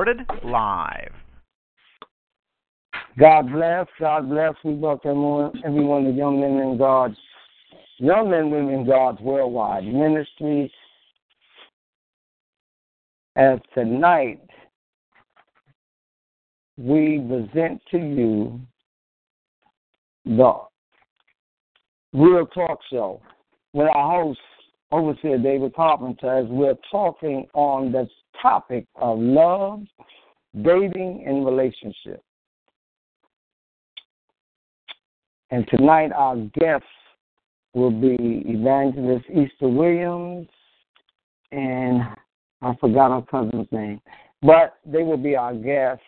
Recorded live. God bless, God bless. We welcome everyone to Young Men in God's Young Men Women God's Worldwide Ministries. As tonight we present to you the Real Talk Show with our host, Overseer David Carpenter, as we're talking on the topic of love, dating, and relationships. And tonight, our guests will be Evangelist Easter Williams, and I forgot her cousin's name, but they will be our guests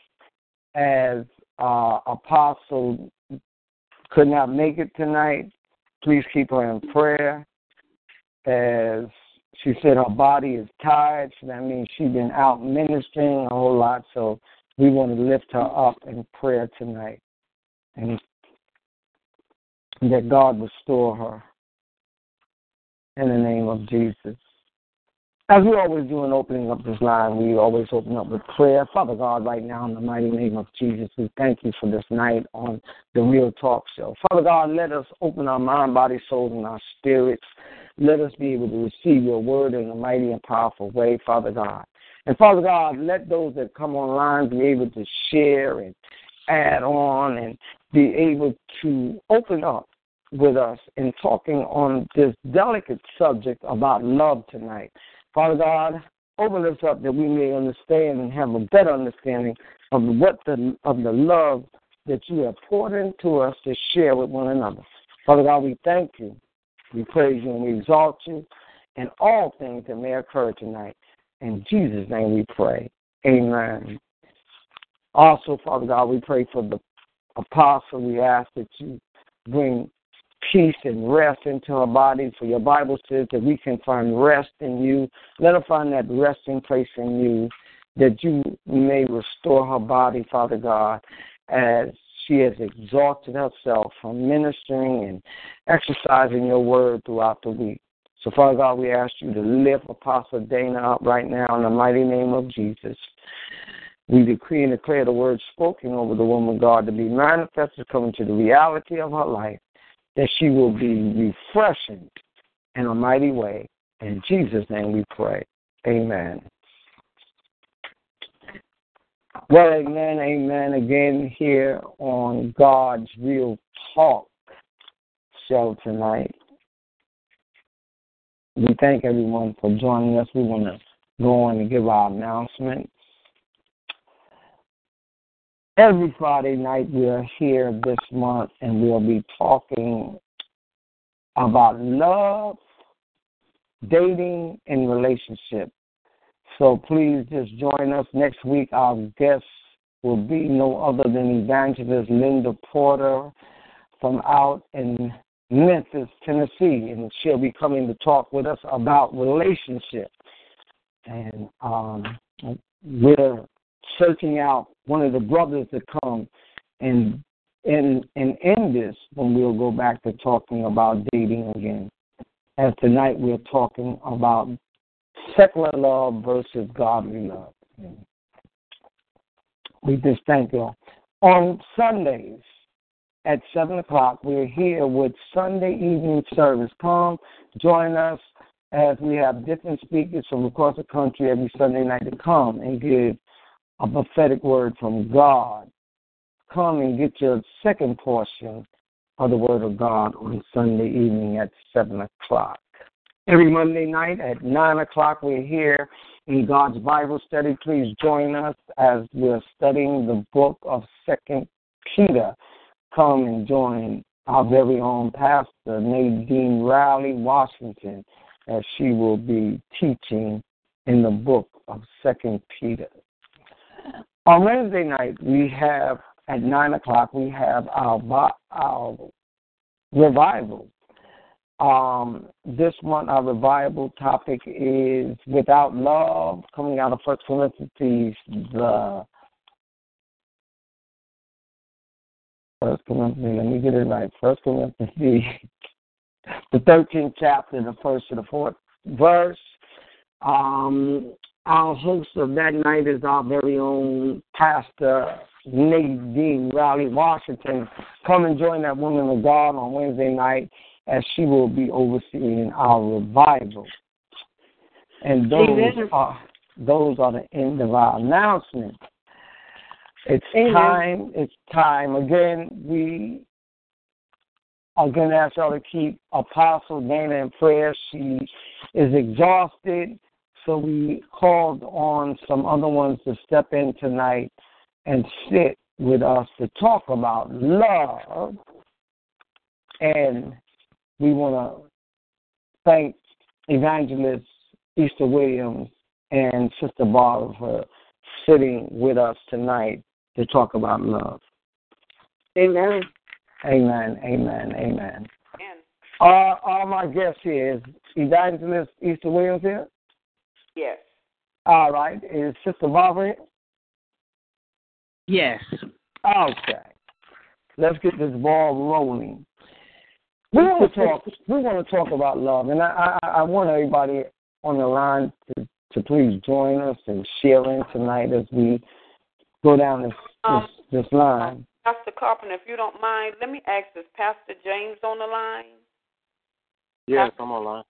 as uh, Apostle could not make it tonight. Please keep her in prayer. As she said, her body is tired, so that means she's been out ministering a whole lot. So we want to lift her up in prayer tonight. And that God restore her in the name of Jesus. As we always do in opening up this line, we always open up with prayer. Father God, right now, in the mighty name of Jesus, we thank you for this night on the Real Talk Show. Father God, let us open our mind, body, soul, and our spirits. Let us be able to receive your word in a mighty and powerful way, Father God. And Father God, let those that come online be able to share and add on and be able to open up with us in talking on this delicate subject about love tonight. Father God, open us up that we may understand and have a better understanding of what the of the love that you have poured into us to share with one another. Father God, we thank you, we praise you, and we exalt you in all things that may occur tonight. In Jesus' name we pray. Amen. Also, Father God, we pray for the apostle. We ask that you bring peace and rest into her body. For your Bible says that we can find rest in you. Let her find that resting place in you, that you may restore her body, Father God, as she has exhausted herself from ministering and exercising your word throughout the week. So, Father God, we ask you to lift Apostle Dana up right now in the mighty name of Jesus. We decree and declare the word spoken over the woman God to be manifested, coming to the reality of her life that she will be refreshing in a mighty way. In Jesus' name we pray. Amen. Well, amen, amen. Again, here on God's Real Talk show tonight. We thank everyone for joining us. We want to go on and give our announcements. Every Friday night we are here this month and we'll be talking about love, dating, and relationship. So please just join us next week. Our guest will be no other than evangelist Linda Porter from out in Memphis, Tennessee, and she'll be coming to talk with us about relationships. And um, we're searching out one of the brothers to come and and and end this when we'll go back to talking about dating again. As tonight we're talking about secular love versus godly love. We just thank you. On Sundays at seven o'clock, we're here with Sunday evening service. Come join us as we have different speakers from across the country every Sunday night to come and give a prophetic word from God. Come and get your second portion of the Word of God on Sunday evening at 7 o'clock. Every Monday night at 9 o'clock, we're here in God's Bible study. Please join us as we're studying the book of Second Peter. Come and join our very own pastor, Nadine Rowley, Washington, as she will be teaching in the book of Second Peter. On Wednesday night, we have at nine o'clock we have our our revival. Um, this month, our revival topic is without love, coming out of First Corinthians, the First Corinthians. Let me get it right. First Corinthians, the thirteenth chapter, the first to the fourth verse. Um, our host of that night is our very own Pastor Nadine Rowley Washington. Come and join that woman of God on Wednesday night as she will be overseeing our revival. And those Amen. are those are the end of our announcements. It's Amen. time. It's time. Again, we are going to ask y'all to keep Apostle Dana in prayer. She is exhausted. So we called on some other ones to step in tonight and sit with us to talk about love. And we want to thank Evangelist Easter Williams and Sister Barbara for sitting with us tonight to talk about love. Amen. Amen. Amen. Amen. All, all my guests here is Evangelist Easter Williams here. Yes. All right. Is Sister Barbara here? Yes. Okay. Let's get this ball rolling. We want to talk. We want to talk about love, and I, I, I want everybody on the line to, to please join us and share in tonight as we go down this um, this, this line. Pastor Carpenter, if you don't mind, let me ask: Is Pastor James on the line? Yes, Pastor, I'm on the line.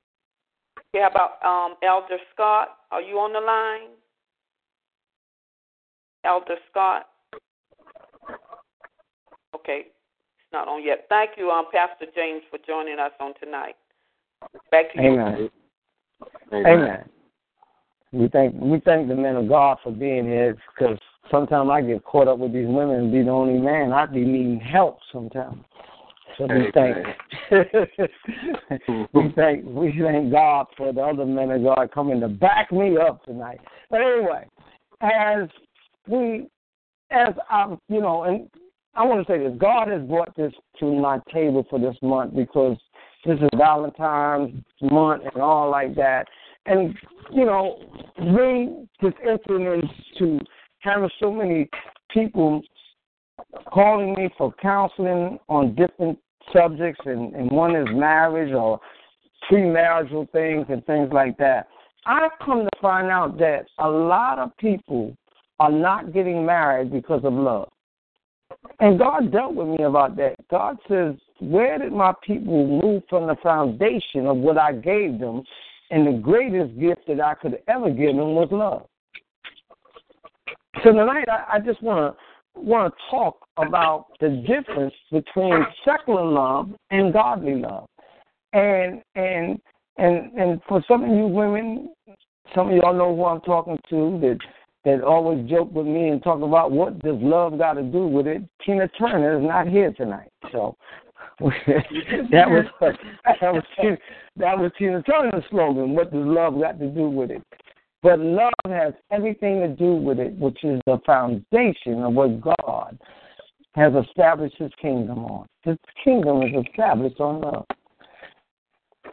Yeah, about um, Elder Scott. Are you on the line? Elder Scott. Okay, it's not on yet. Thank you, um, Pastor James, for joining us on tonight. Back to Amen. you. Amen. Amen. We thank we thank the men of God for being here because sometimes I get caught up with these women and be the only man. I'd be needing help sometimes. So we thank we thank we thank God for the other men of God coming to back me up tonight. But anyway, as we as I'm you know, and I want to say this: God has brought this to my table for this month because this is Valentine's month and all like that. And you know, we just entering to having so many people calling me for counseling on different subjects, and, and one is marriage or premarital things and things like that. I've come to find out that a lot of people are not getting married because of love. And God dealt with me about that. God says, Where did my people move from the foundation of what I gave them? And the greatest gift that I could ever give them was love. So tonight, I, I just want to want to talk about the difference between secular love and godly love. And and and and for some of you women, some of y'all know who I'm talking to that that always joke with me and talk about what does love got to do with it. Tina Turner is not here tonight, so that was that was Tina, that was Tina Turner's slogan. What does love got to do with it? But love has everything to do with it, which is the foundation of what God has established His kingdom on. His kingdom is established on love.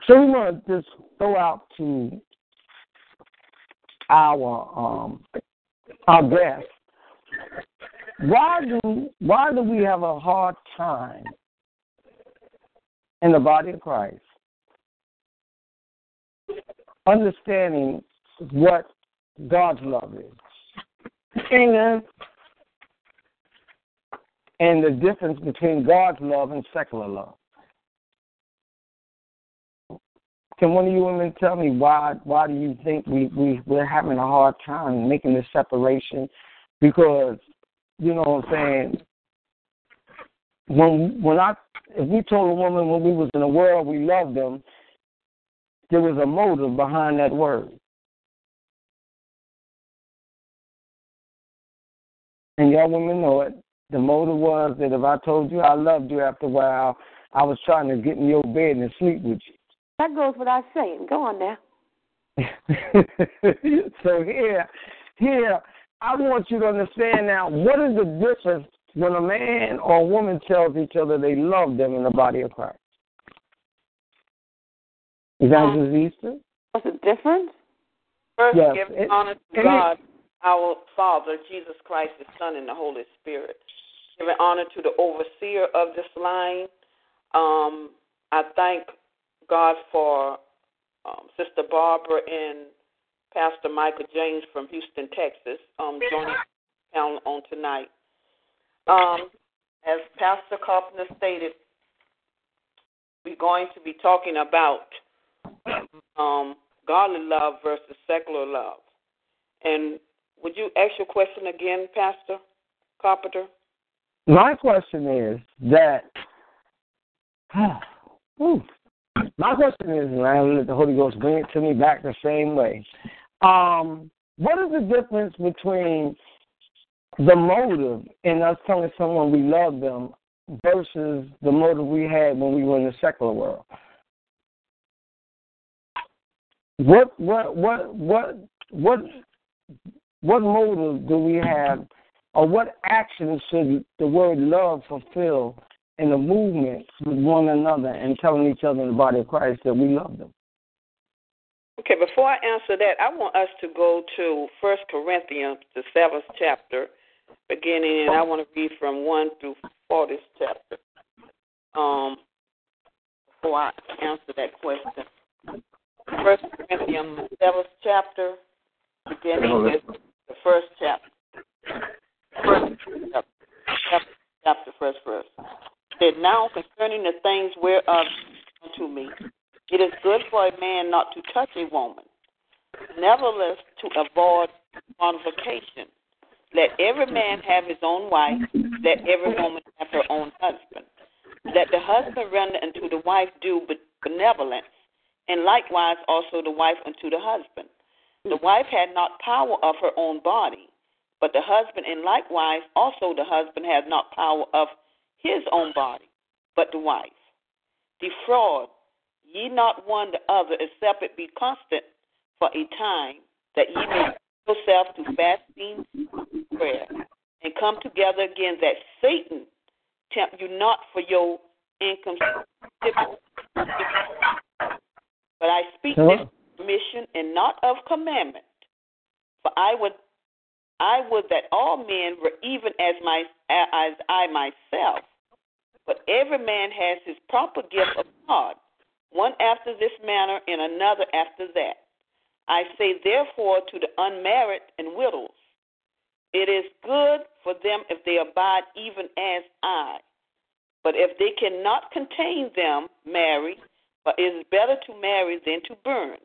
So we want to just go out to our um, our guest. Why do why do we have a hard time in the body of Christ understanding what God's love is? Amen. And the difference between God's love and secular love. Can one of you women tell me why why do you think we, we, we're having a hard time making this separation? Because, you know what I'm saying, when when I if we told a woman when we was in the world we loved them, there was a motive behind that word. And y'all women know it. The motive was that if I told you I loved you after a while, I was trying to get in your bed and sleep with you. That goes without saying. Go on now. so here, here, I want you to understand now what is the difference when a man or a woman tells each other they love them in the body of Christ. Evangelist um, Easter? What's the difference? First, yes. give it, honor to God, it, our Father, Jesus Christ, the Son, and the Holy Spirit. Giving honor to the overseer of this line. Um, I thank God for um, Sister Barbara and Pastor Michael James from Houston, Texas, um, joining down on tonight. Um, as Pastor Carpenter stated, we're going to be talking about um, godly love versus secular love. And would you ask your question again, Pastor Carpenter? My question is that. my question is, and I let the Holy Ghost bring it to me back the same way. Um, what is the difference between the motive in us telling someone we love them versus the motive we had when we were in the secular world? What what what what what what motive do we have or what action should the word love fulfill in the movement with one another and telling each other in the body of Christ that we love them? Okay, before I answer that, I want us to go to First Corinthians, the seventh chapter, beginning, and I want to read from one through four this chapter. Um, before I answer that question, First Corinthians, the seventh chapter, beginning with the first chapter. First chapter, chapter first verse. Said now concerning the things whereof unto me, it is good for a man not to touch a woman, nevertheless to avoid fornication. Let every man have his own wife, let every woman have her own husband. Let the husband render unto the wife due benevolence, and likewise also the wife unto the husband. The wife had not power of her own body, but the husband, and likewise also the husband had not power of his own body, but the wife. Defraud ye not one the other, except it be constant for a time, that ye may yourself to fasting prayer, and come together again, that Satan tempt you not for your income. But I speak this mission and not of commandment. For I would I would that all men were even as my as I myself. But every man has his proper gift of God, one after this manner and another after that. I say therefore to the unmarried and widows, it is good for them if they abide even as I. But if they cannot contain them, marry, but it is better to marry than to burn.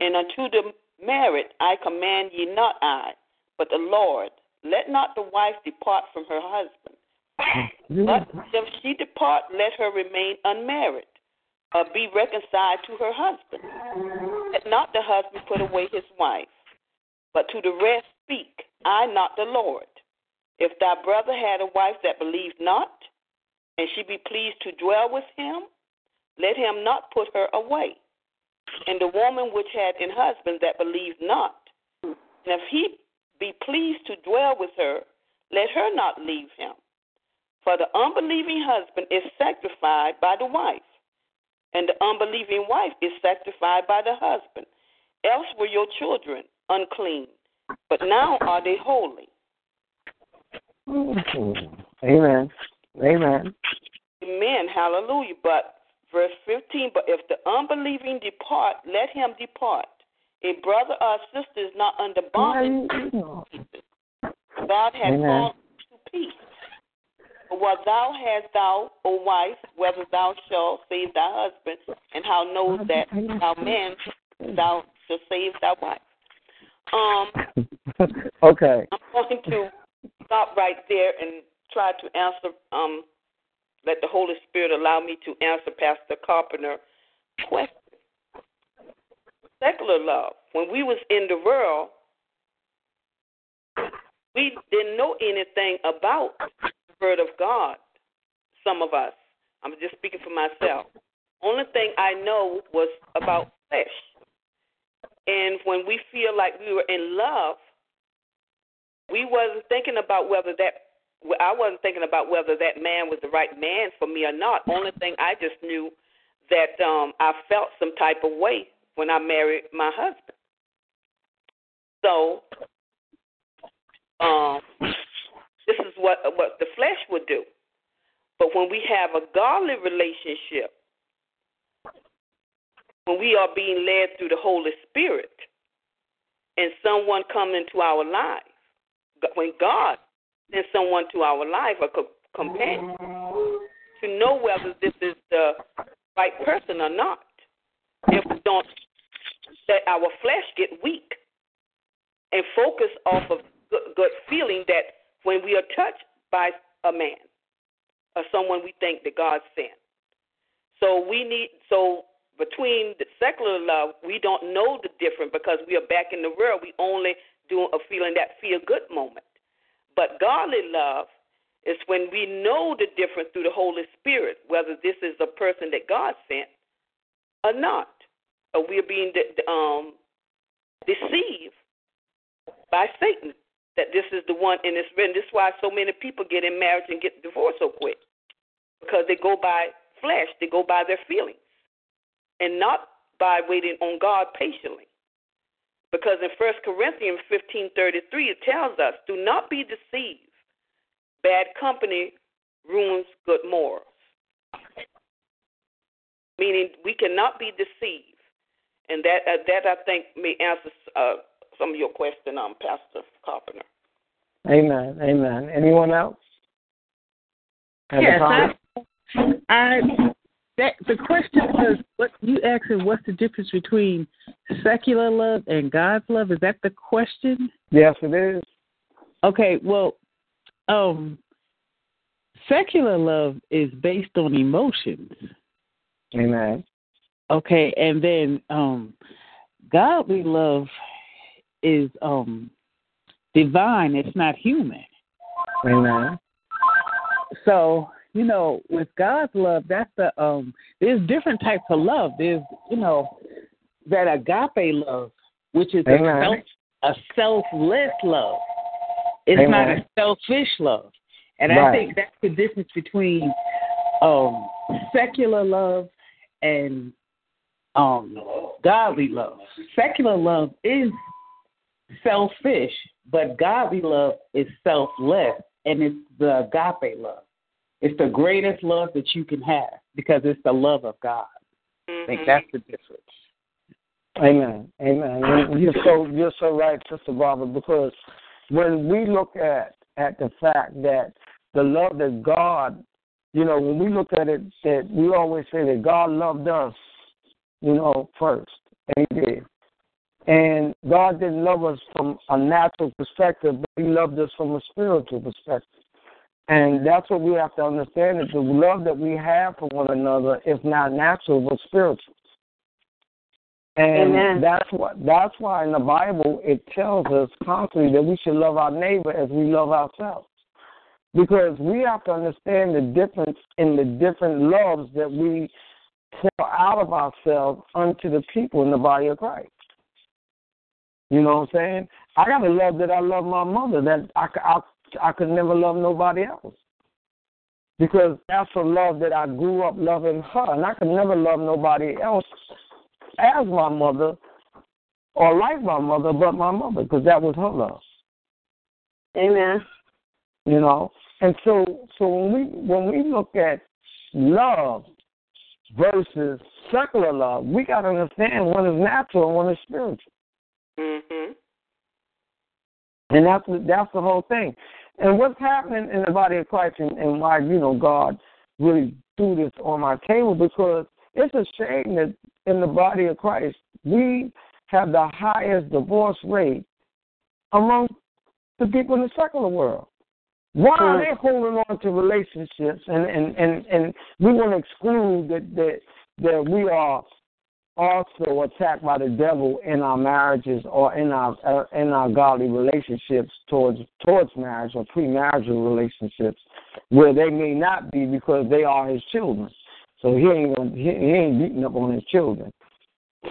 And unto the married I command ye not I, but the Lord. Let not the wife depart from her husband. Mm-hmm. But if she depart, let her remain unmarried, or be reconciled to her husband. Let not the husband put away his wife, but to the rest speak, I not the Lord. If thy brother had a wife that believed not, and she be pleased to dwell with him, let him not put her away. And the woman which had an husband that believed not, and if he be pleased to dwell with her, let her not leave him. For the unbelieving husband is sanctified by the wife, and the unbelieving wife is sanctified by the husband. Else were your children unclean, but now are they holy. Mm-hmm. Amen. Amen. Amen. Hallelujah. But Verse 15, but if the unbelieving depart, let him depart. A brother or sister is not under bondage. God has called to peace. What thou hast thou, O wife, whether thou shalt save thy husband, and how knows that thou man thou shalt save thy wife. Um Okay. I'm going to stop right there and try to answer um let the Holy Spirit allow me to answer Pastor Carpenter's question. Secular love. When we was in the world, we didn't know anything about the Word of God. Some of us. I'm just speaking for myself. Only thing I know was about flesh. And when we feel like we were in love, we wasn't thinking about whether that I wasn't thinking about whether that man was the right man for me or not. Only thing I just knew that um I felt some type of way when I married my husband. So um this is what what the flesh would do. But when we have a godly relationship, when we are being led through the Holy Spirit, and someone comes into our lives, when God sends someone to our life, a companion, to know whether this is the right person or not. If we don't let our flesh get weak and focus off of good feeling that when we are touched by a man or someone we think that God sent. So we need so between the secular love, we don't know the difference because we are back in the world. We only do a feeling that feel good moment. But godly love is when we know the difference through the Holy Spirit, whether this is a person that God sent or not, or we're being um, deceived by Satan that this is the one in this written. This is why so many people get in marriage and get divorced so quick because they go by flesh, they go by their feelings, and not by waiting on God patiently. Because in 1 Corinthians 15:33 it tells us, "Do not be deceived. Bad company ruins good morals." Meaning we cannot be deceived, and that uh, that I think may answer uh, some of your question, um, Pastor Carpenter. Amen. Amen. Anyone else? Have yes, I, I that the question was what you asking what's the difference between secular love and God's love? Is that the question? Yes, it is. Okay, well, um secular love is based on emotions. Amen. Okay, and then um godly love is um divine, it's not human. Amen. So you know, with God's love, that's the um. There's different types of love. There's you know that agape love, which is Amen. a self a selfless love. It's Amen. not a selfish love, and right. I think that's the difference between um secular love and um godly love. Secular love is selfish, but godly love is selfless, and it's the agape love. It's the greatest love that you can have because it's the love of God. I think that's the difference. Amen. Amen. You're so you're so right, Sister Barbara, because when we look at at the fact that the love that God, you know, when we look at it, that we always say that God loved us, you know, first, and He did. And God didn't love us from a natural perspective, but He loved us from a spiritual perspective. And that's what we have to understand is the love that we have for one another is not natural but spiritual. And Amen. that's what that's why in the Bible it tells us constantly that we should love our neighbor as we love ourselves. Because we have to understand the difference in the different loves that we pour out of ourselves unto the people in the body of Christ. You know what I'm saying? I got a love that I love my mother that I, I I could never love nobody else. Because that's a love that I grew up loving her, and I could never love nobody else as my mother or like my mother, but my mother, because that was her love. Amen. You know, and so so when we when we look at love versus secular love, we got to understand one is natural and one is spiritual. Mm-hmm. And that's the, that's the whole thing. And what's happening in the body of Christ and, and why, you know, God really threw this on my table because it's a shame that in the body of Christ we have the highest divorce rate among the people in the secular world. Why are they holding on to relationships and, and, and, and we want to exclude that, that that we are also attacked by the devil in our marriages or in our uh, in our godly relationships towards towards marriage or premarital relationships where they may not be because they are his children. so he ain't gonna, he, he ain't beating up on his children.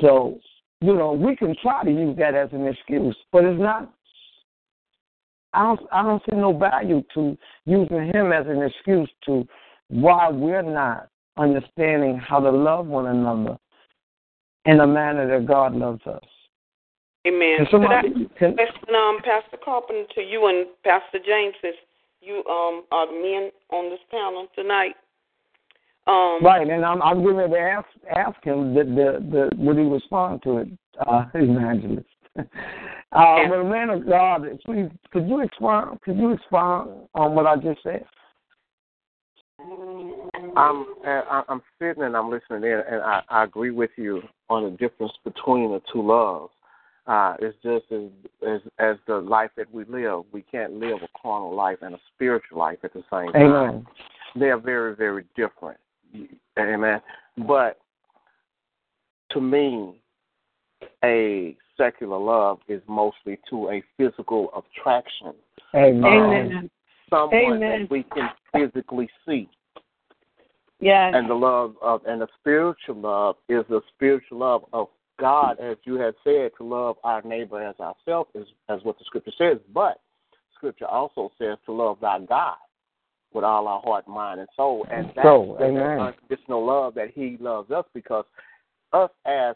So you know we can try to use that as an excuse, but it's not. I don't I don't see no value to using him as an excuse to why we're not understanding how to love one another in a manner that God loves us. Amen. Can somebody, can, question, um, Pastor Carpenter to you and Pastor James, since you um, are the men on this panel tonight. Um, right, and I'm I'm going to ask ask him the the, the would he respond to it, uh, evangelist. uh, yeah. But man of God, please could you expound could you expound on what I just said? I'm I'm sitting and I'm listening in, and I, I agree with you on the difference between the two loves. Uh, it's just as, as as the life that we live. We can't live a carnal life and a spiritual life at the same time. Amen. They are very very different. Amen. But to me, a secular love is mostly to a physical attraction. Amen. Um, someone Amen. that we can physically see. Yes. And the love of and the spiritual love is the spiritual love of God, as you have said, to love our neighbor as ourselves is as what the scripture says. But scripture also says to love thy God with all our heart, mind, and soul. And that's so, the amen. unconditional love that He loves us because us as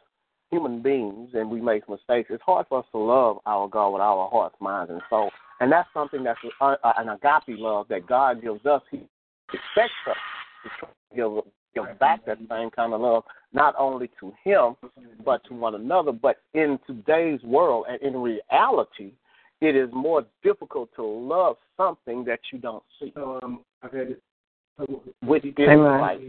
human beings and we make mistakes, it's hard for us to love our God with our hearts, minds, and soul. And that's something that's an agape love that God gives us. He expects us to give, give back that same kind of love, not only to Him, but to one another. But in today's world and in reality, it is more difficult to love something that you don't see. Um, I've had it. Which is right.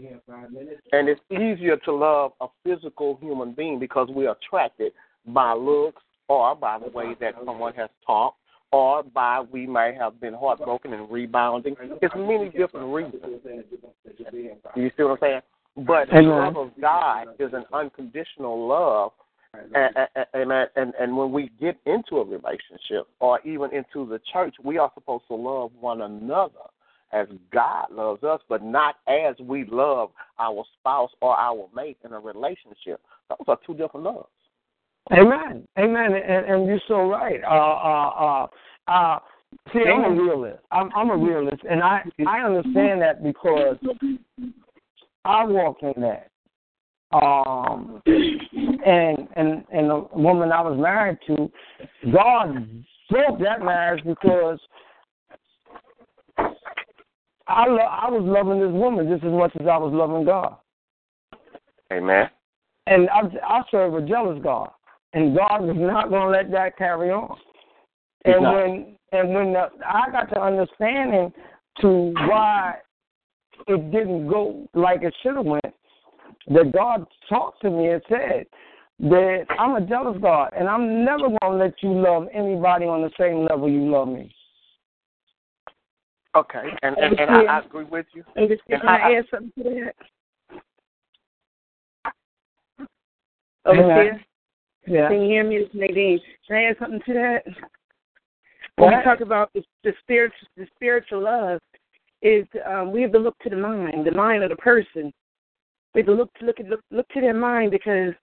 And it's easier to love a physical human being because we're attracted by looks or by the way that someone has talked or by we might have been heartbroken and rebounding. It's many different reasons. You see what I'm saying? But the love of God is an unconditional love. And, and, and, and when we get into a relationship or even into the church, we are supposed to love one another as God loves us, but not as we love our spouse or our mate in a relationship. Those are two different loves. Amen. Amen. And, and you're so right. Uh, uh, uh, uh, see, I'm a realist. I'm, I'm a realist, and I I understand that because I walk in that. Um, and and and the woman I was married to, God broke that marriage because I lo- I was loving this woman just as much as I was loving God. Amen. And I I serve a jealous God and God is not going to let that carry on. And when and when the, I got to understanding to why it didn't go like it should have went, that God talked to me and said that I'm a jealous God, and I'm never going to let you love anybody on the same level you love me. Okay, and and, and I, I agree with you. And can I, I add something to that? Overseer? Yeah. Can you hear me, Nadine? Can I add something to that? When we talk about the, the spiritual, the spiritual love, is um, we have to look to the mind, the mind of the person. We have to look to look at look, look to their mind because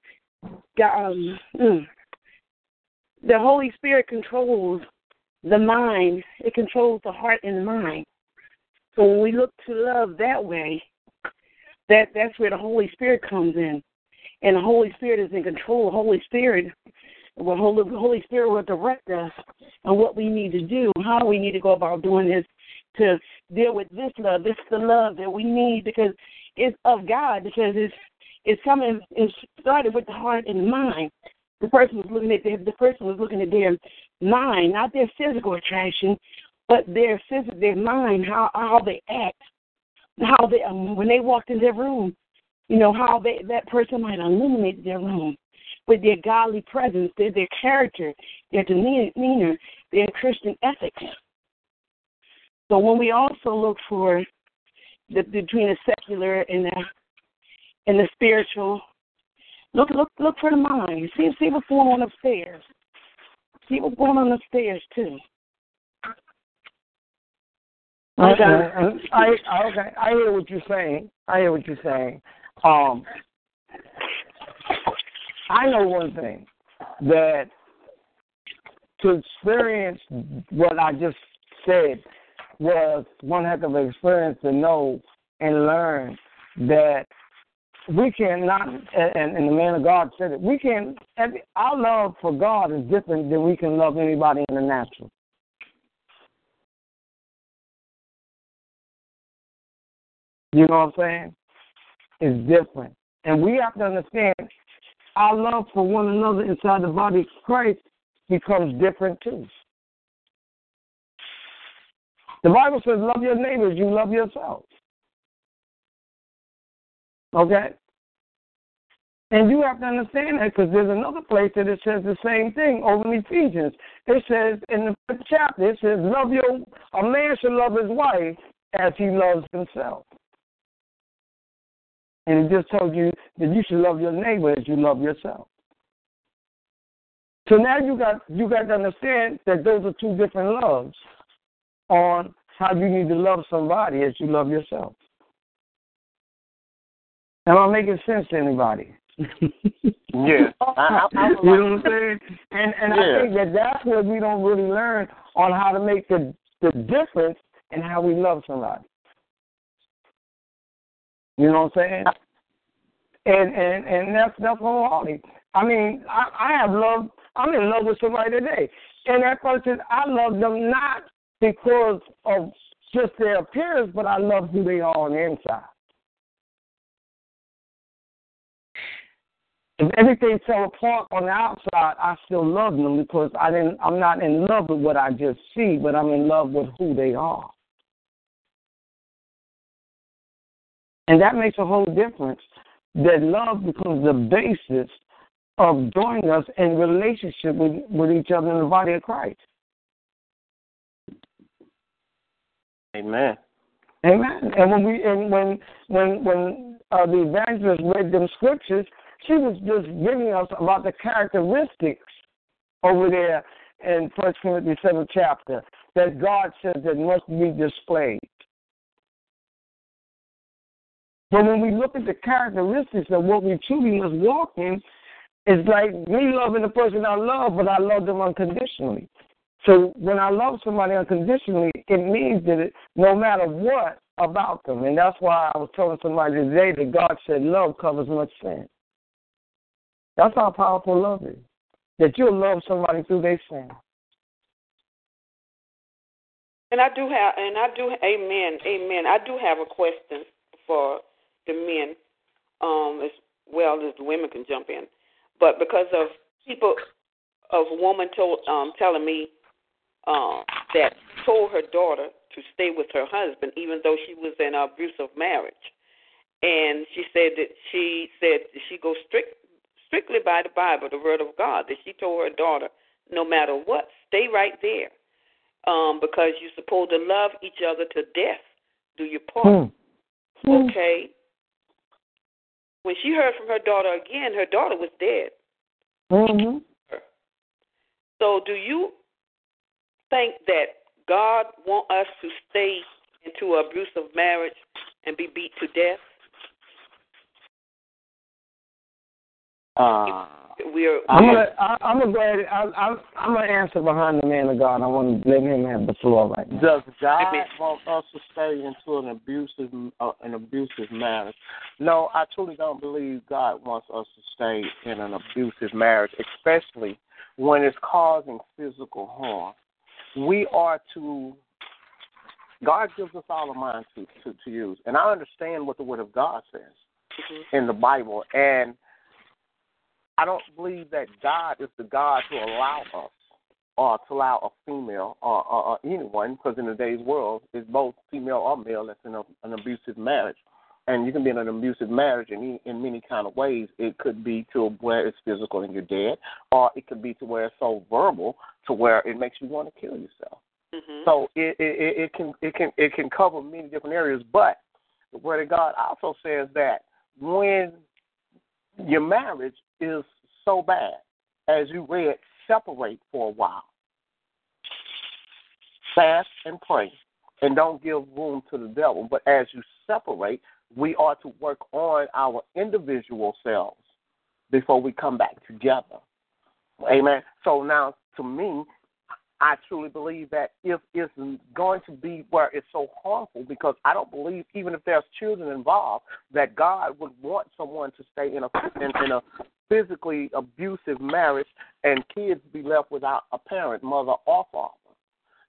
God, um, mm, the Holy Spirit controls the mind. It controls the heart and the mind. So when we look to love that way, that that's where the Holy Spirit comes in and the Holy Spirit is in control. The Holy Spirit, the Holy, Holy Spirit will direct us on what we need to do, how we need to go about doing this to deal with this love. This is the love that we need because it's of God. Because it's it's coming. It started with the heart and mind. The person was looking at their, the person was looking at their mind, not their physical attraction, but their physical, their mind, how how they act, how they um, when they walked in their room, you know, how they, that person might illuminate their room with their godly presence, their, their character, their demeanor, their Christian ethics. So when we also look for the between the secular and the and the spiritual, look look look for the mind. See see what's going on upstairs. See what's going on upstairs too. Okay. I, I okay. I hear what you're saying. I hear what you're saying. Um, I know one thing that to experience what I just said was one heck of an experience to know and learn that we cannot, and, and the man of God said it, we can, our love for God is different than we can love anybody in the natural. You know what I'm saying? It's different. And we have to understand our love for one another inside the body of Christ becomes different too. The Bible says, love your neighbors, you love yourself. Okay? And you have to understand that because there's another place that it says the same thing over in Ephesians. It says in the fifth chapter, it says, Love your a man should love his wife as he loves himself. And it just told you that you should love your neighbor as you love yourself. So now you got you got to understand that those are two different loves on how you need to love somebody as you love yourself. Am I making sense to anybody? yeah. I, I, you know what I'm saying? And and yeah. I think that that's what we don't really learn on how to make the the difference in how we love somebody. You know what I'm saying? And and and that's that's wholehearted. I mean, I, I have loved. I'm in love with somebody today, and that person I love them not because of just their appearance, but I love who they are on the inside. If everything fell apart on the outside, I still love them because I didn't. I'm not in love with what I just see, but I'm in love with who they are. And that makes a whole difference. That love becomes the basis of joining us in relationship with, with each other in the body of Christ. Amen. Amen. And when we and when when when uh, the evangelist read them scriptures, she was just giving us about the characteristics over there in First Timothy seventh chapter that God said that must be displayed. But when we look at the characteristics of what we truly must walk in, it's like me loving the person I love, but I love them unconditionally. So when I love somebody unconditionally, it means that it, no matter what about them, and that's why I was telling somebody today that God said love covers much sin. That's how powerful love is. That you'll love somebody through their sin. And I do have, and I do, amen, amen. I do have a question for the men, um, as well as the women can jump in. But because of people, of a woman told, um, telling me uh, that told her daughter to stay with her husband, even though she was in an abusive marriage, and she said that she said she goes strict strictly by the Bible, the Word of God. That she told her daughter, no matter what, stay right there, um, because you're supposed to love each other to death. Do your part. Mm. Okay when she heard from her daughter again, her daughter was dead. Mm-hmm. So, do you think that God want us to stay into an abusive marriage and be beat to death? Uh, we're. I'm gonna. I, I'm gonna go ahead. I, I, I'm gonna answer behind the man of God. I want to let him have the floor right now. Does God want us to stay into an abusive, uh, an abusive marriage? No, I truly don't believe God wants us to stay in an abusive marriage, especially when it's causing physical harm. We are to. God gives us all a mind to, to, to use, and I understand what the Word of God says mm-hmm. in the Bible, and I don't believe that God is the God to allow us or to allow a female or, or, or anyone, because in today's world, it's both female or male that's in a, an abusive marriage. And you can be in an abusive marriage in, in many kind of ways. It could be to where it's physical and you're dead, or it could be to where it's so verbal to where it makes you want to kill yourself. Mm-hmm. So it, it, it can it can it can cover many different areas. But the Word of God also says that when your marriage is so bad, as you read, separate for a while. Fast and pray, and don't give room to the devil. But as you separate, we are to work on our individual selves before we come back together. Amen. So now, to me, I truly believe that if it's going to be where it's so harmful, because I don't believe even if there's children involved, that God would want someone to stay in a in, in a physically abusive marriage and kids be left without a parent, mother or father.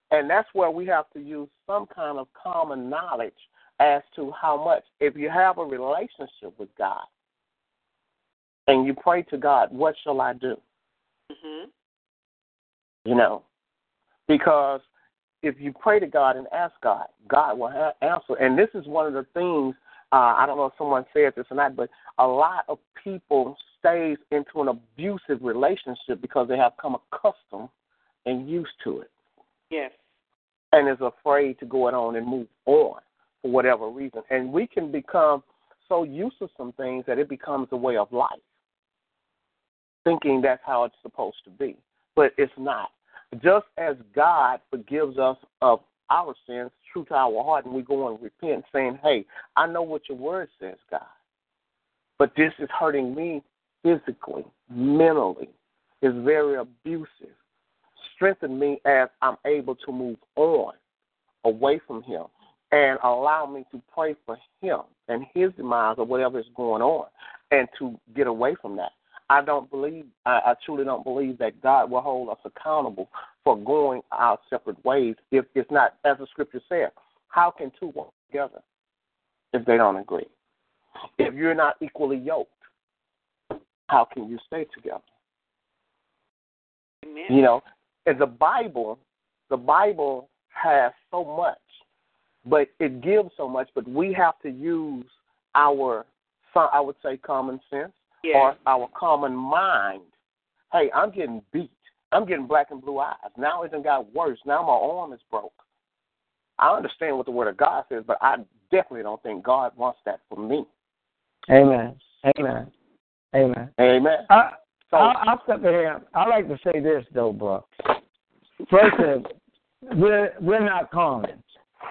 And that's where we have to use some kind of common knowledge as to how much. If you have a relationship with God and you pray to God, what shall I do? Mm-hmm. You know, because if you pray to God and ask God, God will ha- answer. And this is one of the things, uh, I don't know if someone said this or not, but a lot of people stays into an abusive relationship because they have come accustomed and used to it. Yes. And is afraid to go it on and move on for whatever reason. And we can become so used to some things that it becomes a way of life, thinking that's how it's supposed to be. But it's not. Just as God forgives us of our sins true to our heart, and we go and repent, saying, Hey, I know what your word says, God, but this is hurting me physically, mentally, is very abusive. Strengthen me as I'm able to move on away from Him and allow me to pray for Him and His demise or whatever is going on and to get away from that. I don't believe, I, I truly don't believe that God will hold us accountable for going our separate ways if it's not, as the scripture says, how can two walk together if they don't agree? If you're not equally yoked, how can you stay together? Amen. You know, in the Bible, the Bible has so much, but it gives so much, but we have to use our, I would say, common sense yes. or our common mind. Hey, I'm getting beat. I'm getting black and blue eyes. Now it done got worse. Now my arm is broke. I understand what the word of God says, but I definitely don't think God wants that for me. Amen. Amen. Amen. Amen. I, so, I, I'll step in. I like to say this though, bro. First, we're we're not common,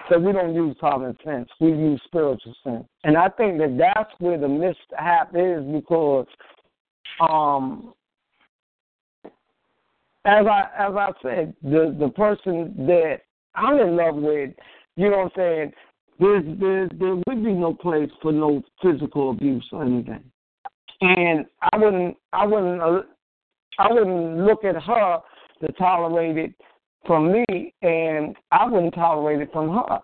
so we don't use common sense. We use spiritual sense, and I think that that's where the mishap is because, um, as I as I said, the the person that I'm in love with, you know what I'm saying. There's, there there would be no place for no physical abuse or anything and I wouldn't I wouldn't uh, I wouldn't look at her to tolerate it from me, and I wouldn't tolerate it from her.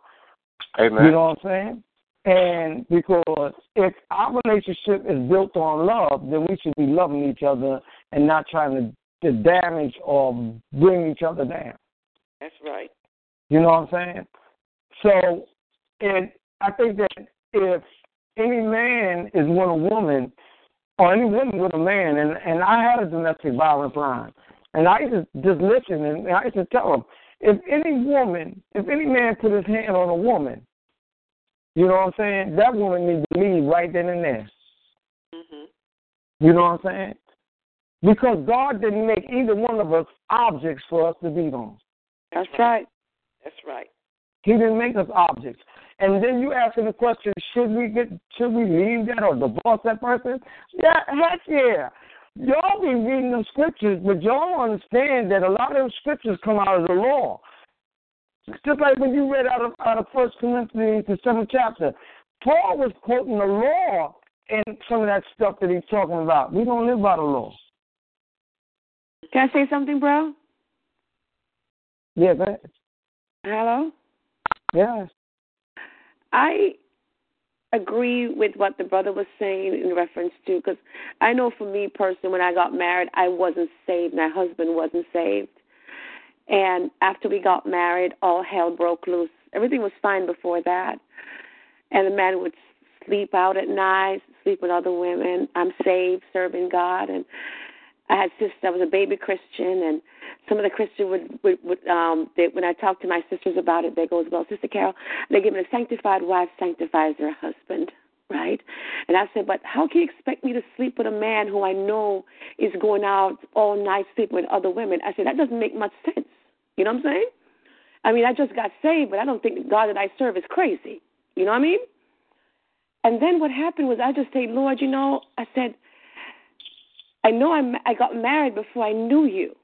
Amen. You know what I'm saying? And because if our relationship is built on love, then we should be loving each other and not trying to, to damage or bring each other down. That's right. You know what I'm saying? So, and I think that if any man is with a woman or any woman with a man, and and I had a domestic violence line, and I used to just listen, and I used to tell them, if any woman, if any man put his hand on a woman, you know what I'm saying, that woman needs to leave right then and there. Mm-hmm. You know what I'm saying? Because God didn't make either one of us objects for us to beat on. That's right. That's right. He didn't make us objects. And then you asking the question, should we get should we leave that or divorce that person? Yeah, heck yeah. Y'all be reading the scriptures, but y'all don't understand that a lot of those scriptures come out of the law. Just like when you read out of out of First Corinthians, the seventh chapter, Paul was quoting the law and some of that stuff that he's talking about. We don't live by the law. Can I say something, bro? Yeah, go ahead. Hello? Yes. I agree with what the brother was saying in reference to because I know for me personally, when I got married, I wasn't saved. My husband wasn't saved. And after we got married, all hell broke loose. Everything was fine before that. And the man would sleep out at night, sleep with other women. I'm saved, serving God. And I had sisters. I was a baby Christian, and some of the Christians would, would, would um, they, when I talked to my sisters about it, they go, "Well, Sister Carol, they give a sanctified wife sanctifies her husband." Right? And I said, but how can you expect me to sleep with a man who I know is going out all night sleeping with other women? I said, that doesn't make much sense. You know what I'm saying? I mean, I just got saved, but I don't think the God that I serve is crazy. You know what I mean? And then what happened was I just said, Lord, you know, I said, I know I'm, I got married before I knew you.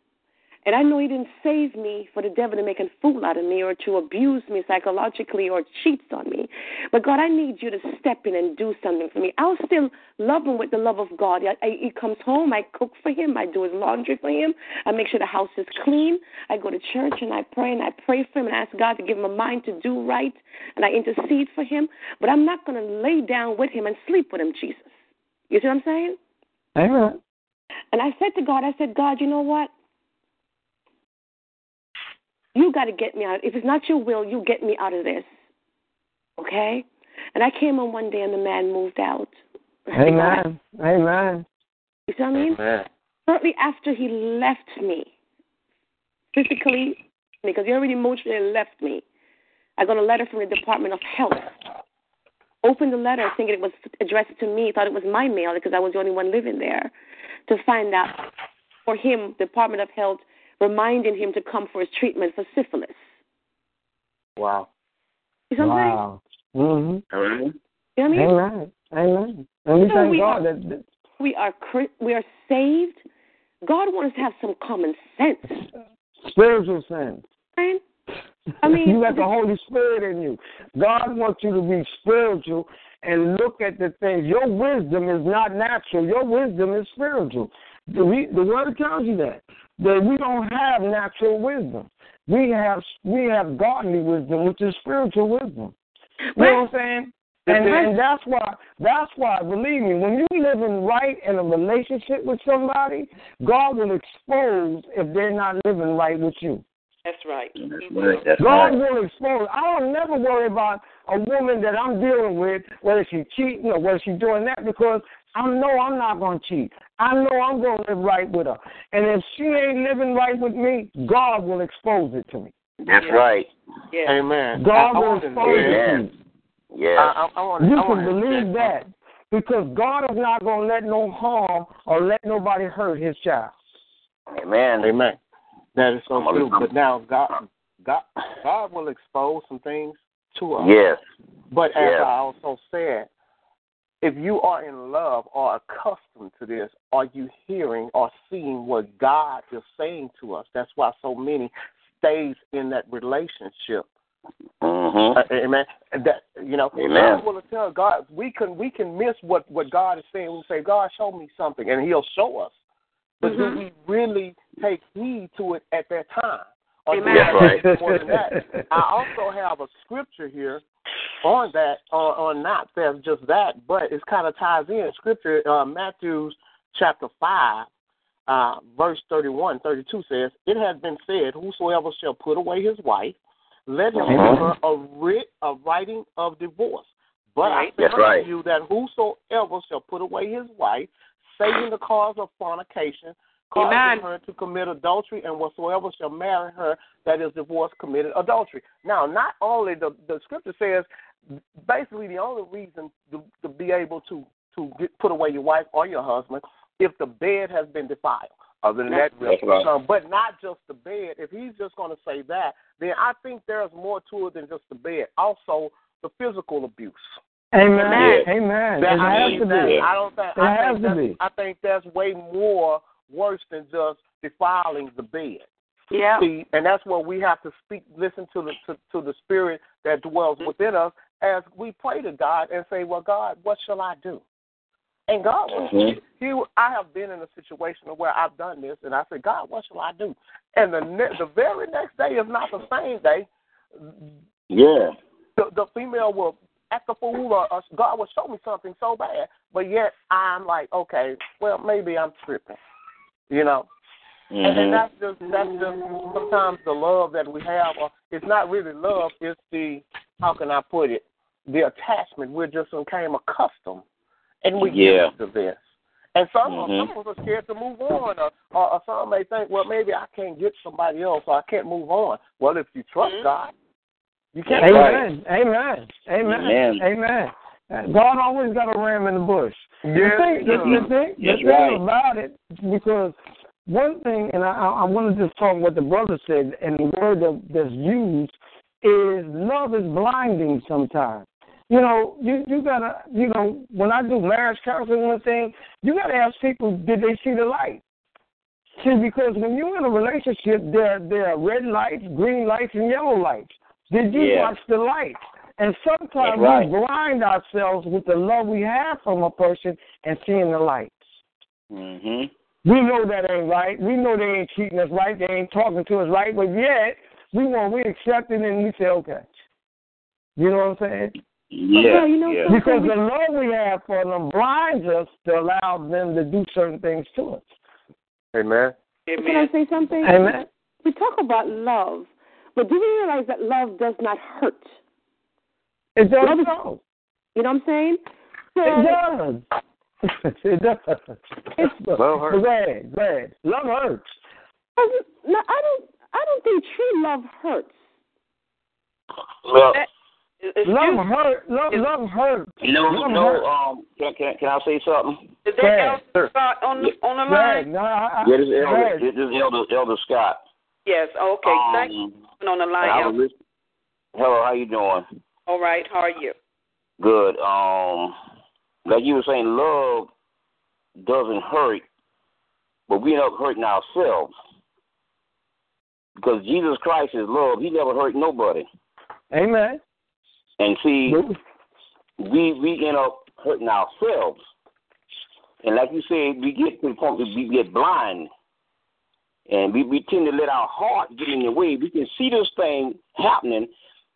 And I know He didn't save me for the devil to make a fool out of me or to abuse me psychologically or cheat on me. But God, I need you to step in and do something for me. I'll still love him with the love of God. I, I, he comes home, I cook for him, I do his laundry for him, I make sure the house is clean. I go to church and I pray and I pray for him and I ask God to give him a mind to do right and I intercede for him. But I'm not going to lay down with him and sleep with him, Jesus. You see what I'm saying? Amen. And I said to God, I said, God, you know what? You got to get me out. If it's not your will, you get me out of this. Okay? And I came on one day and the man moved out. Amen. Amen. You see what I mean? Amen. Shortly after he left me, physically, because he already emotionally left me, I got a letter from the Department of Health. Opened the letter thinking it was addressed to me, thought it was my mail because I was the only one living there, to find out for him, Department of Health reminding him to come for his treatment for syphilis. Wow. You know what I'm Wow. Mm-hmm. saying? You know what I mean? Amen. Amen. And we So thank we God are- that, that We are we are saved. God wants us to have some common sense. spiritual sense. Right? I mean, you got the Holy Spirit in you. God wants you to be spiritual and look at the things. Your wisdom is not natural. Your wisdom is spiritual. The, we, the word tells you that that we don't have natural wisdom. We have we have godly wisdom, which is spiritual wisdom. You know what I'm saying? And, and that's why that's why believe me, when you living right in a relationship with somebody, God will expose if they're not living right with you. That's right. That's mm-hmm. right God right. will expose. I don't never worry about a woman that I'm dealing with, whether she's cheating or whether she's doing that, because I know I'm not going to cheat. I know I'm going to live right with her. And if she ain't living right with me, God will expose it to me. That's right. Yeah. Amen. God I, I will want expose it to me. Yes. I, I, I want, You I can want to believe that because God is not going to let no harm or let nobody hurt his child. Amen. Amen. That is so I'm true. But now God, God, God will expose some things to us. Yes. But as Yes. I also said, if you are in love or accustomed to this, are you hearing or seeing what God is saying to us? That's why so many stays in that relationship. Mm-hmm. Uh, amen. That you know, Amen. God will tell God we can we can miss what what God is saying. We say, God, show me something, and He'll show us. But do Mhm. we really take heed to it at that time? Or Amen. That's right. more than that? I also have a scripture here on that, on, on not that just that, but it kind of ties in. Scripture, uh, Matthew chapter 5, uh, verse 31, 32 says, It has been said, Whosoever shall put away his wife, let him give her a writ a writing of divorce. But I say unto right. you that whosoever shall put away his wife, saving the cause of fornication, causes Amen. her to commit adultery, and whatsoever shall marry her that is divorced committed adultery. Now, not only the the scripture says, basically the only reason to, to be able to to get, put away your wife or your husband if the bed has been defiled. Other than that, right. um, but not just the bed. If he's just going to say that, then I think there's more to it than just the bed. Also, the physical abuse. Amen. Yeah. Amen. That, it I has to that, be. I don't think. It I has think to that's, be. I think that's way more worse than just defiling the bed. Yeah. See, and that's where we have to speak, listen to the to, to the spirit that dwells within us as we pray to God and say, "Well, God, what shall I do?" And God, will Mhm. He, I have been in a situation where I've done this, and I said, "God, what shall I do?" And the ne- the very next day is not the same day. Yeah. The, the female will act a fool, or, or God will show me something so bad, but yet I'm like, okay, well, maybe I'm tripping, you know. And, and Mm-hmm. that's just that's just sometimes the love that we have. Or it's not really love. It's the how can I put it? The attachment. We're just became accustomed, and we Yeah. get to this. And some Mhm. some of us are scared to move on, or, or, or some may think, well, maybe I can't get somebody else, or I can't move on. Well, if you trust God, you can't. Amen. Amen. Amen. Amen. Amen. God always got a ram in the bush. Yes, the thing, he the, does. the thing, the That's thing right. about it, because one thing, and I, I want to just talk what the brother said, and the word that, that's used is love is blinding sometimes. You you know, you you gotta, you know, when I do marriage counseling and thing, you gotta ask people, did they see the light? See, because when you're in a relationship, there there are red lights, green lights, and yellow lights. Did you Yeah. watch the lights? And sometimes right. we blind ourselves with the love we have from a person and seeing the lights. Mhm. We know that ain't right. We know they ain't treating us right. They ain't talking to us right. But yet, we want we accept it and we say, okay. You know what I'm saying? Yeah. you know yeah. Because the love we have for them blinds us to allow them to do certain things to us. Amen. Amen. Can I say something? Amen. We talk about love, but do you realize that love does not hurt? It does Love is- so. You know what I'm saying? So, It does. it does. It's- Love hurts. Go ahead. Go ahead. Love hurts. No, I don't. I don't think true love hurts. Well, Excuse Love hurt. Love, Is- love hurts. no, Love no. hurts. Um, can, can can I say something? Is Go that. Elder Scott on the on the Go ahead. line? No, I, I, Yeah, this is Elder. ahead. This is Elder Elder Scott. Yes. Okay. Thank you Um, for being on the line. I was Elder. listening. Hello, how you doing? All right. How are you? Good. Um, like you were saying, love doesn't hurt, but we end up hurting ourselves because Jesus Christ is love. He never hurt nobody. Amen. And see, we we end up hurting ourselves. And like you said, we get to the point we get blind. And we, we tend to let our heart get in the way. We can see this thing happening,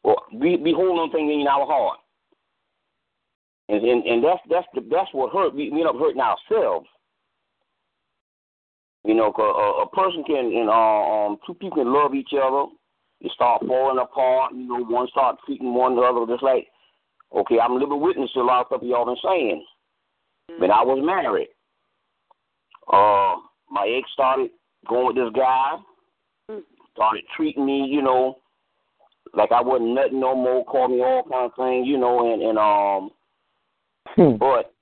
or we, we hold on things in our heart. And and, and that's that's the, that's what hurt. We, end up hurting ourselves. You know, a, a person can, know, um, two people can love each other. They start falling apart. You know, one start treating one another just like, okay, I'm a living witness to a lot of stuff y'all been saying. When I was married, uh, my ex started going with this guy, started treating me, you know, like I wasn't nothing no more, called me all kind of things, you know, and and um, Hmm. but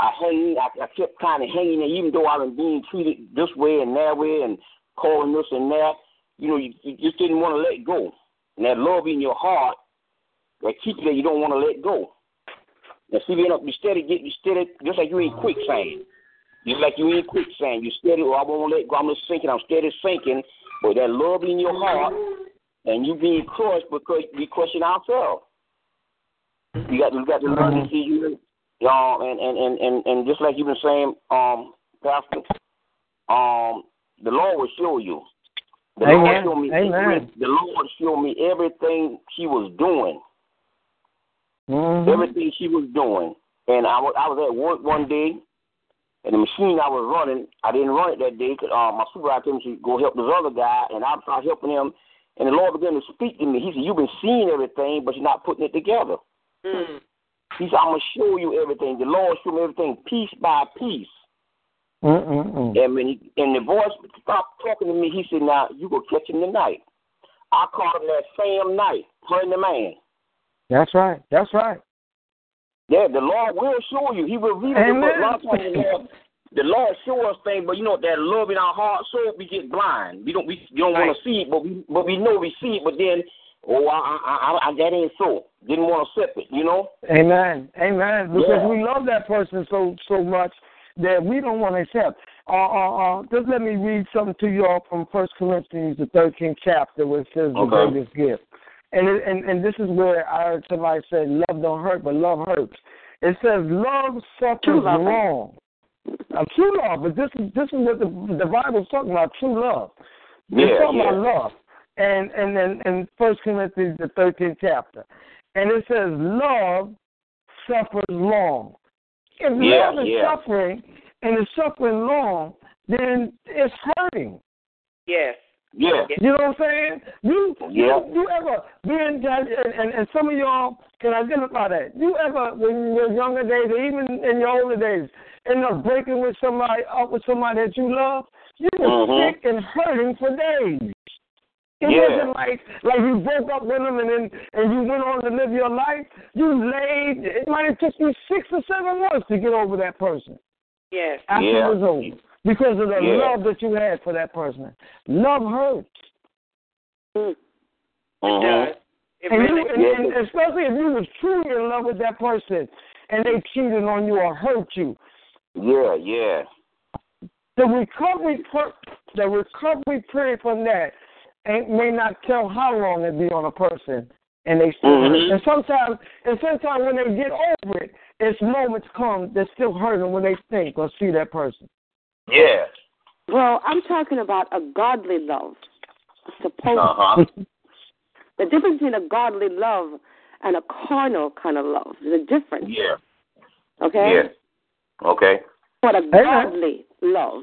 I hang, I, I kept kind of hanging there, even though I was being treated this way and that way, and calling this and that. You know, you, you just didn't want to let go, and that love in your heart that keeps you there, you don't want to let go. And see, you know, you steady get you steady, just like you in quicksand. Just like you in quicksand, you steady. Oh, I won't let go. I'm just sinking. I'm steady sinking. But that love in your heart, and you being crushed because we crushing ourselves. You got you got to learn to see you, y'all, and and and and and just like you've been saying, um, Pastor, um, the Lord will show you. The Lord Amen. showed me. Amen. The Lord showed me everything she was doing Mhm. everything she was doing. And I was I was at work one day, and the machine I was running, I didn't run it that day because uh, my supervisor told me to go help this other guy, and I started helping him. And the Lord began to speak to me. He said, "You've been seeing everything, but you're not putting it together." Mm. He said, "I'm gonna show you everything." The Lord showed me everything piece by piece. Mm-mm-mm. And when he, and the voice stopped talking to me, he said, "Now you go catch him tonight." I caught him that same night, her and the man. That's right. That's right. Yeah, the Lord will show you. He will reveal it. But a lot of times the Lord, the Lord show us things, but you know that love in our heart, so we get blind. We don't we, we don't want to see it, but we but we know we see it. But then, oh, I, I, I, I that ain't so. Didn't want to accept it. You know. Amen. Amen. Because Yeah. we love that person so so much that we don't want to accept. Uh, uh, uh, just let me read something to you all from First Corinthians, the 13th chapter, where it says the greatest gift. And, it, and and this is where I heard somebody say, "Love don't hurt, but love hurts." It says, "Love suffers True love. long." Uh, true love, but this is this is what the the Bible's talking about. True love. It's Yeah, talking yeah. about love. And and then in First Corinthians the thirteenth chapter. And it says love suffers long. If Yeah, love is yeah. suffering and it's suffering long, then it's hurting. Yes. Yeah. You know what I'm saying? You Yeah. you, you ever been and, and and some of y'all can identify that. You ever when in your younger days or even in your older days end up breaking with somebody up with somebody that you love, you were Mhm. sick and hurting for days. It Yeah. wasn't like like you broke up with them and then and you went on to live your life. You laid. It might have took you six or seven months to get over that person Yes. after Yeah. it was over because of the Yeah. love that you had for that person. Love hurts. Mm. It does. and, you, and, and especially if you was truly in love with that person and they cheated on you or hurt you. Yeah, yeah. The recovery, the recovery period from that ain't, may not tell how long it be on a person, and they still mm-hmm. And sometimes, and sometimes when they get over it, it's moments come that still hurt them when they think or see that person. Yeah. Well, I'm talking about a godly love. Supposed. Uh-huh. the difference between a godly love and a carnal kind of love. There's a difference. Yeah. Okay. Yeah. Okay. But a godly love.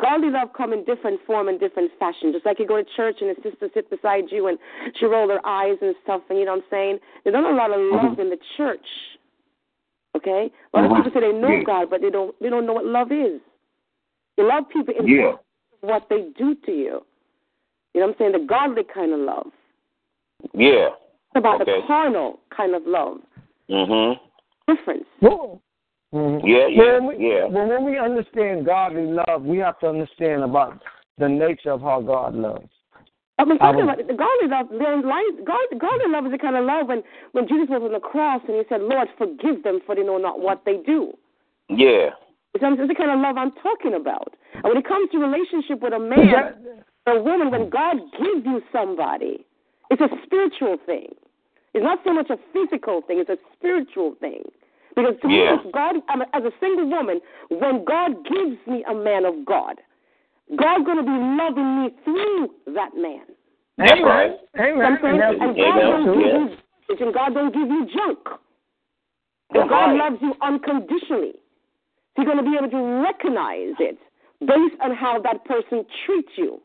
Godly love come in different form and different fashion. Just like you go to church and a sister sit beside you and she roll her eyes and stuff, and you know what I'm saying? There's not a lot of love mm-hmm. in the church. Okay? A lot of people say they know yeah. God, but they don't they don't know what love is. You love people in yeah. what they do to you. You know what I'm saying? The godly kind of love. Yeah. It's about okay. the carnal kind of love. Mhm. Difference. Mm-hmm. Yeah, yeah, when we, yeah. Well, when we understand godly love, we have to understand about the nature of how God loves. I mean, talking about the godly love, God, godly love is the kind of love when when Jesus was on the cross and he said, "Lord, forgive them, for they know not what they do." Yeah. It's the kind of love I'm talking about. And when it comes to relationship with a man or a woman, when God gives you somebody, it's a spiritual thing. It's not so much a physical thing; it's a spiritual thing. Because to yeah. me, God, as a single woman, when God gives me a man of God, God's going to be loving me through that man. That's right. Amen. And, and, God don't give you, and God don't give you junk. And God loves you unconditionally. He's going to be able to recognize it based on how that person treats you.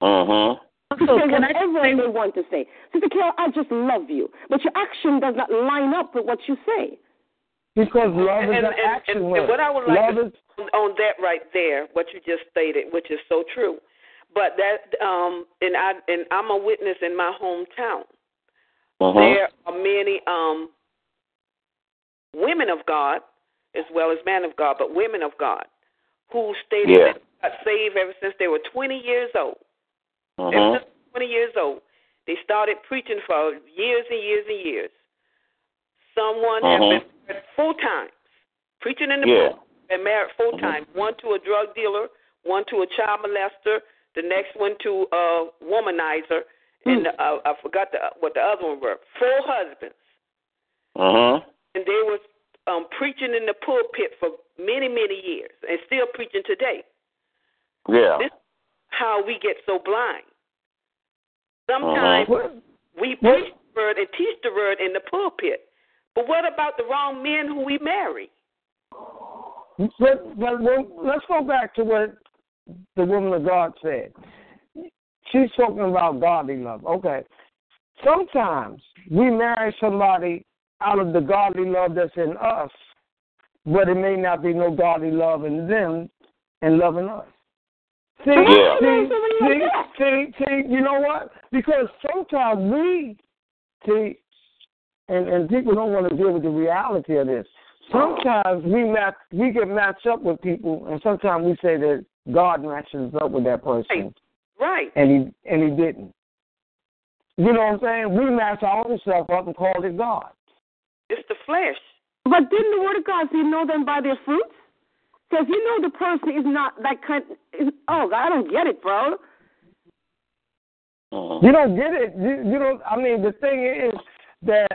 Uh-huh. So say whatever I, they want to say. Sister Carol, I just love you. But your action does not line up with what you say. Because love and, is and, an action and, word. And what I would like love to, is, on that right there, what you just stated, which is so true. But that, um, and I, and I'm a witness in my hometown. Uh-huh. There are many um, women of God, as well as men of God, but women of God, who stated yeah. got saved ever since they were 20 years old. Uh-huh. Ever since 20 years old, they started preaching for years and years and years. Someone uh-huh. has been married four times, preaching in the yeah. book, been married four uh-huh. times. One to a drug dealer, one to a child molester, the next one to a womanizer, and hmm. uh, I forgot the, what the other one were. Four husbands. Uh huh. And they was um, preaching in the pulpit for many, many years, and still preaching today. Yeah. This is how we get so blind. Sometimes uh-huh. we preach the word and teach the word in the pulpit, but what about the wrong men who we marry? But, but well, let's go back to what the woman of God said. She's talking about godly love. Okay. Sometimes we marry somebody out of the godly love that's in us, but it may not be no godly love in them and loving us. See, yeah. see, see, see, see, you know what? Because sometimes we see, and and people don't want to deal with the reality of this. Sometimes we match, we get matched up with people, and sometimes we say that God matches up with that person, right? And he and he didn't. You know what I'm saying? We match our own self up and call it God. It's the flesh. But didn't the Word of God say, "Know them by their fruits"? Because you know the person is not that kind. Is, oh, I don't get it, bro. Oh. You don't get it. You, you don't. I mean, the thing is that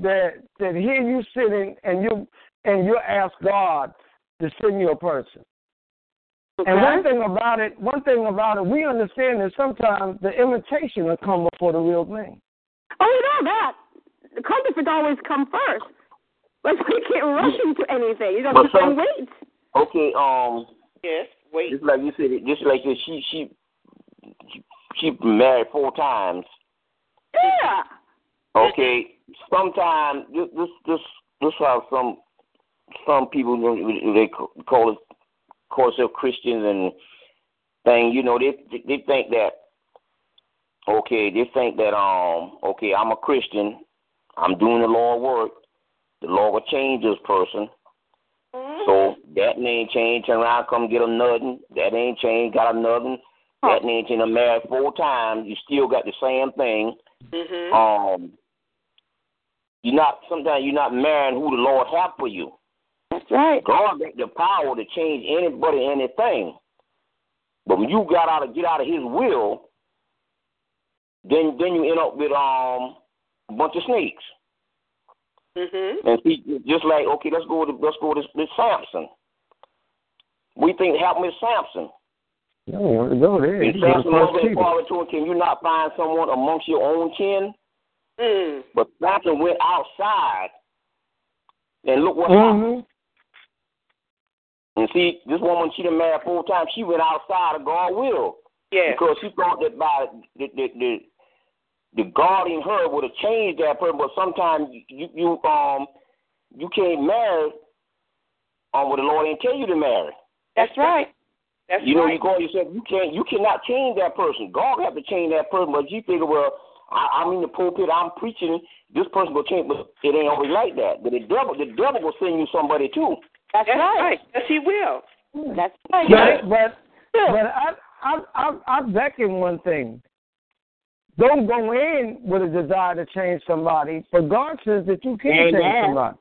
that that here you sitting and you and you ask God to send you a person. Okay. And one thing about it, one thing about it, we understand that sometimes the imitation will come before the real thing. Oh, you know that. The counterfeit always come first. But we can't rush into anything. You got to some, wait. Okay, um. Yes, wait. Just like you said, just like this, she she she, she married four times. Yeah. Okay. Sometimes this this this this how some some people they call it call themselves Christians and thing. You know, they they think that okay, they think that um okay, I'm a Christian, I'm doing the Lord work, the Lord will change this person. Mm-hmm. So that name change, turn around, come get a nothing. That ain't change, got a nothing. That name change, I'm married four times. You still got the same thing. Mm-hmm. Um, you're not sometimes you're not marrying who the Lord have for you. That's right. God got the power to change anybody, anything. But when you got out of get out of His will, then then you end up with um a bunch of snakes. Mm-hmm. And see, just like okay, let's go to let's go to this, Samson. We think help with Samson. No, go there. And Samson was father to him, can you not find someone amongst your own kin? Mm. But Samson went outside and look what mm-hmm. happened. And see, this woman she done married four times. She went outside of God's will. Yeah. Because she thought that by the the the, the God in her would have changed that person. But sometimes you you um you can't marry on what the Lord didn't tell you to marry. That's right. That's you know, right. you call yourself you can't you cannot change that person. God have to change that person, but you figure, well, I, I'm in the pulpit, I'm preaching, this person will change, but it ain't always like that. But the devil, the devil will send you somebody too. That's, That's right. right. Yes, he will. That's right. But but, but I I I I beckon one thing. Don't go in with a desire to change somebody, but God says that you can Amen. change somebody.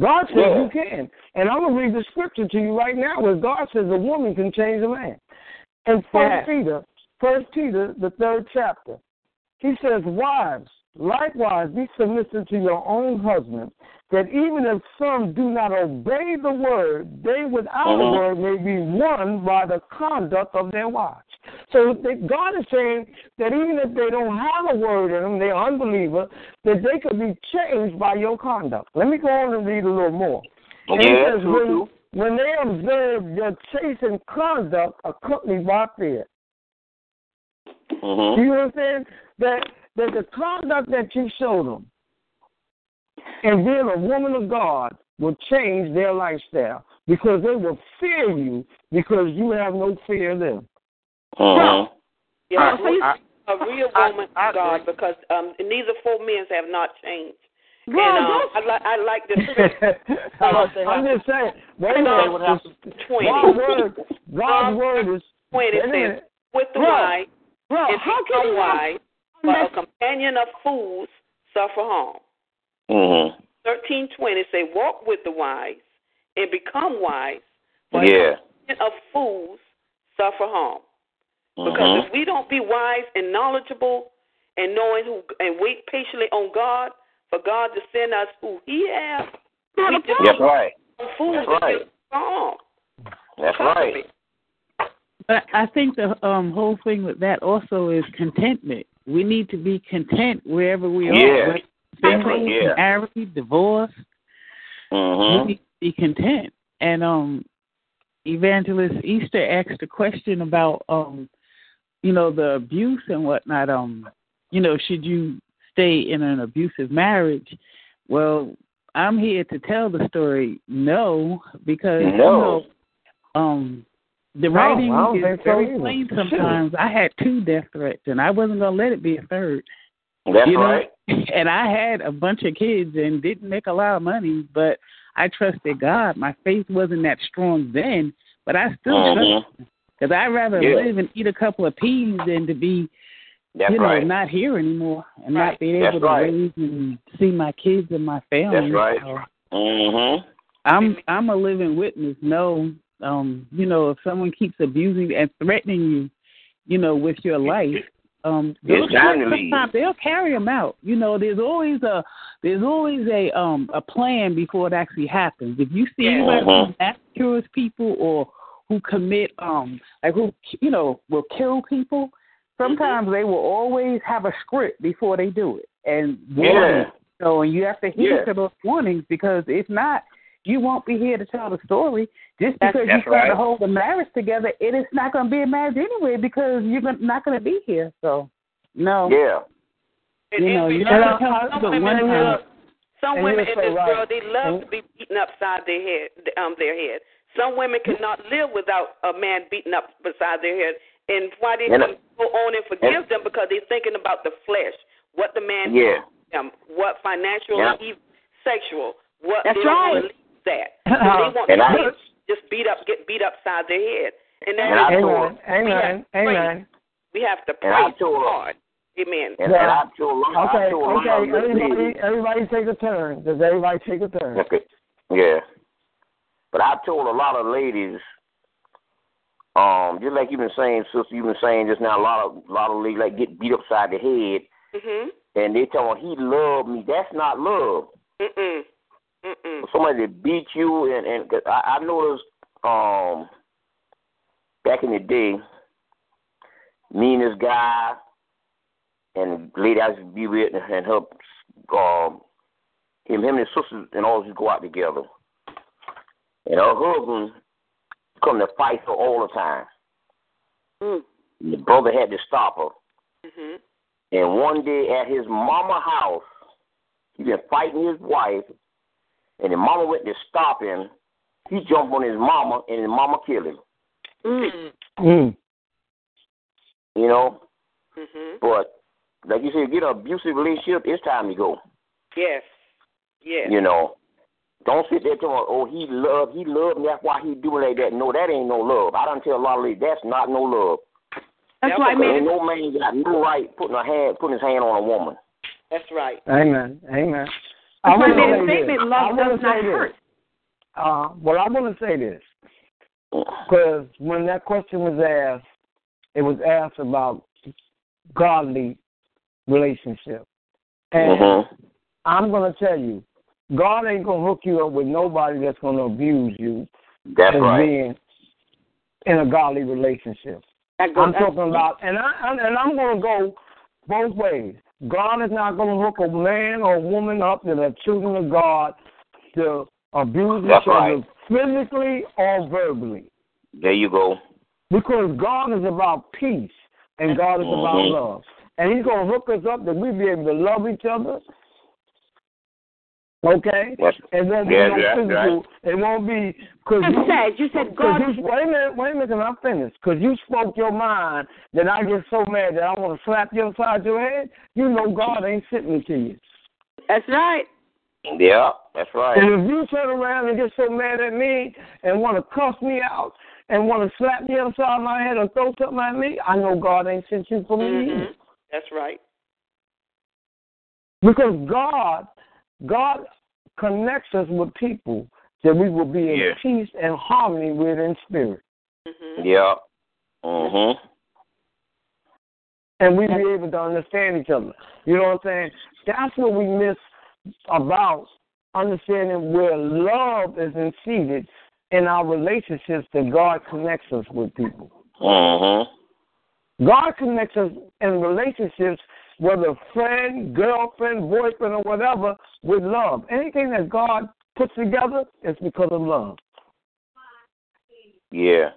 God says Yeah. you can. And I'm gonna read the scripture to you right now where God says a woman can change a man. In First Peter, First Peter, the third chapter, he says, Wives, likewise be submissive to your own husband, that even if some do not obey the word, they without a Mhm. word may be won by the conduct of their wives. So God is saying that even if they don't have a word in them, they're unbeliever, that they could be changed by your conduct. Let me go on and read a little more. And he Yeah, says, when, when they observe your chastened conduct accompanied by fear. Mm-hmm. Do you understand that that the conduct that you show them and being a woman of God will change their lifestyle because they will fear you because you have no fear of them. Mm-hmm. Yeah, I- she's I- a real woman I of God agree. because um, neither four men have not changed. Well, and um, I, li- I like the scripture. I'm just saying. Wait a They minute. would have Twenty. God's word, God's word is. Twenty says, minute. "With the Bro, wise Bro, and how become can you have wise, but a companion of fools suffer harm." Mm-hmm. Thirteen twenty say, "Walk with the wise and become wise, but Yeah. a companion of fools suffer harm." Because Mm-hmm. if we don't be wise and knowledgeable and knowing who and wait patiently on God for God to send us who He has, we just That's right. become fools That's right. wrong. That's right. But I think the um, whole thing with that also is contentment. We need to be content wherever we are. Yeah. whether Single, Yeah. married, divorced. We Mm-hmm. need to be content. And um, Evangelist Easter asked a question about um, you know, the abuse and whatnot. Um, you know, should you stay in an abusive marriage? Well, I'm here to tell the story. No, because you know, um, the No, writing is very either. plain. Sometimes I had two death threats, and I wasn't gonna let it be a third. That's you know? right. And I had a bunch of kids and didn't make a lot of money, but I trusted God. My faith wasn't that strong then, but I still Mhm. trust because I'd rather Yeah. live and eat a couple of peas than to be, That's you know, right. not here anymore and Right. not be That's able to right. raise and see my kids and my family. That's right. So Mm-hmm. I'm I'm a living witness. No, um, you know, if someone keeps abusing and threatening you, you know, with your life, um, they'll, It's time to leave. sometimes they'll carry them out. You know, there's always a there's always a um a plan before it actually happens. If you see Yeah. anybody Mhm. who massacres people or who commit um like who you know will kill people, sometimes they will always have a script before they do it and Yeah. warning. So and you have to hear Yeah. to those warnings because if not, you won't be here to tell the story. Just That's- because that's you try to hold the marriage together, it is not going to be a marriage anyway because you're not going to be here. So, no, Yeah. And you know, every- you And have to I- tell some women one in this, some women in this world they love And- to be beaten upside their head, um, their head. Some women cannot live without a man beating up beside their head, and why they And- can go on and forgive and- them because they're thinking about the flesh, what the man Yeah. did them, what financial, Yeah. even sexual, what That's they don't want right. to leave that. So they want And to I- be- just beat up, get beat upside their head, and And I that is told- Amen. Amen. We have to Amen. we have to And I pray told her- hard. Amen. And, and I told, okay, told okay. Everybody, everybody take a turn. Does everybody take a turn? Okay. Yeah. But I told a lot of ladies, um, just like you've been saying, sister, you've been saying just now, a lot of a lot of ladies like get beat upside the head, Mhm. and they tell me he loved me. That's not love. Mm-mm. Mm-mm. Somebody that beat you, and and 'cause I, I noticed, um, back in the day, me and this guy and the lady I used to be with and her, um, him, him and his sisters and all to go out together. And her husband come to fight her all the time. Mm. The brother had to stop her. Mhm. And one day at his mama house, he been fighting his wife, and the mama went to stop him. He jumped on his mama, and his mama killed him. Mm. Mm. You know, Mhm. but like you said, get an abusive relationship. It's time to go. Yes. Yes. You know, don't sit there telling, oh, he love, he love me. That's why he doing like that. No, that ain't no love. I don't tell a lot of ladies that's not no love. That's why I Because made ain't no man got no right putting a hand, putting his hand on a woman. That's right. Amen. Amen. That's why I wanna made a say this. statement. Love does not say this. hurt. Uh, well, I want to say this because when that question was asked, it was asked about godly relationship, and Mhm. I'm going to tell you, God ain't going to hook you up with nobody that's going to abuse you That's as right. being in a godly relationship. That goes, I'm talking about, and I and and I'm going to go both ways. God is not going to hook a man or a woman up that are children of God to abuse That's each other right. physically or verbally, There you go. because God is about peace and God is about Mhm. love, and He's going to hook us up that we be able to love each other. Okay, That's, it won't be Yeah, no that's physical. It won't be because you said, you said God. you, wait a minute, wait a minute, and I'm finished. Because you spoke your mind that I get so mad that I want to slap you upside your head. You know God ain't sitting to you. That's right. yeah, that's right. And if you turn around and get so mad at me and want to cuss me out and want to slap me upside my head or throw something at me, I know God ain't sent you for me Mhm. That's right. Because God, God connects us with people that we will be in Yeah. peace and harmony with in spirit. Mhm. Yeah. Mhm. and we be able to understand each other. You know what I'm saying? That's what we miss about understanding where love is seated in our relationships that God connects us with people. Mhm. God connects us in relationships, whether friend, girlfriend, boyfriend, or whatever, with love. Anything that God puts together is because of love. Yeah.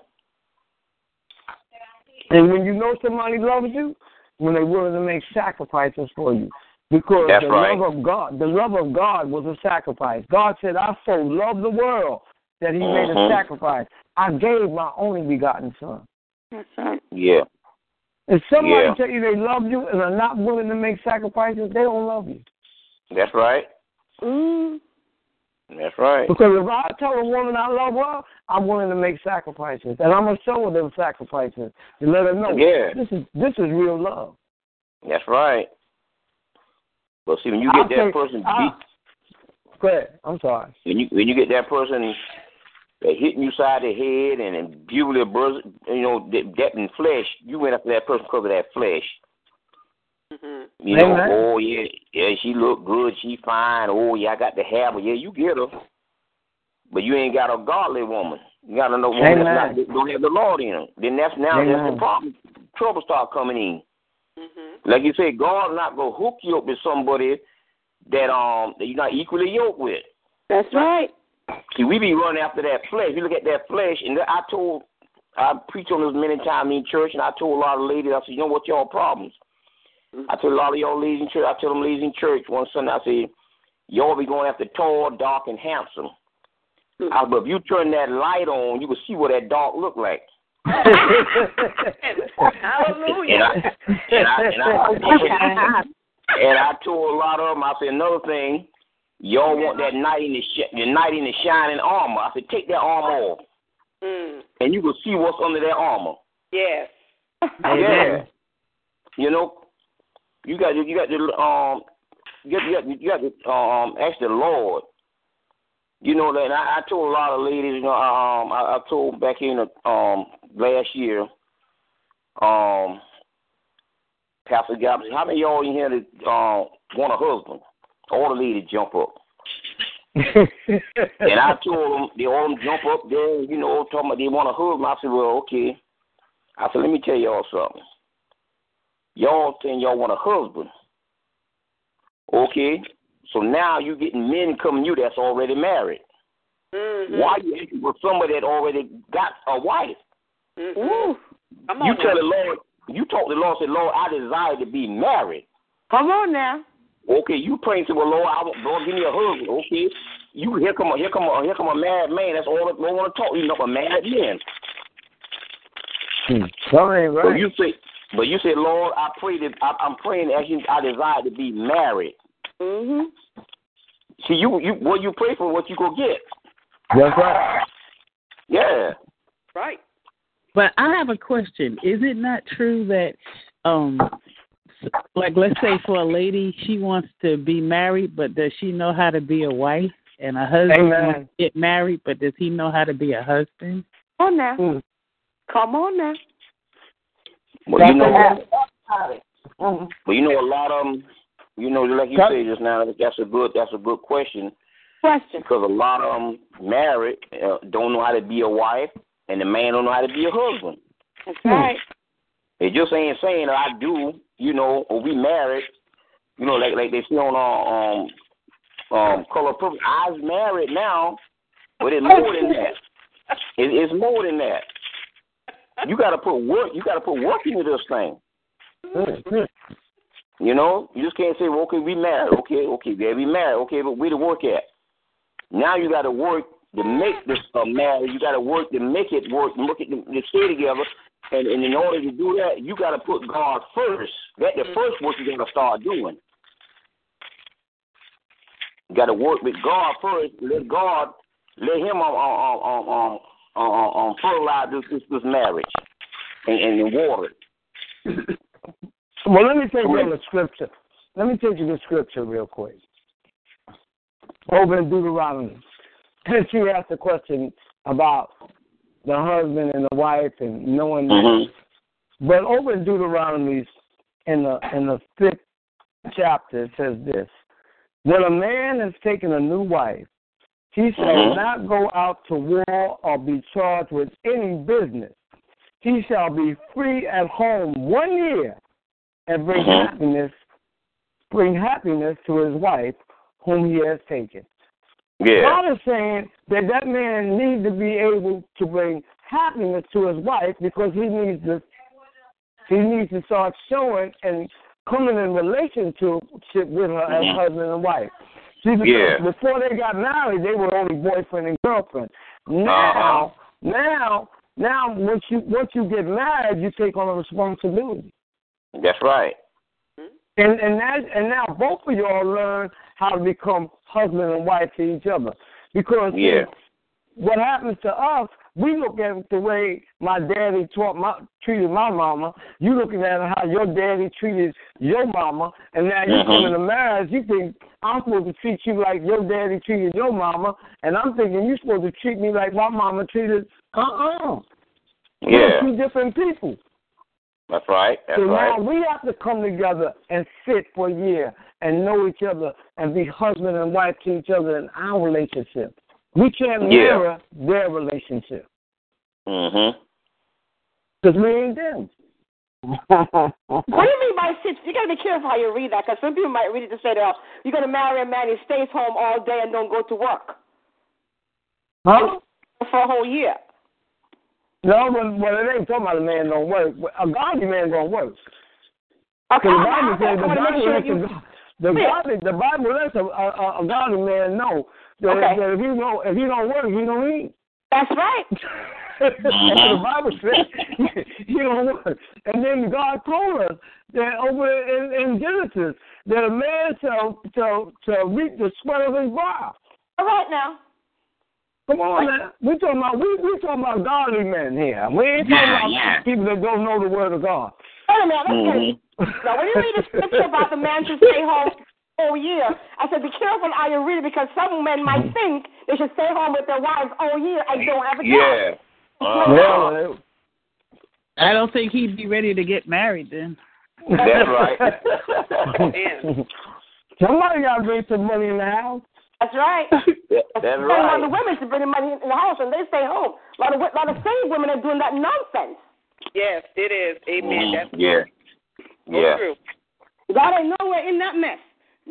And when you know somebody loves you, when they're willing to make sacrifices for you. Because That's the right. love of God, the love of God was a sacrifice. God said, I so loved the world that he made a Mhm. sacrifice. I gave my only begotten son. That's right. Yeah. If somebody Yeah. tell you they love you and are not willing to make sacrifices, they don't love you. That's right. Mm. That's right. Because if I tell a woman I love her, I'm willing to make sacrifices, and I'm gonna show her them sacrifices to let her know Yeah. this is this is real love. That's right. But see, when you I'll get that take- person beat, I- Go ahead. I'm sorry. when you when you get that person that hitting you side of the head and and beauty of birth, you know that, that in flesh, you went after that person because of that flesh. Mhm. You know, Amen. oh yeah, yeah, she look good, she fine. Oh yeah, I got the hair, but yeah, you get her. But you ain't got a godly woman. You got to know woman Amen. that's not that don't have the Lord in her. Then that's now that's the problem. Trouble start coming in. Mhm. Like you said, God's not gonna hook you up with somebody that um that you're not equally yoked with. That's right. See, we be running after that flesh. You look at that flesh, and I told, I preach on this many times in church, and I told a lot of ladies, I said, you know what y'all problems? Mm-hmm. I told a lot of y'all ladies in church, I told them ladies in church one Sunday, I said, y'all be going after tall, dark, and handsome. Mm-hmm. I said, but if you turn that light on, you will see what that dark look like. Hallelujah. And I, and I, and I, and I told a lot of them, I said, another thing, y'all want that knight in the, sh- the knight in the shining armor. I said, take that armor off, Mm. and you will see what's under that armor. Yes. Yeah. You know, you got you got the um you got you got, you got to um ask the Lord. You know that I, I told a lot of ladies, you know, um I, I told back here in the um last year, um Pastor Gabs, how many of y'all in here that uh, want a husband? All the ladies jump up. and I told them, they all them jump up there, you know, talking about they want to a husband. I said, well, okay. I said, let me tell y'all something. Y'all saying y'all want a husband. Okay? So now you getting men coming you that's already married. Mm-hmm. Why you asking for somebody that already got a wife? Mm-hmm. Come on you now. tell the Lord, you talk to the Lord, say, Lord, I desire to be married. Come on now. Okay, you praying to the Lord, I want, Lord, give me a husband. Okay, you here come a here come a here come a married man. That's all that Lord want to talk. You know, a married man. Hmm. Something ain't So you say, but you say, Lord, I pray that I, I'm praying as you, I desire to be married. Mhm. See, you you what you pray for, what you go get. That's right. Yeah. Right. But I have a question. Is it not true that, um, like let's say for a lady, she wants to be married, but does she know how to be a wife? And a husband Amen. wants to get married, but does he know how to be a husband? Come on now. Hmm. Come on now. Well, you know, Mhm. but you know, a lot of them, you know, like you That- said just now, that's a good that's a good question Question. because a lot of them married uh, don't know how to be a wife, and the man don't know how to be a husband. That's right. It just ain't saying I do, you know, or we married, you know, like like they see on uh, um um color purple. I was married now, but it's more than that. It, it's more than that. You got to put work. You got to put work into this thing. You know, you just can't say, well, okay, we married. Okay, okay, yeah, we married. Okay, but where to work at? Now you got to work to make this uh, marriage. You got to work to make it work. Look at the stay together. And, and in order to do that, you got to put God first. That the first work you got to start doing. You got to work with God first. Let God let Him um um um um, um, um fertilize this this, this marriage and, and water. it. Well, let me take you on the scripture. Let me take you to scripture real quick. Over in Deuteronomy. Since you asked a question about the husband and the wife and knowing Mhm. But over in Deuteronomy, in the in the fifth chapter, it says this: When a man has taken a new wife, he shall Mhm. not go out to war or be charged with any business. He shall be free at home one year and bring Mhm. happiness, bring happiness to his wife, whom he has taken. Yeah. God is saying that that man needs to be able to bring happiness to his wife because he needs to he needs to start showing and coming in relationship with her as Mhm. husband and wife. See, because Yeah. before they got married, they were only boyfriend and girlfriend. Now, Uh-huh. now, now, once you once you get married, you take on a responsibility. That's right. And and that and now both of y'all learn how to become husband and wife to each other. Because Yeah. what happens to us, we look at it the way my daddy taught my treated my mama. You looking at how your daddy treated your mama, and now you Mhm. come into marriage, you think I'm supposed to treat you like your daddy treated your mama, and I'm thinking you're supposed to treat me like my mama treated. Uh uh We're Yeah. two different people. That's right. That's So now we have to come together and sit for a year and know each other and be husband and wife to each other in our relationship. We can't Yeah. mirror their relationship Mhm. because we ain't them. What do you mean by sit? You gotta be careful how you read that, because some people might read it to say that oh, you're gonna marry a man who stays home all day and don't go to work Huh? for a whole year. No, but, but it ain't talking about a man don't work. A godly man gonna work. Okay, the Bible I, says I the Bible sure lets you. the, godly the Bible lets a, a, a godly man know that, Okay. that if he don't if he don't work, he don't eat. That's right. the Bible says he don't work. And then God told us that over in, in Genesis that a man shall shall shall reap the sweat of his brow. All right now. Come on, man. We talking about we we talking about godly men here. We ain't talking yeah, about yeah. people that don't know the word of God. Wait a minute. Mm-hmm. Now, when you read the scripture about the man should stay home all year, I said, be careful how you read it because some men might think they should stay home with their wives all year and don't have a job. Yeah. Uh, I don't think he'd be ready to get married then. That's right. Somebody got to bring some money in the house. That's right. That's right. A lot of women to bring the money in the house and they stay home. A lot of a lot of saved women are doing that nonsense. Yes, it is. Amen. Mm, That's yeah. Yeah. true. God ain't nowhere in that mess.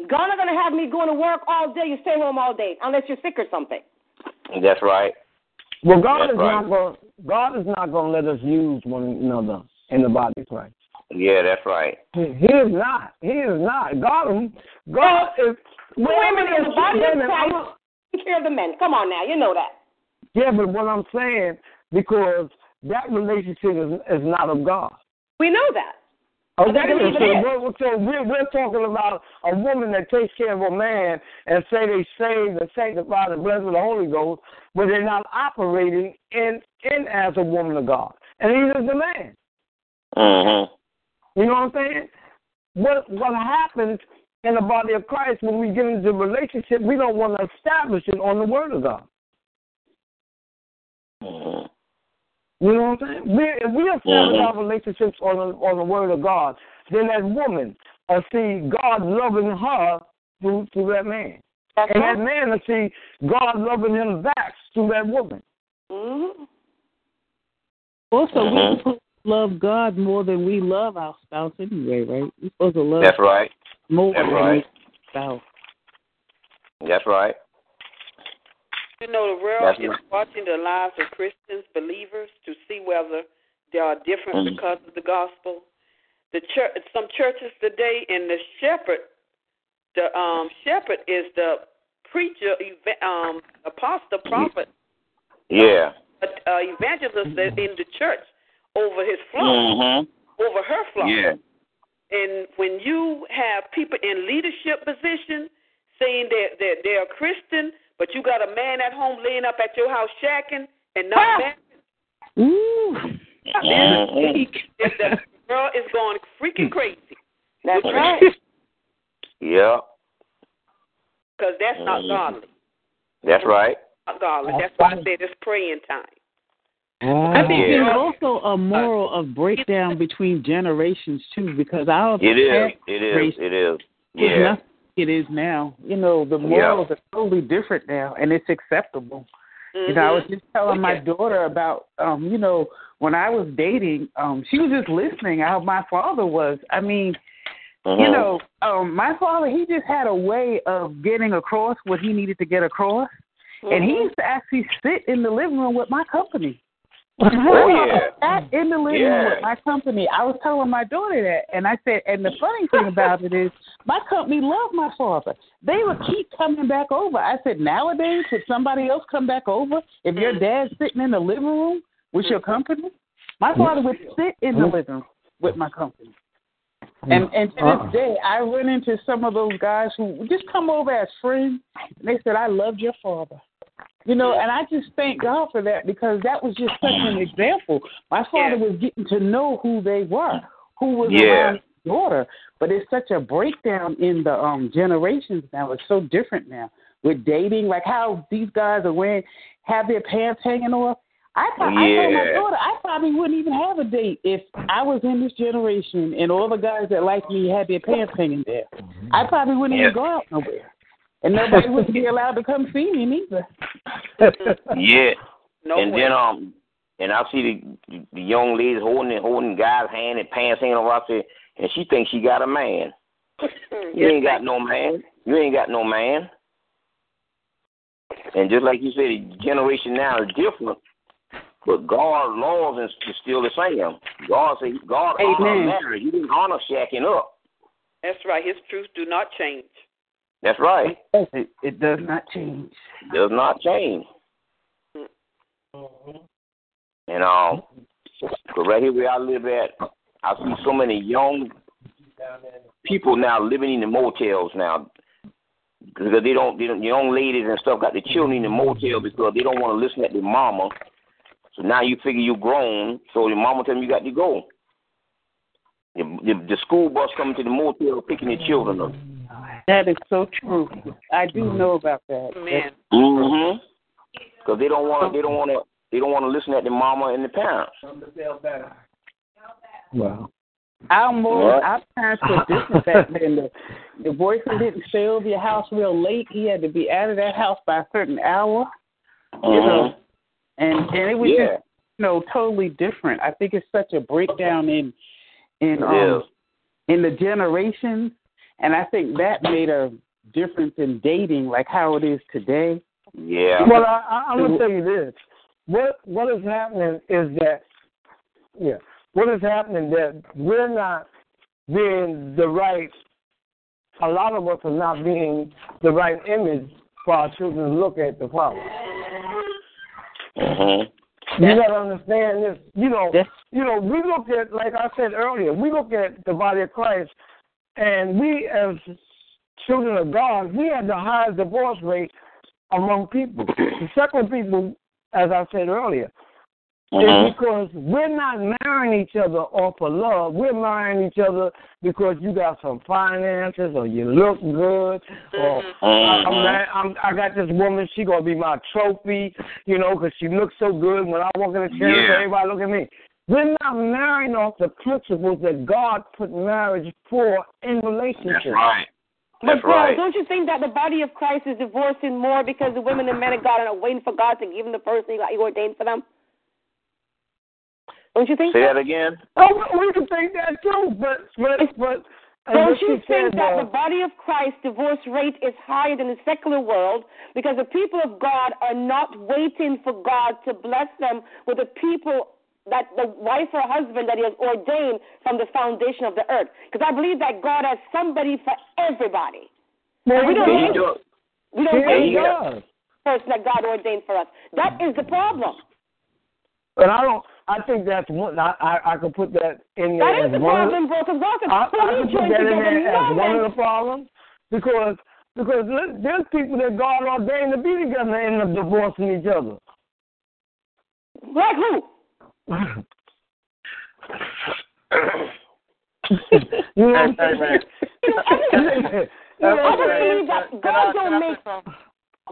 God not gonna have me going to work all day. You stay home all day unless you're sick or something. That's right. Well, God That's is right. not going. God is not going to let us use one another in the body of Christ. Yeah, that's right. He, he is not. He is not. God, God is. Women in the body of Christ take care of the men. Come on now, you know that. Yeah, but what I'm saying because that relationship is is not of God. We know that. Okay, so, we're, so we're, we're talking about a woman that takes care of a man and say they saved and sanctified and blessed with the Holy Ghost, but they're not operating in in as a woman of God, and he's the man. Mm-hmm. You know what I'm saying? What what happens in the body of Christ when we get into a relationship? We don't want to establish it on the Word of God. Mm-hmm. You know what I'm saying? We, if we establish mm-hmm. our relationships on the, on the Word of God, then that woman will see God loving her through, through that man. That's and right. that man will see God loving him back through that woman. Mm-hmm. Also, Mhm. we're supposed to love God more than we love our spouse anyway, right? We're supposed to love That's right. More That's than right. we. That's right. You know, the world That's is right. watching the lives of Christians, believers, to see whether they are different Mhm. because of the gospel. The church, some churches today, and the shepherd, the um shepherd is the preacher, eva- um apostle, prophet, Yeah. uh, evangelist that in the church over his flock, Mm-hmm. over her flock. Yeah. And when you have people in leadership position saying that that they're a Christian, but you got a man at home laying up at your house shacking and not ah! married, Ooh. The girl is going freaking hmm. crazy. That's right. Yeah. Because that's not godly. That's right. Not godly. That's why I said it's praying time. I think Yeah. there's also a moral of breakdown between generations too, because our It is. It is. It is. Yeah. it is now. You know, the morals are totally different now, and it's acceptable. Mm-hmm. You know, I was just telling my daughter about, um, you know, when I was dating, um, she was just listening how my father was. I mean, you know, um, my father, he just had a way of getting across what he needed to get across. And he Mhm. used to actually sit in the living room with my company. Oh yeah. Sat in the living room Yeah. with my company. I was telling my daughter that, and I said, and the funny thing about it is, my company loved my father. They would keep coming back over. I said, nowadays, would somebody else come back over if your mm-hmm. dad's sitting in the living room with your mm-hmm. company? My father would sit in the mm-hmm. living room with my company. Mm. And and to Uh-uh. this day, I run into some of those guys who just come over as friends. And they said, "I loved your father," you know. And I just thank God for that because that was just such an example. My father was getting to know who they were, who was Yeah. around his daughter. But it's such a breakdown in the um generations now. It's so different now with dating, like how these guys are wearing have their pants hanging off. I thought I told my daughter I probably wouldn't even have a date if I was in this generation and all the guys that like me had their pants hanging there. I probably wouldn't Yeah. even go out nowhere. And nobody would be allowed to come see me neither. Yeah. No and way. then um, and I see the the young ladies holding holding guy's hand and pants hanging over. I said, and she thinks she got a man. You ain't got no man. You ain't got no man. And just like you said, the generation now is different. But God's laws is is still the same. God say God honor Amen. marriage. He didn't honor shacking up. That's right. His truth do not change. That's right. It, it does not change. Does not change. And um, 'cause right here where I live at, I see so many young people now living in the motels now. because they don't, they don't, the young ladies and stuff got the children in the motel because they don't want to listen to their mama. So now you figure you're grown, so your mama tell you you got to go. The, the, the school bus coming to the motel picking the children up. That is so true. I do know about that. Man. Mhm. Because they don't want, they don't want to, they don't want to listen to their mama and the parents. Wow. Our more What? our parents were different back then. The, the boyfriend didn't stay over your house real late. He had to be out of that house by a certain hour. You know, and and it was Mm-hmm. Yeah. just you know totally different. I think it's such a breakdown in in It um is. in the generations, and I think that made a difference in dating, like how it is today. Yeah. Well, I, I, I'm gonna tell you this. What what is happening is that, yeah, what is happening that we're not being the right. A lot of us are not being the right image for our children to look at the father. Mhm. You gotta understand this. You know, you know, we look at like I said earlier, we look at the body of Christ, and we as children of God, we have the highest divorce rate among people. The second people, as I said earlier, Mhm. is because we're not marrying each other off of love. We're marrying each other because you got some finances, or you look good, or I, I'm. I'm I got this woman. She gonna be my trophy, you know, because she looks so good. When I walk in the church, Yeah. everybody look at me. We're not marrying off the principles that God put marriage for in relationships. That's right. But That's Paul, right. don't you think that the body of Christ is divorcing more because the women and men of God are not waiting for God to give them the person He ordained for them? Don't you think Say so? that again. Oh, we can think that too, but but but. as Don't you think said, that uh, the body of Christ divorce rate is higher than the secular world because the people of God are not waiting for God to bless them with the people that the wife or husband that He has ordained from the foundation of the earth? Because I believe that God has somebody for everybody. well, we don't he wait- does. We don't he for does. the person that God ordained for us. That is the problem. But I don't. I think that's one. I I, I could put that in there That as is the one. of problem, bro. Because God said, I, "Who I could put that in there as one of the problems because because there- there's people that God ordained to be together and end up divorcing each other. Like who? You know what I'm Hey, hey, man. saying? You know, I just believe that God don't make?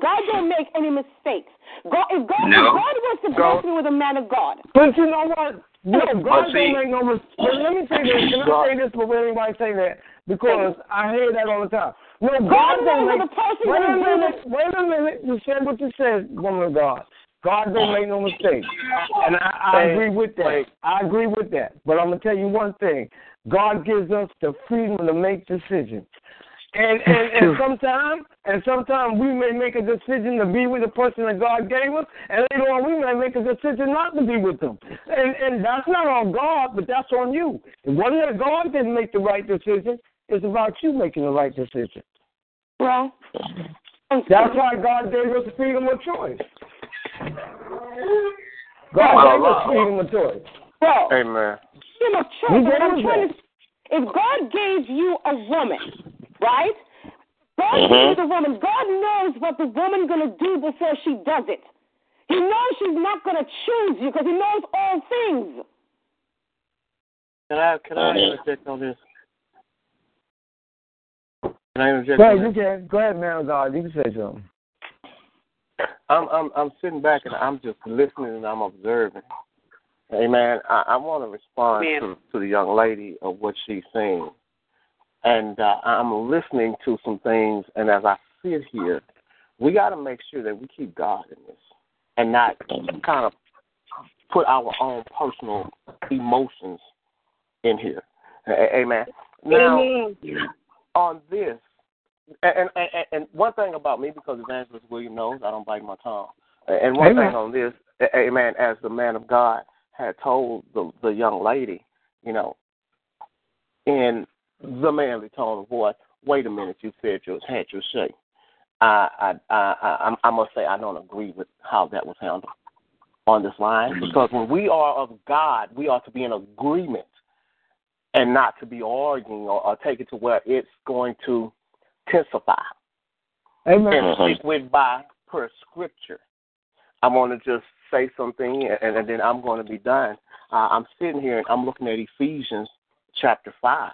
God don't make any mistakes. God, if God, No. if God wants to Go. bless me with a man of God, But you know what? No, God see- don't make no mistakes. Let me say this. Can I say this before anybody say that? Because I hear that all the time. No, God, God don't make. what person Wait a minute. Wait a minute. You said what you said, woman of God. God don't make no mistakes, and I, I agree with that. I agree with that. But I'm gonna tell you one thing: God gives us the freedom to make decisions. And and, and sometimes and sometimes we may make a decision to be with the person that God gave us, and later on we may make a decision not to be with them. And and that's not on God, but that's on you. It wasn't that God didn't make the right decision. It's about you making the right decision. bro. That's why God gave us freedom of choice. God Well, gave us freedom of choice. Bro, Amen. freedom of He choice. gave What I'm trying to, if God gave you a woman, right? God gave you the woman. God knows what the woman gonna do before she does it. He knows she's not gonna choose you because he knows all things. Can I can I interject on this? Can I interject? Go on ahead, this? you can. Go ahead, man of God. You can say something. I'm I'm I'm sitting back and I'm just listening and I'm observing. Hey man, I, I want to respond to to the young lady of what she's saying, and uh, I'm listening to some things. And as I sit here, we got to make sure that we keep God in this, and not kind of put our own personal emotions in here. Amen. Now, on this, and, and and and one thing about me, because Evangelist William knows, I don't bite my tongue. And one Amen. thing on this, a- Amen, as the man of God had told the the young lady, you know, in the manly tone of voice, wait a minute, you said you had your say. I I I I, I must say I don't agree with how that was handled on this line mm-hmm. because when we are of God, we are to be in agreement and not to be arguing or, or take it to where it's going to intensify. Amen. and stick with by per scripture. I'm going to just say something, and, and then I'm going to be done. Uh, I'm sitting here and I'm looking at Ephesians chapter 5.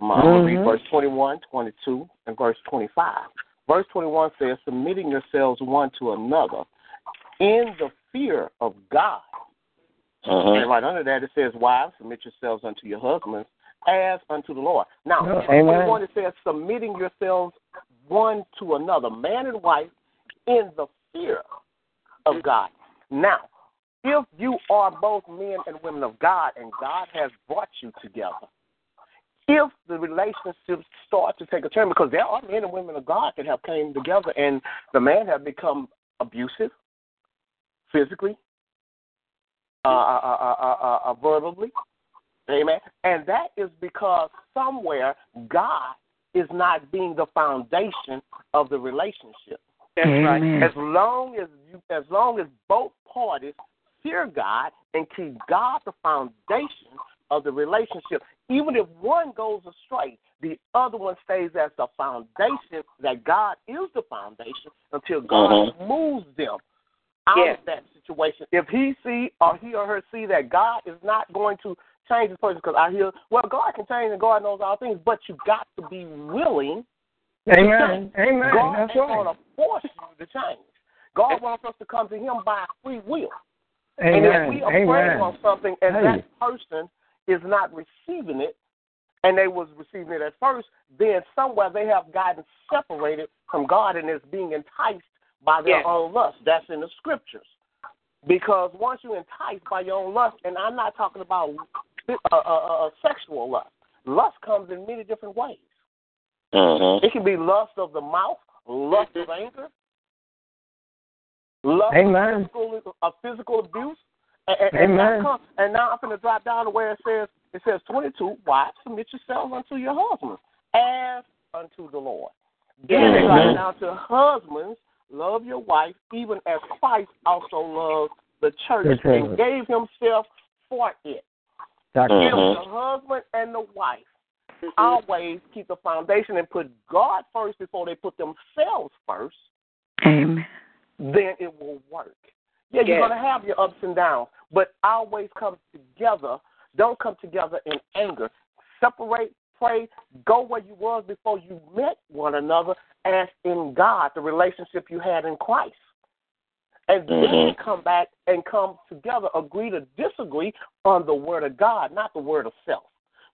I'm going to read verse 21, 22, and verse 25. Verse 21 says, Submitting yourselves one to another in the fear of God. And right under that it says, Wives, submit yourselves unto your husbands as unto the Lord. Now, verse amen. 21 it says, Submitting yourselves one to another, man and wife, in the fear of God. Now, if you are both men and women of God and God has brought you together, if the relationships start to take a turn, because there are men and women of God that have came together and the man have become abusive physically, uh, uh, uh, uh, uh, uh, verbally, amen, and that is because somewhere God is not being the foundation of the relationship. That's right. As long as you, as long as both parties fear God and keep God the foundation of the relationship, even if one goes astray, the other one stays as the foundation that God is the foundation until God uh-huh. moves them out Yes. of that situation. If he see or he or her see that God is not going to change this person, because I hear, well, God can change and God knows all things, but you got to be willing Amen. Amen. God That's ain't going to force you to change. God wants us to come to Him by free will. Amen. And if we Amen. are praying Amen. on something and Hey. that person is not receiving it, and they was receiving it at first, then somewhere they have gotten separated from God and is being enticed by their Yes. own lust. That's in the scriptures. Because once you're enticed by your own lust, and I'm not talking about uh, uh, uh, uh, sexual lust. Lust comes in many different ways. It can be lust of the mouth, lust of anger, lust Amen. of physical, of physical abuse. And, and, and, Amen. that comes, and now I'm going to drop down to where it says, it says 22, wives, submit yourselves unto your husbands as unto the Lord. Then it Amen. drops down to husbands, love your wife, even as Christ also loved the church The church. and gave himself for it. Doctor. Mm-hmm. If the husband and the wife mm-hmm. always keep the foundation and put God first before they put themselves first, Amen. then it will work. Yeah, you're going to have your ups and downs, but always come together. Don't come together in anger. Separate, pray, go where you was before you met one another as in God, the relationship you had in Christ. And then mm-hmm. come back and come together, agree to disagree on the word of God, not the word of self.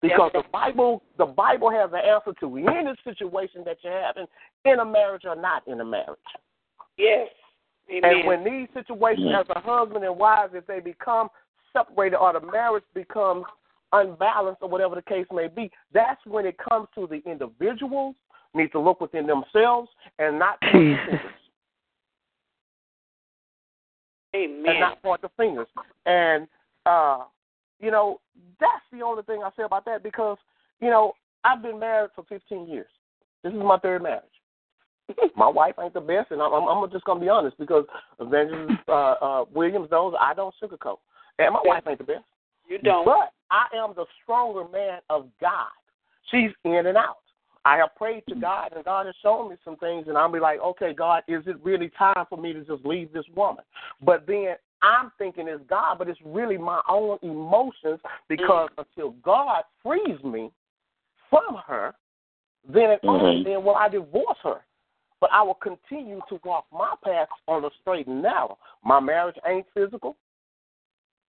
Because the Bible the Bible has an answer to any situation that you're having in a marriage or not in a marriage. Yes. Amen. And when these situations mm-hmm. as a husband and wife, if they become separated or the marriage becomes unbalanced or whatever the case may be, that's when it comes to the individuals need to look within themselves and not point the fingers. Amen. And not point the fingers. And uh, you know, that's the only thing I say about that because, you know, I've been married for fifteen years. This is my third marriage. my wife ain't the best, and I'm, I'm, I'm just gonna be honest because Evangelist uh, uh, Williams knows I don't sugarcoat, and my wife ain't the best. You don't. But I am the stronger man of God. She's in and out. I have prayed to God, and God has shown me some things, and I'll be like, okay, God, is it really time for me to just leave this woman? But then I'm thinking it's God, but it's really my own emotions because mm-hmm. until God frees me from her, then and only mm-hmm. then will I divorce her. But I will continue to walk my path on the straight and narrow. My marriage ain't physical.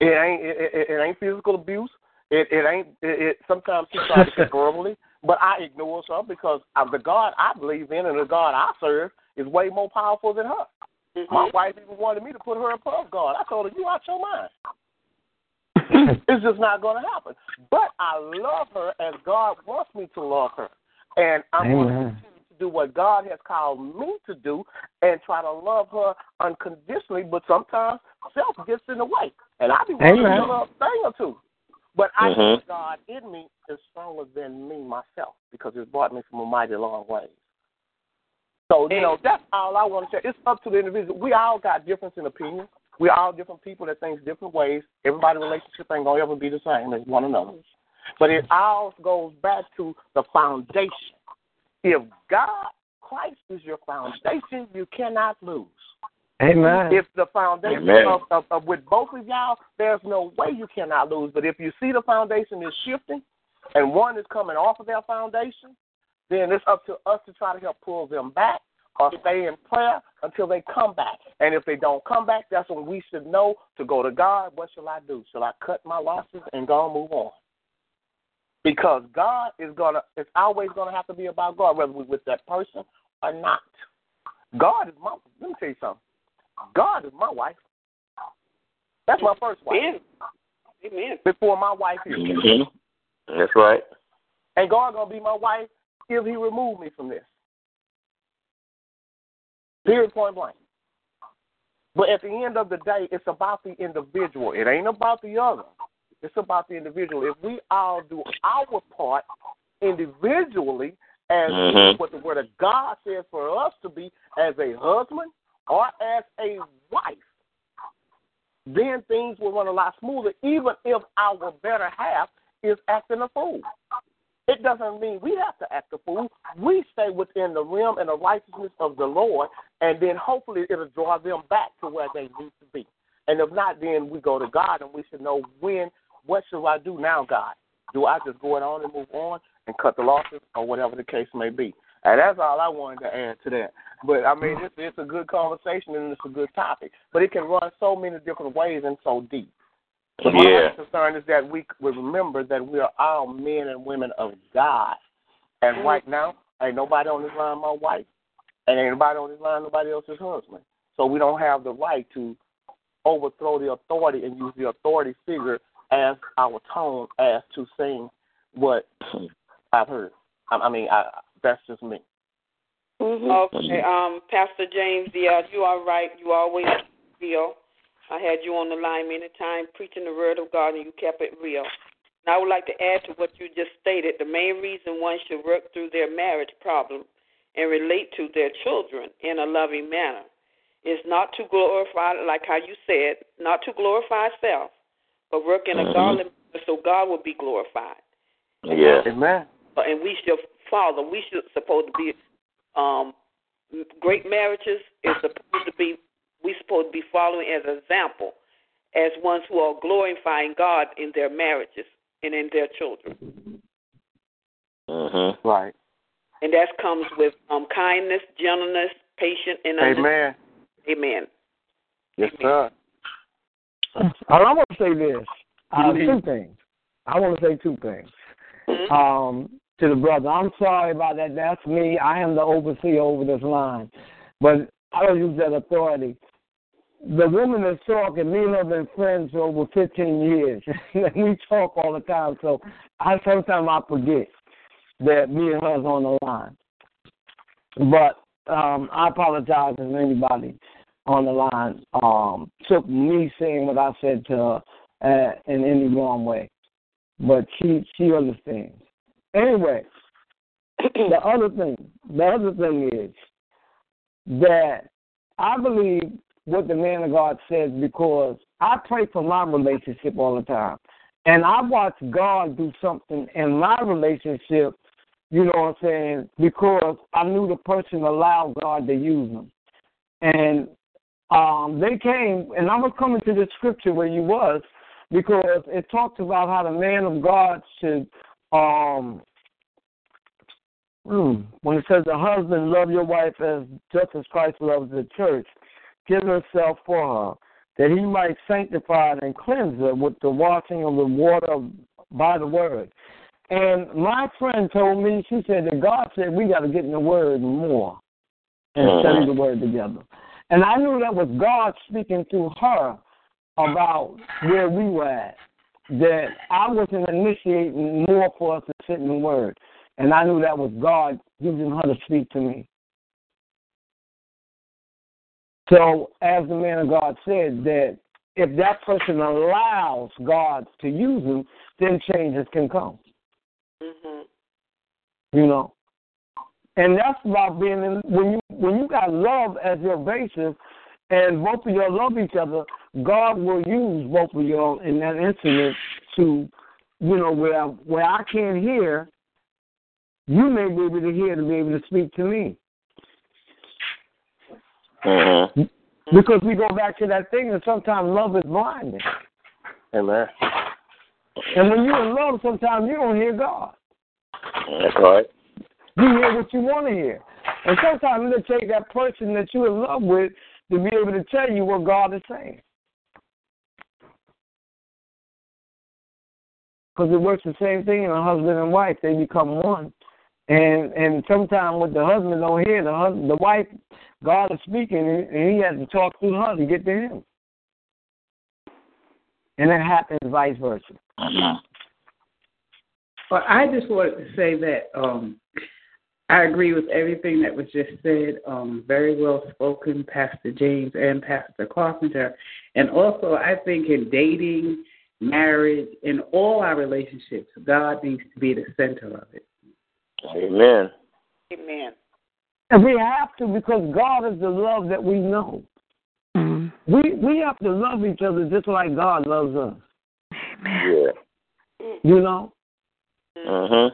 It ain't it, it, it ain't physical abuse. It it ain't it, it sometimes she tries to verbally, but I ignore her because of the God I believe in and the God I serve is way more powerful than her. Mm-hmm. My wife even wanted me to put her above God. I told her, "You out your mind." it's just not going to happen. But I love her as God wants me to love her, and I'm going to continue to do what God has called me to do, and try to love her unconditionally. But sometimes self gets in the way, and I be wanting to Amen. do a thing or two. But I know Mhm. God in me is stronger than me myself because it's brought me from a mighty long way. So, you know, that's all I want to say. It's up to the individual. We all got difference in opinion. We all different people that think different ways. Everybody's relationship ain't gonna ever be the same as one another. But it all goes back to the foundation. If God Christ is your foundation, you cannot lose. Amen. If the foundation of, of, of, with both of y'all, there's no way you cannot lose. But if you see the foundation is shifting and one is coming off of their foundation, then it's up to us to try to help pull them back or stay in prayer until they come back. And if they don't come back, that's when we should know to go to God. What shall I do? Shall I cut my losses and go and move on? Because God is gonna it's always gonna have to be about God, whether we're with that person or not. God is my let me tell you something. God is my wife. That's my first wife. Amen. Amen. Before my wife is. Mm-hmm. That's right. And God gonna be my wife if He remove me from this. Period. Point blank. But at the end of the day, it's about the individual. It ain't about the other. It's about the individual. If we all do our part individually, as mm-hmm. what the Word of God says for us to be as a husband, or as a wife, then things will run a lot smoother, even if our better half is acting a fool. It doesn't mean we have to act a fool. We stay within the realm and the righteousness of the Lord, and then hopefully it'll draw them back to where they need to be. And if not, then we go to God and we should know when, what should I do now, God? Do I just go on and move on and cut the losses or whatever the case may be? And that's all I wanted to add to that. But I mean, hmm. it's, it's a good conversation and it's a good topic. But it can run so many different ways and so deep. Yeah. my concern is that we we remember that we are all men and women of God. And hmm. right now, ain't nobody on this line my wife, and ain't nobody on this line nobody else's husband. So we don't have the right to overthrow the authority and use the authority figure as our tone as to saying what hmm. I've heard. I, I mean, I, that's just me. Mm-hmm. Okay, um, Pastor James, yeah, you are right. You always real. I had you on the line many times preaching the word of God, and you kept it real. And I would like to add to what you just stated. The main reason one should work through their marriage problem and relate to their children in a loving manner is not to glorify, like how you said, not to glorify self, but work in a mm-hmm. godly manner so God will be glorified. Yeah. Amen. And we should follow. We should supposed to be um, great marriages is supposed to be we supposed to be following as an example as ones who are glorifying God in their marriages and in their children. Mm-hmm. Right. And that comes with um, kindness, gentleness, patience, and Amen. Amen. Yes, sir. I want to say this. Uh, two things. I want to say two things. Mm-hmm. Um, to the brother. I'm sorry about that. That's me. I am the overseer over this line. But I don't use that authority. The woman that's talking, me and her have been friends for over 15 years. we talk all the time. So I sometimes I forget that me and her's on the line. But um, I apologize if anybody on the line um, took me saying what I said to her uh, in any wrong way. But she she understands. Anyway, the other thing, the other thing is that I believe what the man of God says because I pray for my relationship all the time. And I watch God do something in my relationship, you know what I'm saying, because I knew the person allowed God to use them. And um, they came, and I was coming to the scripture where you was, because it talks about how the man of God should um, Mm. When it says the husband love your wife as just as Christ loves the church, give himself for her, that he might sanctify and cleanse her with the washing of the water by the word. And my friend told me, she said that God said we got to get in the word more and uh-huh. study the word together. And I knew that was God speaking to her about where we were at. That I wasn't initiating more for us to sit in the word. And I knew that was God using her to speak to me. So, as the man of God said, that if that person allows God to use them, then changes can come. Mm-hmm. You know, and that's about being in, when you when you got love as your basis, and both of you love each other. God will use both of y'all in that incident to, you know, where where I can't hear, you may be able to hear to be able to speak to me. Mm-hmm. Because we go back to that thing, that sometimes love is blinding. Amen. And when you're in love, sometimes you don't hear God. That's right. You hear what you want to hear. And sometimes it'll take that person that you're in love with to be able to tell you what God is saying. Because it works the same thing in a husband and wife. They become one. And and sometimes what the husband don't hear, the husband, the wife, God is speaking, and he has to talk through her to get to him. And it happens vice versa. Well, I just wanted to say that um, I agree with everything that was just said. Um, very well spoken, Pastor James and Pastor Carpenter. And also, I think in dating, marriage, in all our relationships, God needs to be the center of it. Amen. Amen. And we have to because God is the love that we know. Mm-hmm. We we have to love each other just like God loves us. Amen. Yeah. You know? Uh-huh.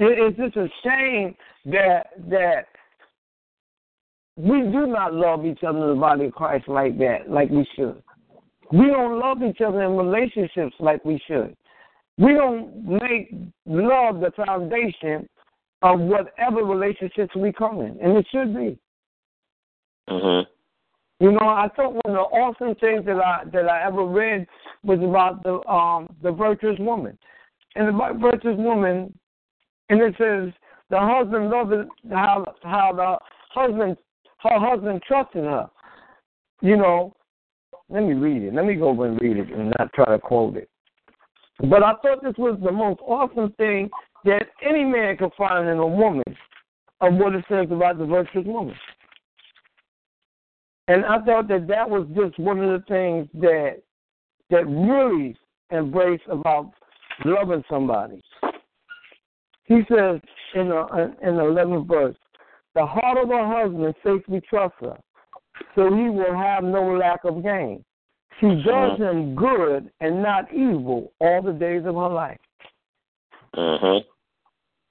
It, it's just a shame that that we do not love each other in the body of Christ like that, like we should. We don't love each other in relationships like we should. We don't make love the foundation of whatever relationships we come in, and it should be. Uh-huh. You know, I thought one of the awesome things that I that I ever read was about the um the virtuous woman, and the virtuous woman, and it says the husband loved how how the husband her husband trusted her. You know, let me read it. Let me go and read it and not try to quote it. But I thought this was the most awesome thing that any man could find in a woman of what it says about the virtuous woman. And I thought that that was just one of the things that that really embraced about loving somebody. He says in the in the eleventh verse, the heart of a husband safely trusts her, so he will have no lack of gain. She does uh-huh. him good and not evil all the days of her life. Uh-huh.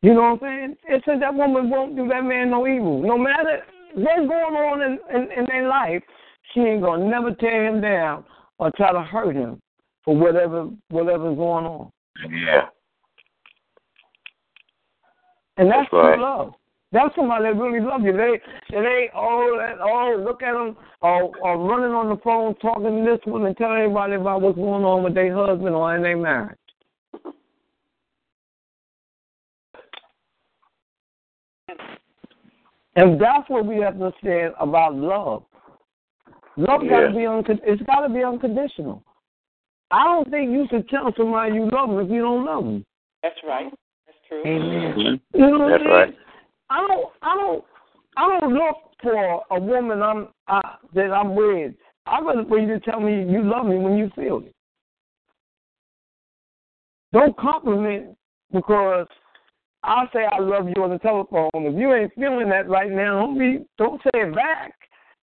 You know what I'm saying? It says that woman won't do that man no evil. No matter what's going on in, in, in their life, she ain't gonna never tear him down or try to hurt him for whatever whatever's going on. Yeah. And that's, that's right. true love. That's somebody that really loves you. They they oh oh look at them or, oh, or oh, running on the phone talking to this one and telling everybody about what's going on with their husband or in their marriage. And that's what we have to say about love. Love yeah. got to be un- it's got to be unconditional. I don't think you should tell somebody you love them if you don't love them. That's right. That's true. Amen. You know That's right. I don't, I don't, I don't look for a woman I'm uh, that I'm with. I'd rather for you to tell me you love me when you feel it. Don't compliment because I'll say I love you on the telephone. If you ain't feeling that right now, don't be, don't say it back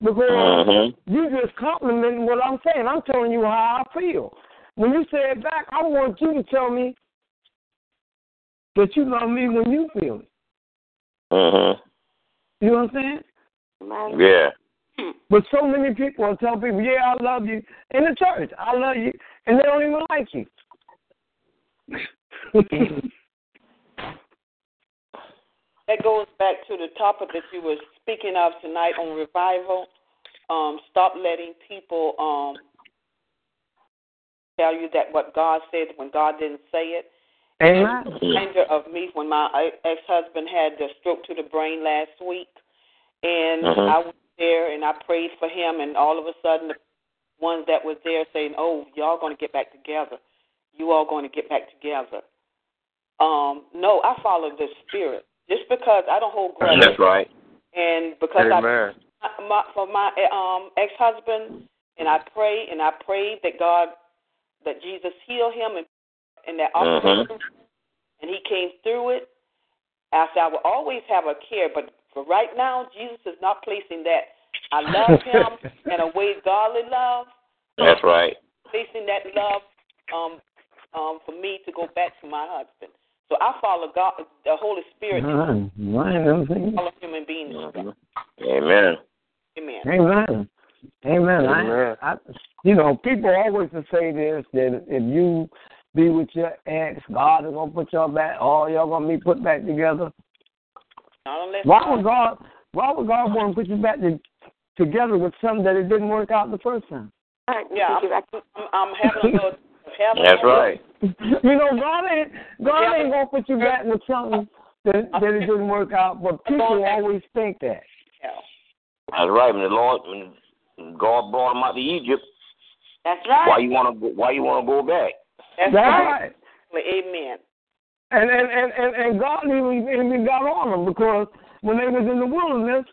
because mm-hmm. you just complimenting what I'm saying. I'm telling you how I feel. When you say it back, I want you to tell me that you love me when you feel it. Uh-huh. You know what I'm saying? Yeah. But so many people tell people, "Yeah, I love you," in the church, "I love you," and they don't even like you. that goes back to the topic that you were speaking of tonight on revival. Um, stop letting people um, tell you that what God said when God didn't say it. Amen. Reminder of me when my ex-husband had the stroke to the brain last week, and uh-huh. I was there and I prayed for him, and all of a sudden the ones that was there saying, "Oh, y'all going to get back together. You all going to get back together." Um, no, I follow the spirit. Just because I don't hold grudges. That's right. And because Amen. I my, for my um ex-husband, and I pray and I prayed that God, that Jesus heal him and in that office, uh-huh. Mm-hmm. and He came through it. I said, I will always have a care, but for right now, Jesus is not placing that. I love Him in a way godly love. That's right. Placing that love um, um, for me to go back to my husband. So I follow God, the Holy Spirit. Amen. Amen. Follow human beings. Amen. Amen. Amen. Amen. Amen. I, I, you know, people always say this that if you be with your ex, God is gonna put y'all back, all y'all gonna be put back together. Why would God? Why would God want to put you back to, together with something that it didn't work out the first time? Yeah, I'm, I'm, I'm having a little. Having That's right. you know, God ain't God ain't gonna put you back with something that, that it didn't work out, but people always think that. That's right. When the Lord, when God brought him out to Egypt, that's right. Why you want to? Why you want to go back? That's, That's right. right. Amen. And and, and, and, and God even, even got on them because when they was in the wilderness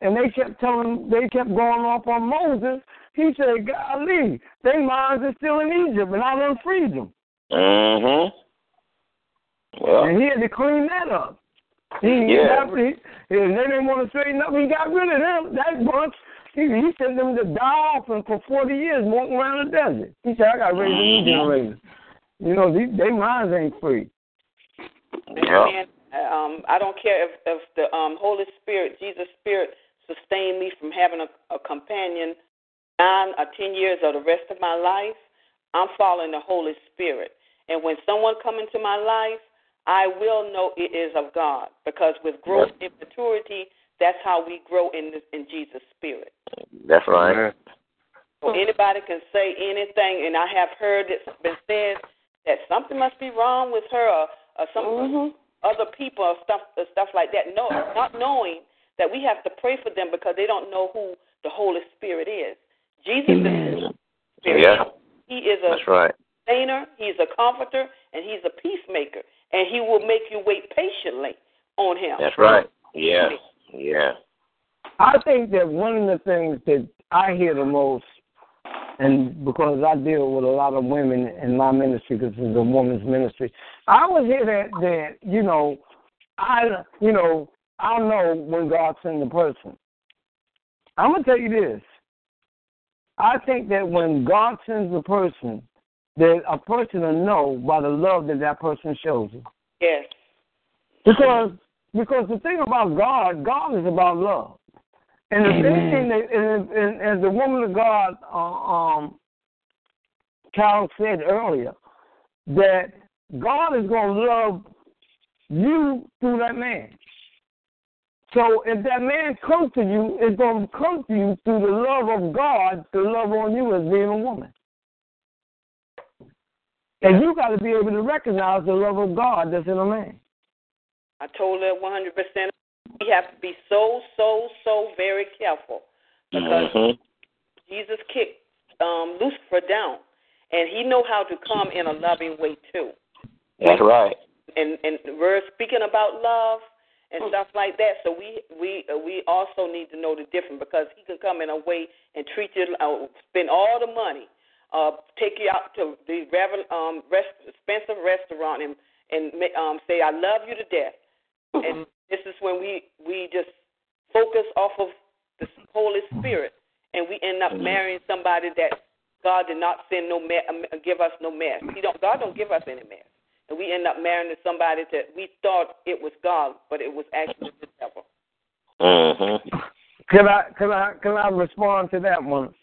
and they kept telling they kept going off on Moses, he said, Golly, their minds are still in Egypt and I done freed them. Mm-hmm. Well, And he had to clean that up. He, Yeah. he, he, and they didn't want to straighten up. He got rid of them. That bunch, he, he sent them to die off and for 40 years walking around the desert. He said, I got to raise a new generation. You know, these, their minds ain't free. Amen. Um, I don't care if, if the um, Holy Spirit, Jesus Spirit, sustained me from having a, a companion nine or ten years or the rest of my life. I'm following the Holy Spirit. And when someone come into my life, I will know it is of God because with growth and maturity, that's how we grow in the, in Jesus' Spirit. that's right. So anybody can say anything, and I have heard it's been said that something must be wrong with her, or, or some Mm-hmm. other people, or stuff, or stuff like that. No, not knowing that we have to pray for them because they don't know who the Holy Spirit is. Jesus is the Spirit. Yeah, He is a that's right. sustainer. He's a comforter, and he's a peacemaker, and he will make you wait patiently on him. That's right. Yeah, yeah. I think that one of the things that I hear the most, and because I deal with a lot of women in my ministry, because it's a woman's ministry, I always hear that that you know, I you know I know when God sends a person. I'm gonna tell you this. I think that when God sends a person, that a person will know by the love that that person shows you. Yes. Because because the thing about God, God is about love. And the same thing that and, and, as the woman of God uh, um Carol said earlier, that God is gonna love you through that man. So if that man comes to you, it's gonna come to you through the love of God, the love on you as being a woman. And you got to be able to recognize the love of God that's in a man. I told her 100%. We have to be so, so, so very careful because Mhm. Jesus kicked um, Lucifer down, and he know how to come in a loving way too. That's right. And and we're speaking about love and stuff like that. So we we uh, we also need to know the difference because he can come in a way and treat you, uh, spend all the money, uh, take you out to the um, rest, expensive restaurant and and um, say I love you to death. And this is when we we just focus off of the Holy Spirit, and we end up marrying somebody that God did not send no me- uh, give us no mess. He don't God don't give us any mess, and we end up marrying somebody that we thought it was God, but it was actually the devil. Mhm. Can I can I can I respond to that one?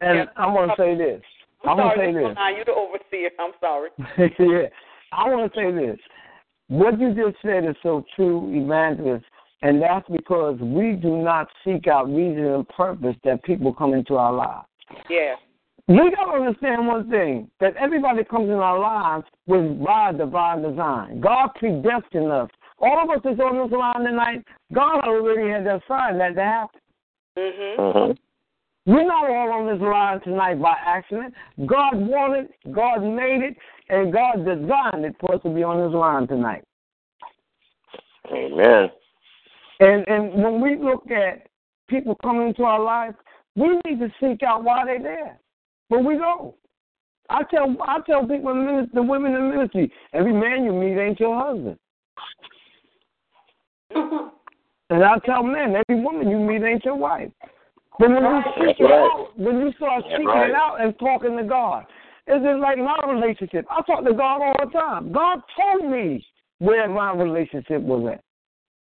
And Yeah. I want to say this. I I'm want to sorry, say Mr. this. Nine, you're the overseer. I'm sorry. yeah, I want to say this. What you just said is so true, evangelist, and that's because we do not seek out reason and purpose that people come into our lives. Yeah. We got to understand one thing that everybody comes in our lives with by divine design. God predestined us. All of us is on this line tonight. God already had assigned that to happen. Mhm. Mhm. We're not all on this line tonight by accident. God wanted, God made it, and God designed it for us to be on His line tonight. Amen. And and when we look at people coming into our life, we need to seek out why they're there. But we don't. I tell I tell people in ministry, the women in ministry, every man you meet ain't your husband. Mm-hmm. And I tell men, every woman you meet ain't your wife. But when you seek That's it out, when you start That's seeking right. it out and talking to God, it's just like my relationship. I talk to God all the time. God told me where my relationship was at.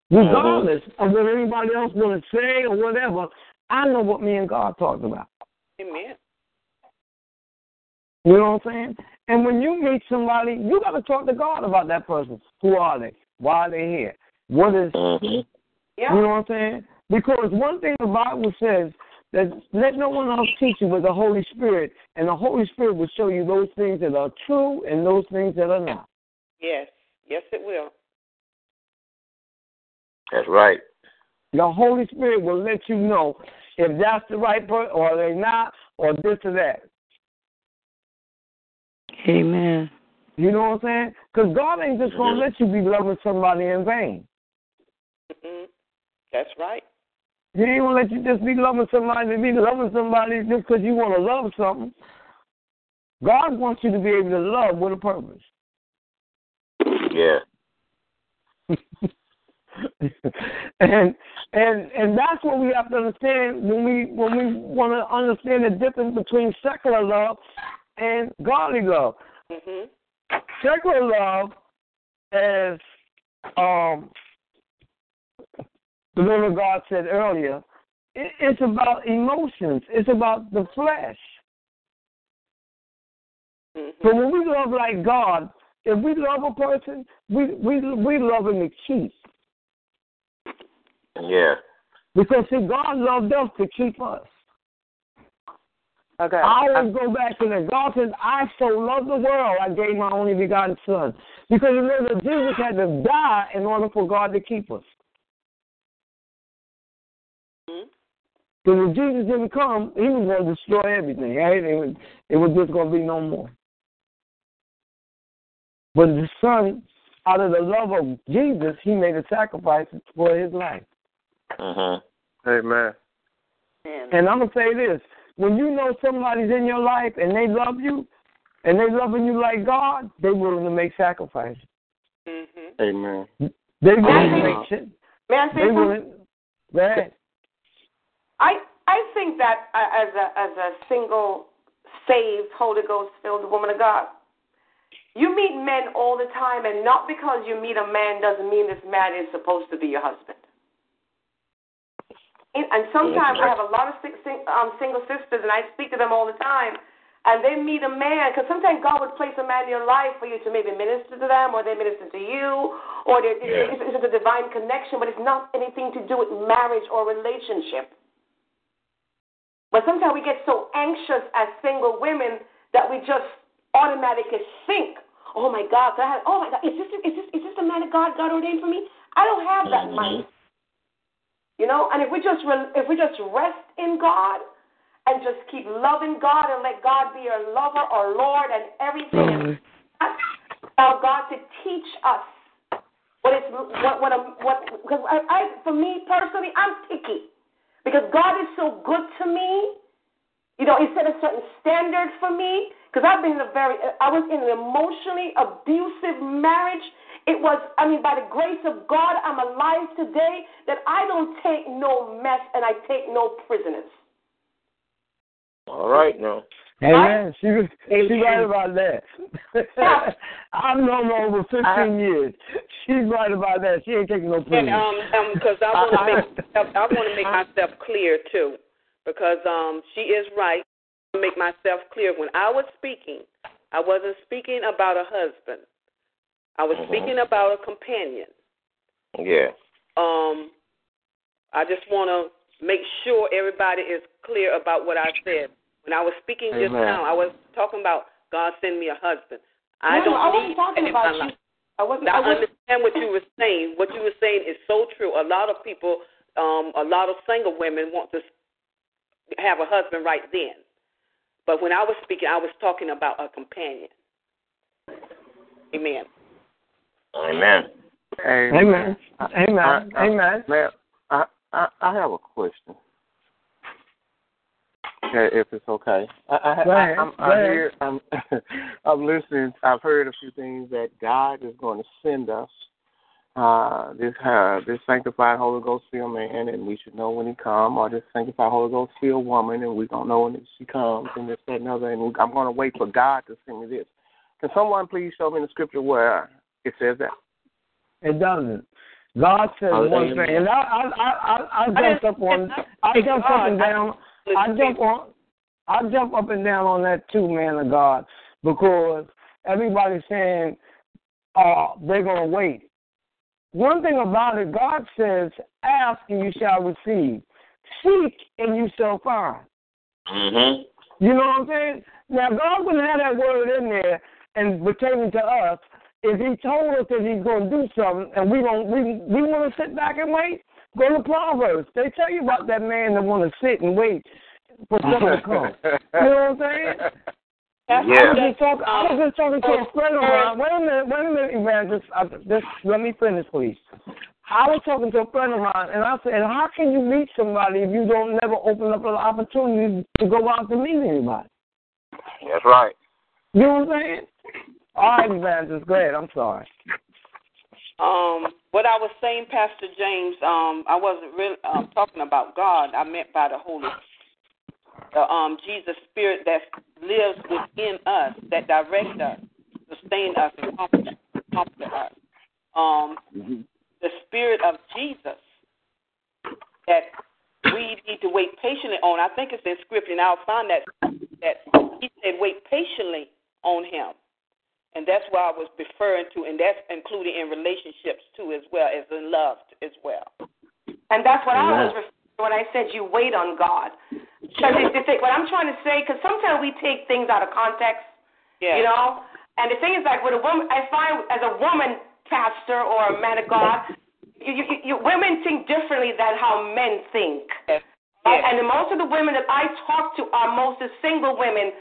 Regardless of what anybody else want to say or whatever, I know what me and God talked about. Amen. You know what I'm saying? And when you meet somebody, you got to talk to God about that person. Who are they? Why are they here? What is, mm-hmm. yeah. you know what I'm saying? Because one thing the Bible says that let no one else teach you but the Holy Spirit, and the Holy Spirit will show you those things that are true and those things that are not. Yes, yes, it will. That's right. The Holy Spirit will let you know if that's the right person or they're not, or this or that. Amen. You know what I'm saying? Because God ain't just going to let you be loving somebody in vain. Mm-hmm. That's right. He ain't going to let you just be loving somebody, be loving somebody just because you want to love something. God wants you to be able to love with a purpose. Yeah. and and and that's what we have to understand when we when we want to understand the difference between secular love and godly love. Mm-hmm. Secular love as um the Lord of God said earlier, it, it's about emotions. It's about the flesh. Mm-hmm. So when we love like God, if we love a person, we we we love him to keep. Yeah. Because see, God loved us to keep us. Okay. I always go back to that. God says, I so loved the world, I gave my only begotten Son. Because remember, Jesus had to die in order for God to keep us. Because if Jesus didn't come, he was going to destroy everything. Right? It, was, it was just going to be no more. But the Son, out of the love of Jesus, he made a sacrifice for his life. Mm-hmm. Amen. And I'm going to say this when you know somebody's in your life and they love you and they're loving you like God, they're willing to make sacrifices. Mm-hmm. Amen. They willing to make shit. May I say They something? willing. Go ahead. I I think that uh, as a as a single, saved, Holy Ghost filled woman of God, you meet men all the time, and not because you meet a man doesn't mean this man is supposed to be your husband. And, and sometimes I have a lot of sing, um, single sisters, and I speak to them all the time. And they meet a man, because sometimes God would place a man in your life for you to maybe minister to them, or they minister to you, or it's, it's, it's a divine connection, but it's not anything to do with marriage or relationship. But sometimes we get so anxious as single women that we just automatically think, "Oh my God, God oh my God, is this is this is this the man of God God ordained for me?" I don't have that mm-hmm. mind. You know, and if we just if we just rest in God and just keep loving God and let God be our lover, our Lord, and everything, and allow God to teach us what it's what what a, what because I, I for me personally I'm picky because God is so good to me. You know, He set a certain standard for me because I've been in a very I was in an emotionally abusive marriage. It was, I mean, by the grace of God, I'm alive today that I don't take no mess and I take no prisoners. All right now. Amen. She was she right about that. I've known her over fifteen I, years. She's right about that. She ain't taking no prisoners. Um, um, because I want to make I want to make myself clear too, because um, she is right. To make myself clear. When I was speaking, I wasn't speaking about a husband. I was Mhm. speaking about a companion. Yeah. Um, I just want to make sure everybody is clear about what I said. When I was speaking just now, I was talking about God send me a husband. I No, no, don't I wasn't talking about you. I wasn't. Now, I I wasn't understand what you were saying. What you were saying is so true. A lot of people, um, a lot of single women want to have a husband right then. But when I was speaking, I was talking about a companion. Amen. Amen. Amen. Amen. I, I, Amen. Ma'am, I, I, I have a question. Okay, if it's okay. I, I, Go ahead. I, I'm, Go I ahead. hear, I'm, I'm listening. I've heard a few things that God is going to send us uh, this uh, this sanctified Holy Ghost filled man, and we should know when he come, or this sanctified Holy Ghost filled woman, and we don't know when she comes, and this that and other. And I'm going to wait for God to send me this. Can someone please show me in the scripture where it says that? It doesn't. God says Oh, one amen. thing, and I I I I, I jumped up on I jumped up and down. I jump on I jump up and down on that too, man of God, because everybody's saying uh, they're going to wait. One thing about it, God says, ask and you shall receive. Seek and you shall find. Mm-hmm. You know what I'm saying? Now, God wouldn't have that word in there and pertaining to us if He told us that He's going to do something and we don't, we we want to sit back and wait. Go to Proverbs. They tell you about that man that want to sit and wait for something to come. You know what I'm saying? Yeah. I was just talking. I was just talking to a friend of mine. Wait a minute, wait a minute, Evangelist. I, just let me finish, please. I was talking to a friend of mine, and I said, "How can you meet somebody if you don't never open up an opportunity to go out to meet anybody?" That's right. You know what I'm saying? All right, Evangelist. Go ahead. I'm sorry. Um, what I was saying, Pastor James, um, I wasn't really um, talking about God. I meant by the Holy, the um, Jesus Spirit that lives within us, that directs us, sustains us, and comfort, comfort us. Um, Mm-hmm. the Spirit of Jesus that we need to wait patiently on. I think it's in Scripture, and I'll find that that He said, "Wait patiently on Him." And that's what I was referring to, and that's included in relationships too, as well as in love as well. And that's what I was referring to when I said you wait on God. Because if you think what I'm trying to say, because sometimes we take things out of context, Yeah. you know. And the thing is, like with a woman, I find as a woman pastor or a man of God, you, you, you, women think differently than how men think. Yes. Right? And most of the women that I talk to are mostly single women.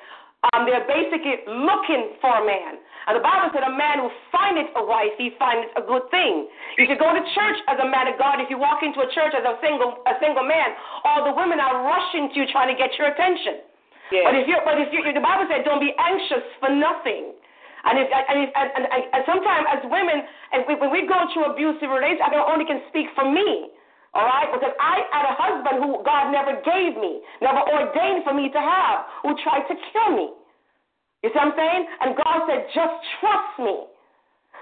Um, they're basically looking for a man. And the Bible said, a man who findeth a wife, he findeth a good thing. You should go to church as a man of God. If you walk into a church as a single a single man, all the women are rushing to you trying to get your attention. Yeah. But if you but if you the Bible said, don't be anxious for nothing. And if and, if, and, and, and, sometimes as women, and we, when we go through abusive relations, I can only can speak for me. All right, because I had a husband who God never gave me, never ordained for me to have, who tried to kill me. You see what I'm saying? And God said, just trust me.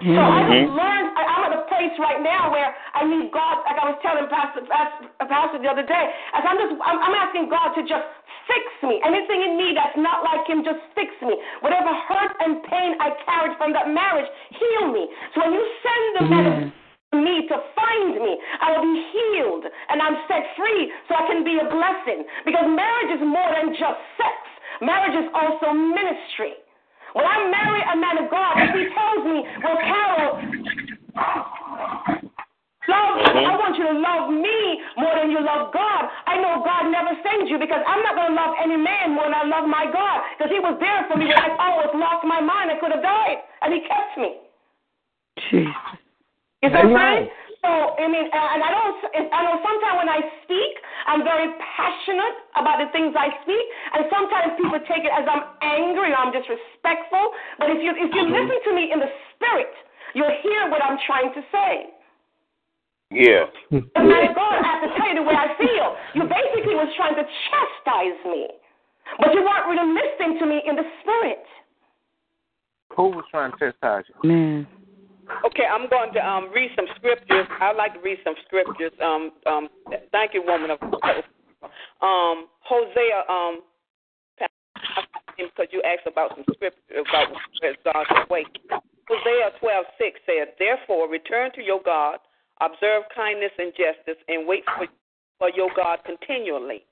So I mm-hmm. just learned. I, I'm at a place right now where I need God. Like I was telling Pastor Pastor, Pastor the other day, as I'm just, I'm, I'm asking God to just fix me. Anything in me that's not like Him, just fix me. Whatever hurt and pain I carried from that marriage, heal me. So when you send the medicine to me to find me, I will be healed and I'm set free, so I can be a blessing. Because marriage is more than just sex. Marriage is also ministry. When I marry a man of God, if he tells me, well, Carol, love, I want you to love me more than you love God. I know God never sends you because I'm not going to love any man more than I love my God because he was there for me when I almost lost my mind. I could have died, and he kept me. Jesus. You see what I'm saying? So, I mean, and I don't, I know sometimes when I speak, I'm very passionate about the things I speak, and sometimes people take it as I'm angry or I'm disrespectful. But if you if you mm-hmm. listen to me in the spirit, you'll hear what I'm trying to say. Yeah. And my God, I have to tell you the way I feel. You basically was trying to chastise me, but you weren't really listening to me in the spirit. Who was trying to chastise you? Man. Okay, I'm going to um, read some scriptures. I'd like to read some scriptures. Um, um, thank you, woman of God. Um, Hosea, um, because you asked about some scripture about God's way. Hosea 12:6 said, "Therefore, return to your God, observe kindness and justice, and wait for, for your God continually."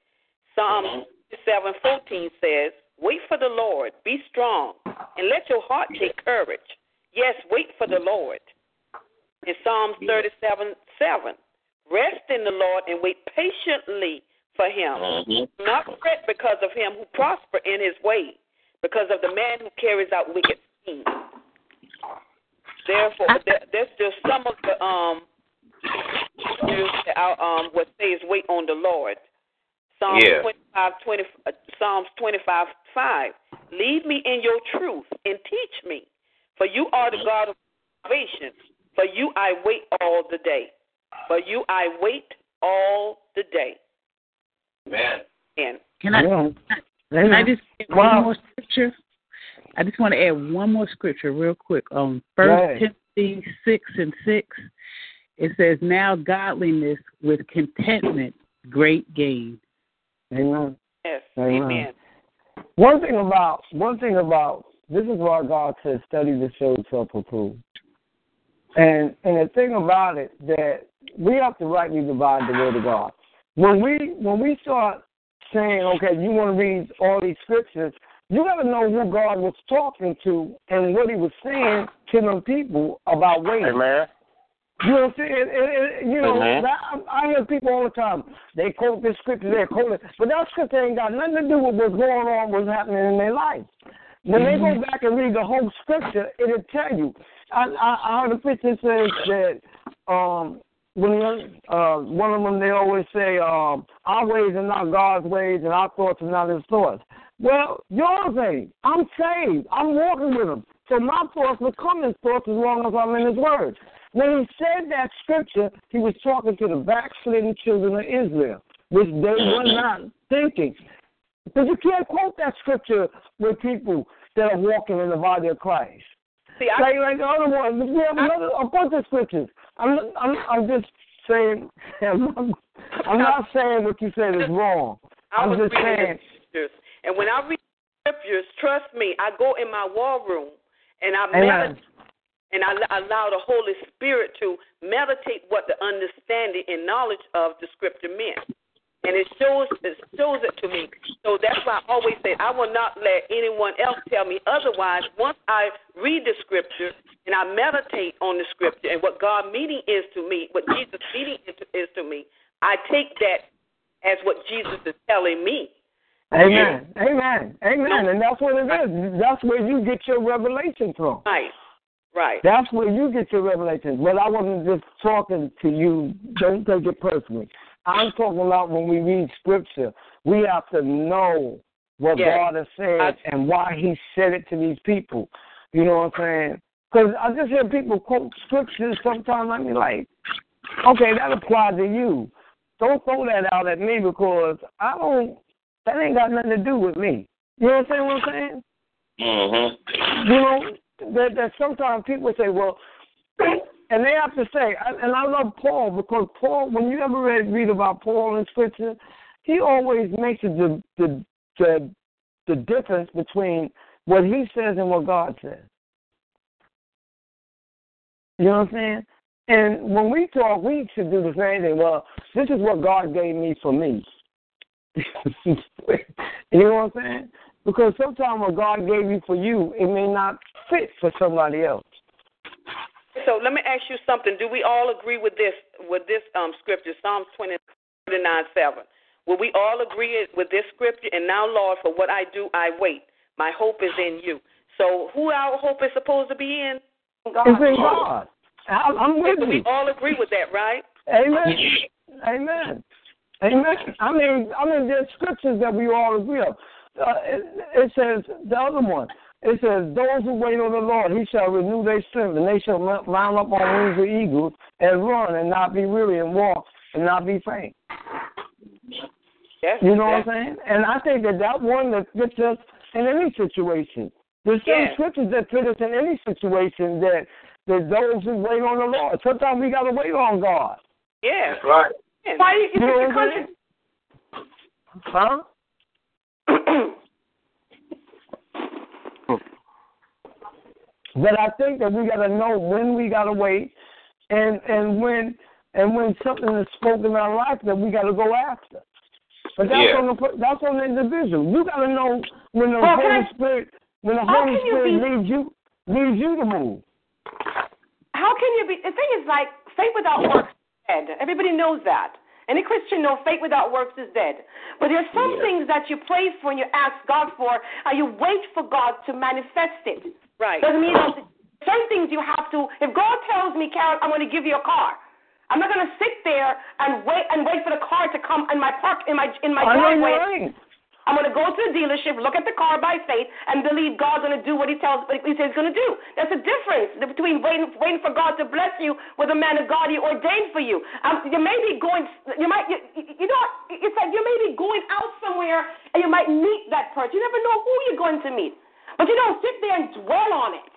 Psalm 7:14 says, "Wait for the Lord, be strong, and let your heart take courage." Yes, wait for the Lord. In Psalms 37 7, rest in the Lord and wait patiently for him. Mm-hmm. Not fret because of him who prosper in his way, because of the man who carries out wicked schemes. Therefore, there, there's just some of the um, that our, um, what says wait on the Lord. Psalms Yeah. 25, 20, uh, Psalms 25, 5. Lead me in your truth and teach me, for you are the God of salvation. For you I wait all the day. For you I wait all the day. Amen. And Can I Yeah. can I just add Wow. one more scripture? I just want to add one more scripture real quick. on first Right. Timothy six and six. It says, Now godliness with contentment, great gain. Amen. yes, Amen. amen. One thing about one thing about this is why God says study to show yourself approved. And and the thing about it that we have to rightly divide the word of God. When we when we start saying, okay, you want to read all these scriptures, you got to know who God was talking to and what He was saying to them people about waiting. Amen. You know what I'm saying? You know, I, I hear people all the time. They quote this scripture, they quote it, but that scripture ain't got nothing to do with what's going on, what's happening in their life. When they go back and read the whole scripture, it'll tell you. I, I, I heard a preacher says that um, when uh, one of them they always say, um, "Our ways are not God's ways, and our thoughts are not His thoughts." Well, yours ain't. I'm saved. I'm walking with Him, so my thoughts become His thoughts as long as I'm in His Word. When he said that scripture, he was talking to the backslidden children of Israel, which they were not thinking. Because you can't quote that scripture with people that are walking in the body of Christ. See, I, like, like the other one, we have another, a bunch of scriptures. I'm, I'm, I'm just saying, I'm, I'm not saying what you said is wrong. I I'm was just saying. scriptures, and when I read scriptures, trust me, I go in my war room and I meditate and I allow the Holy Spirit to meditate what the understanding and knowledge of the scripture meant. And it shows it shows it to me. So that's why I always say I will not let anyone else tell me otherwise. Once I read the scripture and I meditate on the scripture and what God meaning is to me, what Jesus meaning is to me, I take that as what Jesus is telling me. Amen. Amen. Amen. And that's what it is. That's where you get your revelation from. Right. Right. That's where you get your revelation. But I wasn't just talking to you. Don't take it personally. I'm talking about when we read scripture, we have to know what Yes. God has said and why He said it to these people. You know what I'm saying? Because I just hear people quote scriptures sometimes. I mean, like, okay, that applies to you. Don't throw that out at me because I don't. That ain't got nothing to do with me. You know what I'm saying? What I'm saying? Mm-hmm. You know that that sometimes people say, well, and they have to say, and I love Paul because Paul, when you ever read read about Paul in Scripture, he always makes the the the the difference between what he says and what God says. You know what I'm saying? And when we talk, we should do the same thing. Well, this is what God gave me for me. you know what I'm saying? Because sometimes what God gave you for you, it may not fit for somebody else. So let me ask you something. Do we all agree with this with this um scripture, Psalms twenty nine seven? Will we all agree with this scripture? And now, Lord, for what I do, I wait. My hope is in you. So, who our hope is supposed to be in? God. It's in God. I'm with so you. We all agree with that, right? Amen. Amen. Amen. I mean, I mean, there's scriptures that we all agree on. Uh, it, it says the other one. It says, "Those who wait on the Lord, He shall renew their strength, and they shall mount up on wings of eagles, and run and not be weary, and walk and not be faint." Yes, you know yes. what I'm saying? And I think that that one that fits us in any situation. There's some Yeah. scriptures that fit us in any situation that that those who wait on the Lord. Sometimes we got to wait on God. Yeah. Right. Why you, You know you what I'm saying? Huh? But I think that we got to know when we got to wait, and and when and when something is spoken in our life that we got to go after. But that's Yeah. on the per- that's on the individual. You got to know when the Well, Holy I- Spirit when the How Holy can you Spirit be- leads you leads you to move. How can you be? The thing is, like, faith without works is dead. Everybody knows that. Any Christian knows faith without works is dead. But there are some Yeah. things that you pray for and you ask God for, and you wait for God to manifest it. Right. Doesn't mean that certain things you have to. If God tells me, Carol, I'm going to give you a car, I'm not going to sit there and wait and wait for the car to come in my park in my in my I know driveway. I'm going to go to the dealership, look at the car by faith, and believe God's going to do what He tells what He says He's going to do. There's a difference between waiting, waiting for God to bless you with a man of God He ordained for you. Um, you may be going, you might, you, you know, it's like you may be going out somewhere and you might meet that person. You never know who you're going to meet, but you don't sit there and dwell on it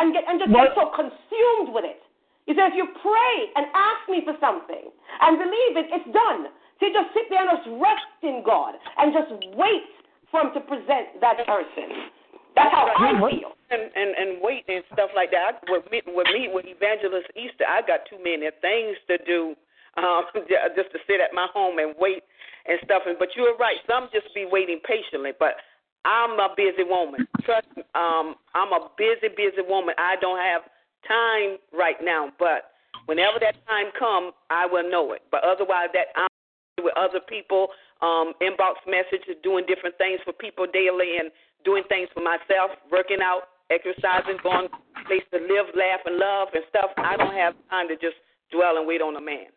and get and just But- get so consumed with it. He says, if you pray and ask me for something and believe it, it's done. So you just sit there and just rest in God and just wait for him to present that person. That's how I feel. And, and and wait and stuff like that. I, with me, with me, with Evangelist Easter, I got too many things to do, um, just to sit at my home and wait and stuff. And but you're right. Some just be waiting patiently. But I'm a busy woman. Trust me. Um, I'm a busy, busy woman. I don't have time right now. But whenever that time comes, I will know it. But otherwise, that I'm with other people, um, inbox messages, doing different things for people daily, and doing things for myself, working out, exercising, going place to live, laugh, and love and stuff. I don't have time to just dwell and wait on a man.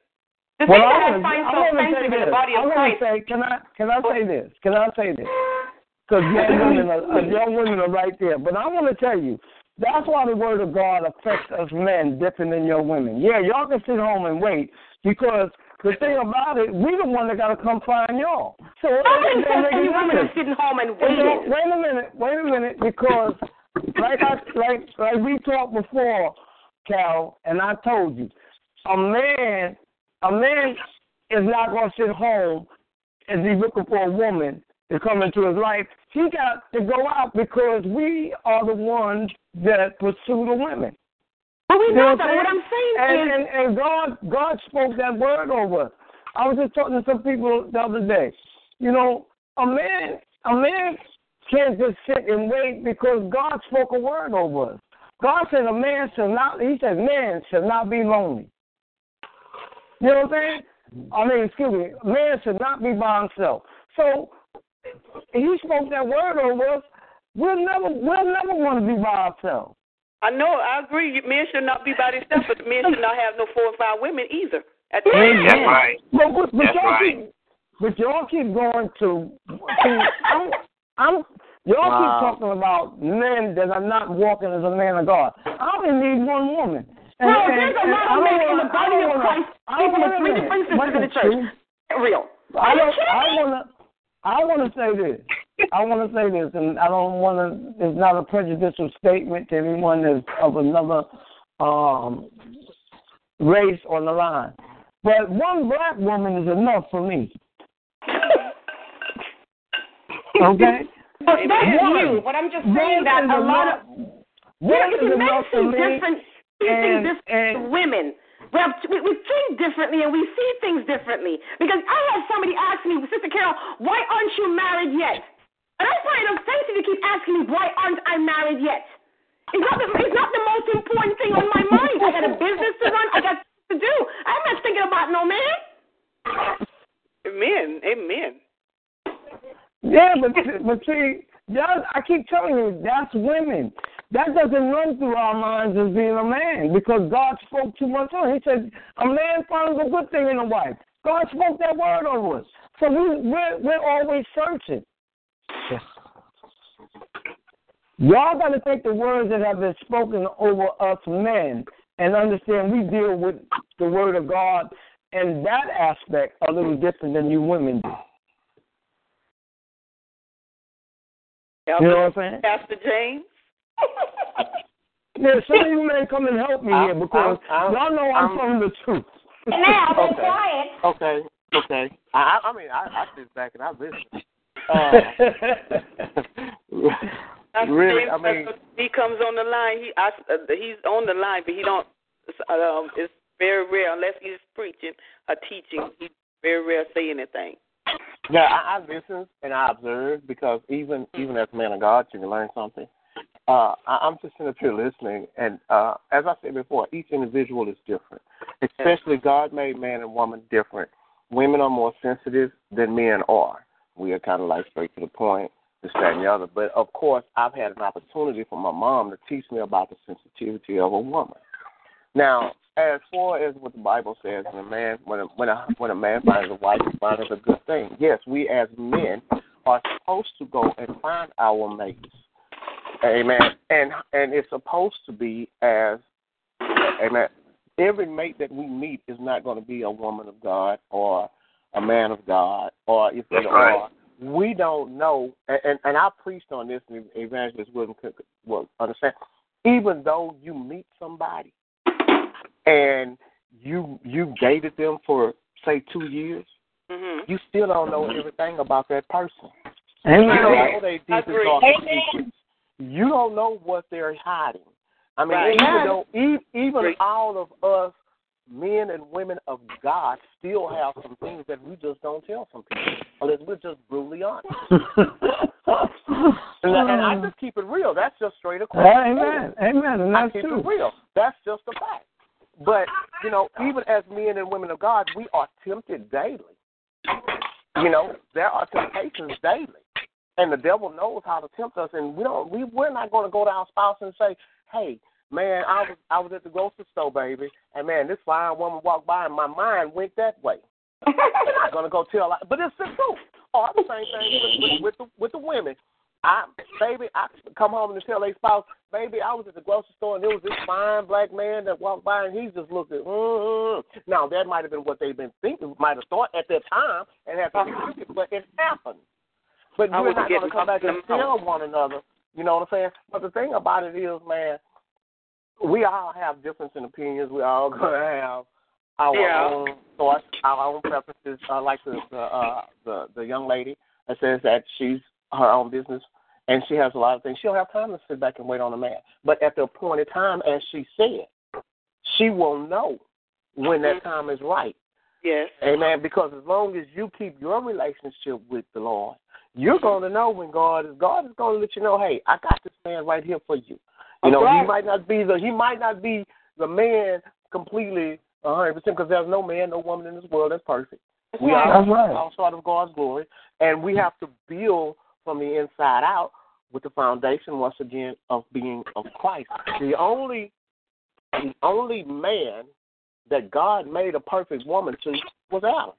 The well, I want to say this. I want to say, can I can I say this? Can I say this? Because young women are uh, young women are right there. But I want to tell you, that's why the word of God affects us men different than your women. Yeah, y'all can sit home and wait because the thing about it, we the one that got to come find y'all. So I think any women are sitting home and waiting. Wait a minute, wait a minute, because like I like like we talked before, Cal, and I told you, a man, a man is not going to sit home as he's looking for a woman to come into his life. He got to go out because we are the ones that pursue the women. But we know that. What I'm saying and, is, and, and God, God spoke that word over. Us. I was just talking to some people the other day. You know, a man, a man can't just sit and wait because God spoke a word over us. God said a man shall not. He said man shall not be lonely. You know what I'm saying? I mean, excuse me, man should not be by himself. So he spoke that word over us. We'll never, we'll never want to be by ourselves. I know, I agree. Men should not be by themselves, but men should not have no four or five women either. At the Amen. That's right. But, but, but That's y'all right. keep, but y'all keep going to. See, I'm, I'm, y'all Wow. keep talking about men that are not walking as a man of God. I only need one woman. And, no, and, there's a and lot of men in the body of Christ. I Even don't with three wanna- different sisters in the church. minute. Real. I Are you don't. kidding I want to. I want to say this. I want to say this, and I don't want to. It's not a prejudicial statement to anyone that's of another um, race on the line. But one black woman is enough for me. Okay. But that's you. But I'm just saying that a lot of one yeah, is you men enough for different, and- different and- women. We, have, we, we think differently and we see things differently. Because I had somebody ask me, Sister Carol, why aren't you married yet? And I find it offensive to keep asking me, why aren't I married yet? It's not, the, it's not the most important thing on my mind. I got a business to run. I got to do. I'm not thinking about no man. Amen. Amen. Yeah, but but see, y'all, I keep telling you, that's women. That doesn't run through our minds as being a man because God spoke too much on. He said a man finds a good thing in a wife. God spoke that word over us, so we we're we're always searching. Y'all got to take the words that have been spoken over us men and understand we deal with the word of God and that aspect a little different than you women do. You know what I'm saying? Pastor James. Yeah, some of you men come and help me here because I'm- y'all know I'm, I'm- telling the truth. now, be Okay. quiet. Okay, okay. I, I I mean, I, I sit back and I listen. Uh, really, I mean, he comes on the line. He, I, uh, he's on the line, but he don't. Um, it's very rare unless he's preaching or teaching. He very rare say anything. Yeah, I, I listen and I observe because even even as a man of God, you can learn something. Uh, I, I'm just sitting up here listening, and uh, as I said before, each individual is different. Especially God made man and woman different. Women are more sensitive than men are. We are kind of like straight to the point, this, that, and the other. But of course, I've had an opportunity from my mom to teach me about the sensitivity of a woman. Now, as far as what the Bible says, when a man when a when a when a man finds a wife, he finds a good thing. Yes, we as men are supposed to go and find our mates. Amen. And and it's supposed to be as Amen. Every mate that we meet is not going to be a woman of God or a man of God, or if they right. are, we don't know. And, and and I preached on this, and Evangelist William could will understand. Even though you meet somebody and you you dated them for say two years, Mm-hmm. you still don't know everything about that person. Amen. You don't know their deepest darkest secrets. You don't know what they're hiding. I mean, Right. even though even, even all of us men and women of God still have some things that we just don't tell some people unless we're just brutally honest. and, and I just keep it real. That's just straight across. Amen. Amen. And I that's keep true. it real. That's just a fact. But you know, even as men and women of God, we are tempted daily. You know, there are temptations daily, and the devil knows how to tempt us. And we don't. We we're not going to go to our spouse and say, "Hey, man, I was I was at the grocery store, baby, and man, this fine woman walked by, and my mind went that way." We're not going to go tell, but it's the truth. Or the same thing with, with, with the with the women. I, baby, I come home and tell a spouse, baby, I was at the grocery store and there was this fine black man that walked by and he just looked at. Mm-hmm. Now that might have been what they've been thinking, might have thought at that time and had to rebuke it, but it happened. But I we're not going to come back and tell one another. You know what I'm saying? But the thing about it is, man, we all have difference in opinions. We all going to have our Yeah. own thoughts, our own preferences. Uh, like the the, uh, the the young lady that says that she's her own business and she has a lot of things. She don't have time to sit back and wait on a man. But at the appointed time, as she said, she will know when that mm-hmm. time is right. Yes. Amen. Because as long as you keep your relationship with the Lord, you're mm-hmm. going to know when God is. God is going to let you know, hey, I got this man right here for you. You know, he might not be the he might not be the man completely a hundred percent because there's no man, no woman in this world that's perfect. We right. are That's right. all short of God's glory, and we have to build from the inside out with the foundation once again of being of Christ. The only the only man that God made a perfect woman to was Adam.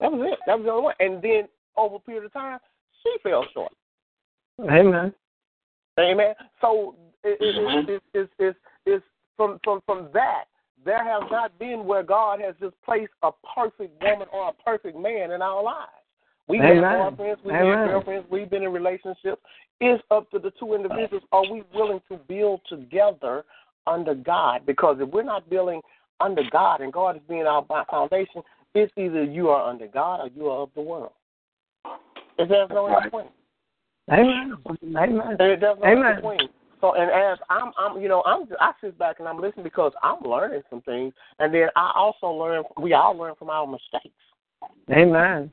That was it. That was the only one. And then over a period of time, she fell short. Amen. Amen. So it, it, it, it's, it's, it's from from from that there has not been where God has just placed a perfect woman or a perfect man in our lives. We've Amen. had boyfriends, we've Amen. had girlfriends, we've been in relationships. It's up to the two individuals. Are we willing to build together under God? Because if we're not building under God and God is being our foundation, it's either you are under God or you are of the world. If there's no in between. Amen. Amen. It does Amen. between. So and as I'm, I'm, you know, I'm, I sit back and I'm listening because I'm learning some things, and then I also learn. We all learn from our mistakes. Amen.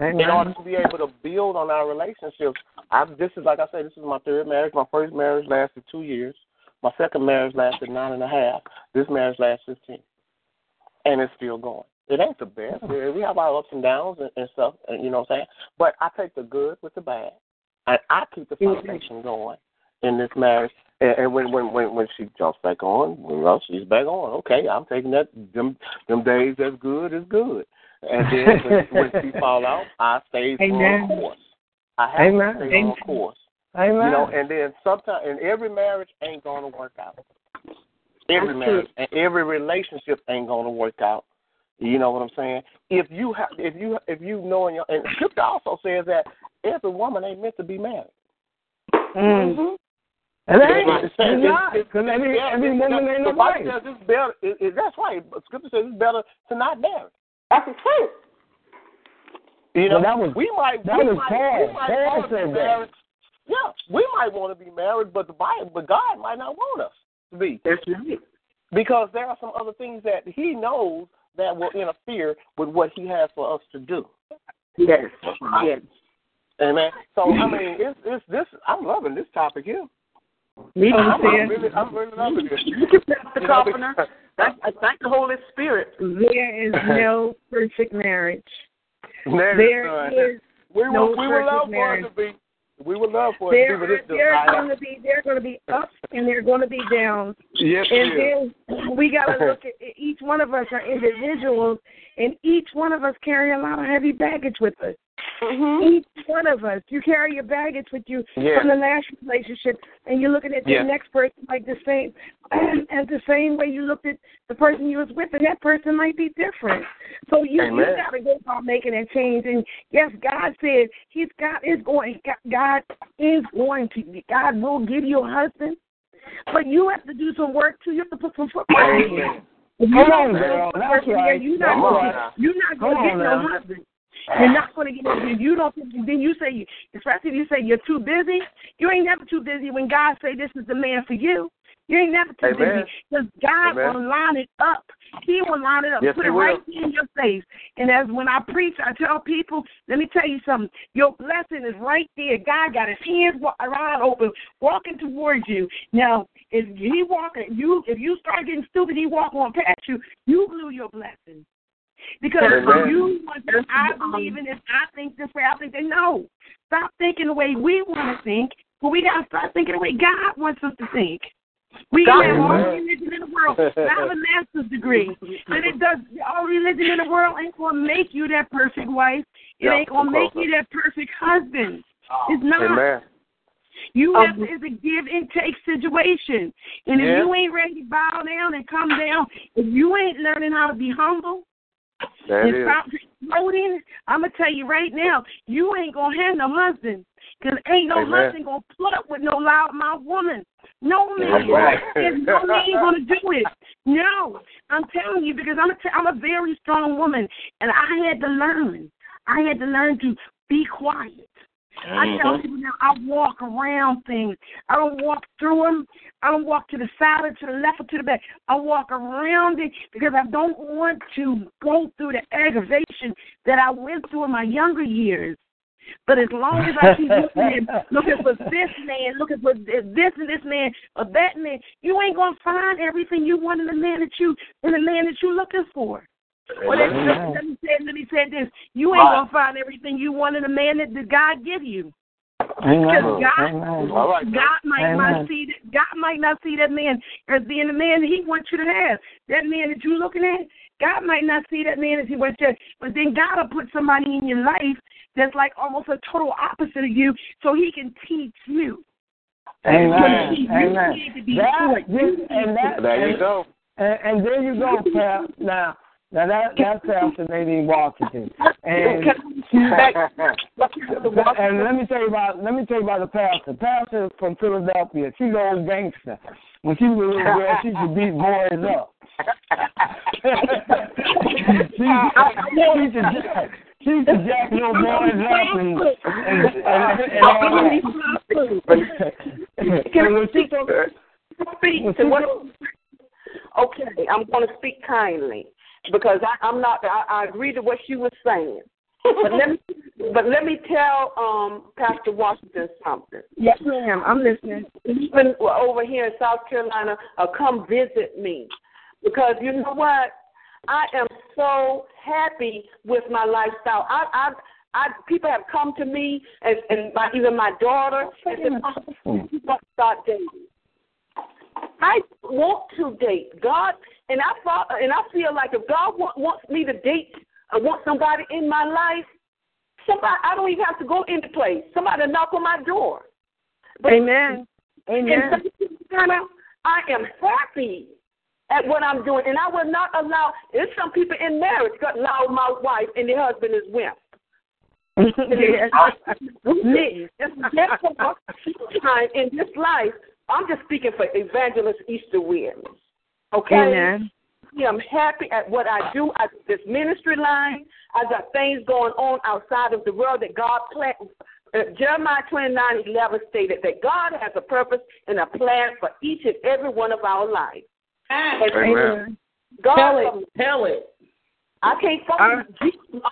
Amen. In order to be able to build on our relationships, I, this is like I said, this is my third marriage. My first marriage lasted two years. My second marriage lasted nine and a half. This marriage lasts fifteen, and it's still going. It ain't the best. We have our ups and downs and, and stuff, and you know what I'm saying. But I take the good with the bad, and I keep the mm-hmm. foundation going in this marriage. And, and when when when when she jumps back on, well, she's back on. Okay, I'm taking that. Them them days that's good is good. And then when, when she fall out, I stay Amen. on course. I have Amen. to stay on course. Amen. You know, and then sometimes, and every marriage ain't going to work out. Every That's marriage and every relationship ain't going to work out. You know what I'm saying? If you have, if you, if you know, in your, and Scripture also says that every woman ain't meant to be married. Mm. It ain't. It's not. Because every, every woman ain't the no wife. says it's better. It, it, that's right. But Scripture says it's better to not marry. That's the truth. You know, But that was- we might. that we was might, Paul. We might Paul want to be said that. married. Yeah, we might want to be married, but the Bible, but God might not want us to be. That's right. Because there are some other things that He knows that will interfere with what He has for us to do. Yes. Yes. Amen. So I mean, it's it's this. I'm loving this topic here. Me too, I'm. I'm really, I'm really loving this. You can pass the You know, comforter. Thank, I thank the Holy Spirit. There is no perfect marriage. There There is we no would, we would perfect love marriage. for it to be. We would love for it to There be, There are going to be there are going to be ups and there are going to be downs. Yes, and then we got to look at each one of us are individuals, and each one of us carry a lot of heavy baggage with us. Mm-hmm. Each one of us, you carry your baggage with you Yeah. from the last relationship, and you're looking at the Yeah. next person like the same, as the same way you looked at the person you was with, and that person might be different. So you you got to go about making that change. And yes, God said He's God is going. God is going to. God will give you a husband, but you have to do some work too. You have to put some footwork in. If you Come don't on, girl. That's footwork in there, right. You're not Come going on to you're not going to get on no husband. You're not going to get it. You don't. Then you say, especially if you say you're too busy. You ain't never too busy when God say this is the man for you. You ain't never too Amen. busy because God Amen. will line it up. He will line it up, Yes, put it right will. in your face. And as when I preach, I tell people, let me tell you something. Your blessing is right there. God got His hands around open, walking towards you. Now, if He walking, you if you start getting stupid, He walk on past you. You blew your blessing. Because Amen. you want to, I believe in this, I think this way, I think that. No. Stop thinking the way we want to think, but we got to start thinking the way God wants us to think. We God- have all religion in the world. I have a master's degree. And it does all religion in the world ain't gonna make you that perfect wife. It Yeah, ain't gonna make you that perfect husband. It's not. Amen. You Um, have to, it's a give and take situation. And if you ain't ready to bow down and come down, if you ain't learning how to be humble is. and stop promoting, I'm gonna tell you right now, you ain't gonna have no husband. Cause ain't no Amen. husband gonna put up with no loudmouth woman. No man, there's no man gonna do it. No, I'm telling you because I'm a t- I'm a very strong woman, and I had to learn. I had to learn to be quiet. I mm-hmm. tell people now I walk around things. I don't walk through them. I don't walk to the side or to the left or to the back. I walk around it because I don't want to go through the aggravation that I went through in my younger years. But as long as I keep looking at looking for this man, looking for this and this man or that man, you ain't gonna find everything you want in the man that you in the man that you're looking for. Or that, Amen. let me say let me say this. You ain't gonna find everything you want in a man that, that God give you. Because God. God might Amen. not see that God might not see that man as being the man that He wants you to have. That man that you're looking at, God might not see that man as He wants you. But then God will put somebody in your life that's like almost a total opposite of you, so He can teach you. Amen. You Amen. to be That, this, and that, There you and, go. and, and there you go, Pat. Now, now that that's Pastor Nadine Washington, and and let me tell you about let me tell you about the pastor. Pastor from Philadelphia. She's an old gangster. When she was a little girl, she used to beat boys up. she, she used to jack, she used to jack little boys up and and, and, and all that. and when she took, speak when to she what? Okay, I'm going to speak kindly because I, I'm not. I, I agree to what she was saying. But let me, but let me tell um, Pastor Washington something. Yes, ma'am. I'm listening. Even over here in South Carolina, uh, come visit me because you know what? I am so happy with my lifestyle. I, I, I people have come to me and, and my, even my daughter and said, "Oh, you must start dating." I want to date God, and I thought, and I feel like if God want, wants me to date, I want somebody in my life. Somebody, I don't even have to go into place. Somebody knock on my door. But Amen. Amen. I am happy at what I'm doing, and I will not allow. There's some people in marriage got loud mouth wife, and the husband is wimp. Time in this life, I'm just speaking for Evangelist Easter Williams. Okay? Amen. Yeah, I'm happy at what I do. I this ministry line. I got things going on outside of the world that God planned. Uh, Jeremiah 29 11 stated that God has a purpose and a plan for each and every one of our lives. Amen. God, Tell it. Tell it. I can't follow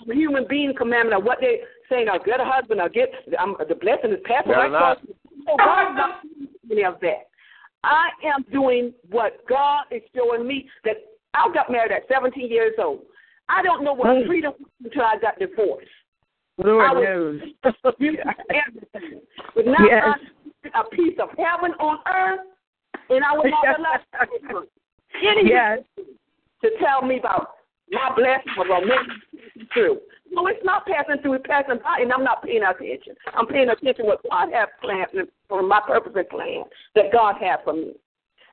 the human being commandment of what they saying. I'll get a husband. I'll get um, the blessing is passing Better right not. across. Oh, God's not any of that. I am doing what God is showing me that I got married at 17 years old. I don't know what Mm. freedom was until I got divorced. Lord I was- knows. Everything. But now Yes. I'm a piece of heaven on earth, and I will not allow any Yes. to tell me about my blessing or about making through. No, it's not passing through, it's passing by, and I'm not paying attention. I'm paying attention to what God has planned for my purpose and plan that God has for me.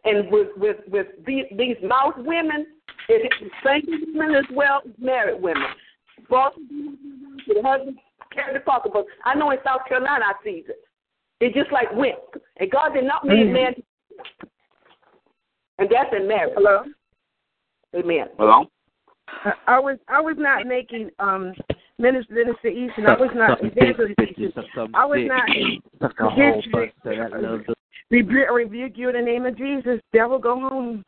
And with with with these, these mouth women, it is single women as well as married women. Both the husband carry the pocketbook. I know in South Carolina I see it. It's just like wimp. And God did not make Mhm. man and that's in marriage. Hello. Amen. Hello? I- I was I was not making um Minister Minister Easton. I was not evangelist Easton. I was not. Rebuke, rebuke you in the name of Jesus. Devil, go home.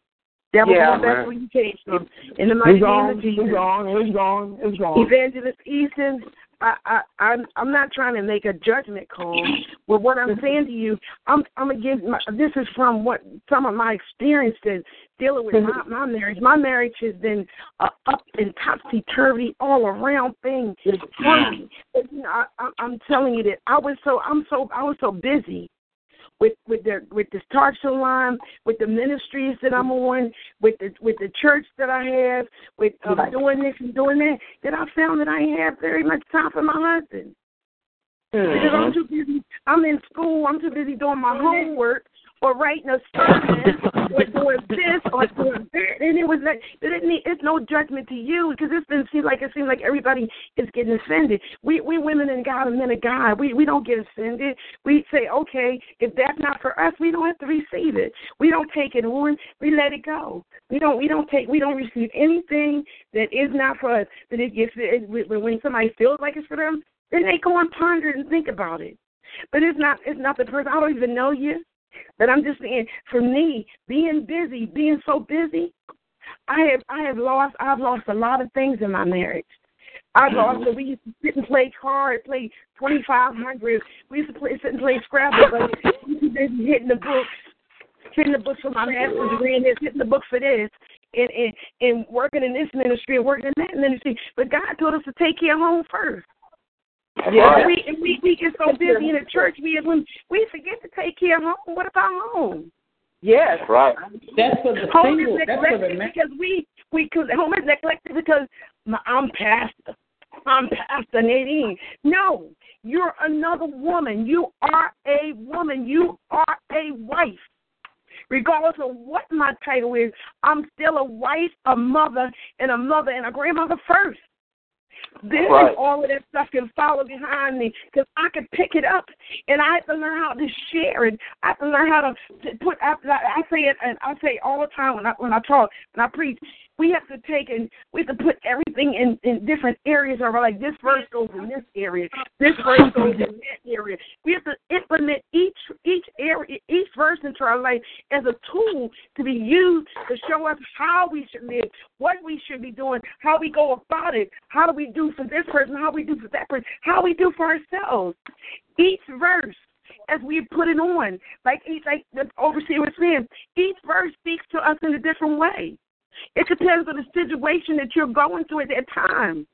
Devil, yeah, go back where you came from. In the mighty name of Jesus. It's gone. It's gone. It's gone. Evangelist Easton, I, I, I'm I'm not trying to make a judgment call, but what I'm saying to you, I'm I'm my, this is from what some of my experiences dealing with my, my marriage. My marriage has been uh, up and topsy turvy all around thing for me. But, you know, I, I'm telling you that I was so I'm so I was so busy with with the with the Start Line, with the ministries that I'm on, with the with the church that I have, with um, right. doing this and doing that, that I found that I have very much time for my husband. Mm-hmm. Because I'm too busy. I'm in school. I'm too busy doing my homework or writing a sermon or doing this or doing that. And it was like, but it need, it's no judgment to you because it's been seem like it seems like everybody is getting offended. We we women and God and men of God, we we don't get offended. We say, okay, if that's not for us, we don't have to receive it. We don't take it on. We let it go. We don't we don't take we don't receive anything that is not for us. That it gets it, when somebody feels like it's for them, then they go and ponder and think about it. But it's not it's not the person. I don't even know you. But I'm just saying, for me, being busy, being so busy, I have I have lost I've lost a lot of things in my marriage. I mm-hmm. lost. So we used to sit and play cards, play twenty five hundred. We used to play sit and play Scrabble, but we used to be hitting the books, hitting the books for my master's degree and this, hitting the books for this, and and and working in this ministry and working in that ministry. But God told us to take care of home first. Yeah, we, we we get so busy in the church, we when we forget to take care of home. What about home? Yes, right. That's for the home single. is neglected because we we cause home is neglected because my, I'm pastor. I'm Pastor Nadine. No, you're another woman. You are a woman. You are a wife. Regardless of what my title is, I'm still a wife, a mother, and a mother and a grandmother first. Then right. all of that stuff can follow behind me because I can pick it up, and I have to learn how to share it. I have to learn how to put. I, I say it, and I say all the time when I when I talk and I preach we have to take and we have to put everything in in different areas of our like this verse goes in this area, this verse goes in that area. We have to implement each each area each verse into our life as a tool to be used to show us how we should live, what we should be doing, how we go about it, how do we do for this person, how we do for that person, how we do for ourselves. Each verse as we put it on, like each like the overseer was saying, each verse speaks to us in a different way. It depends on the situation that you're going through at that time.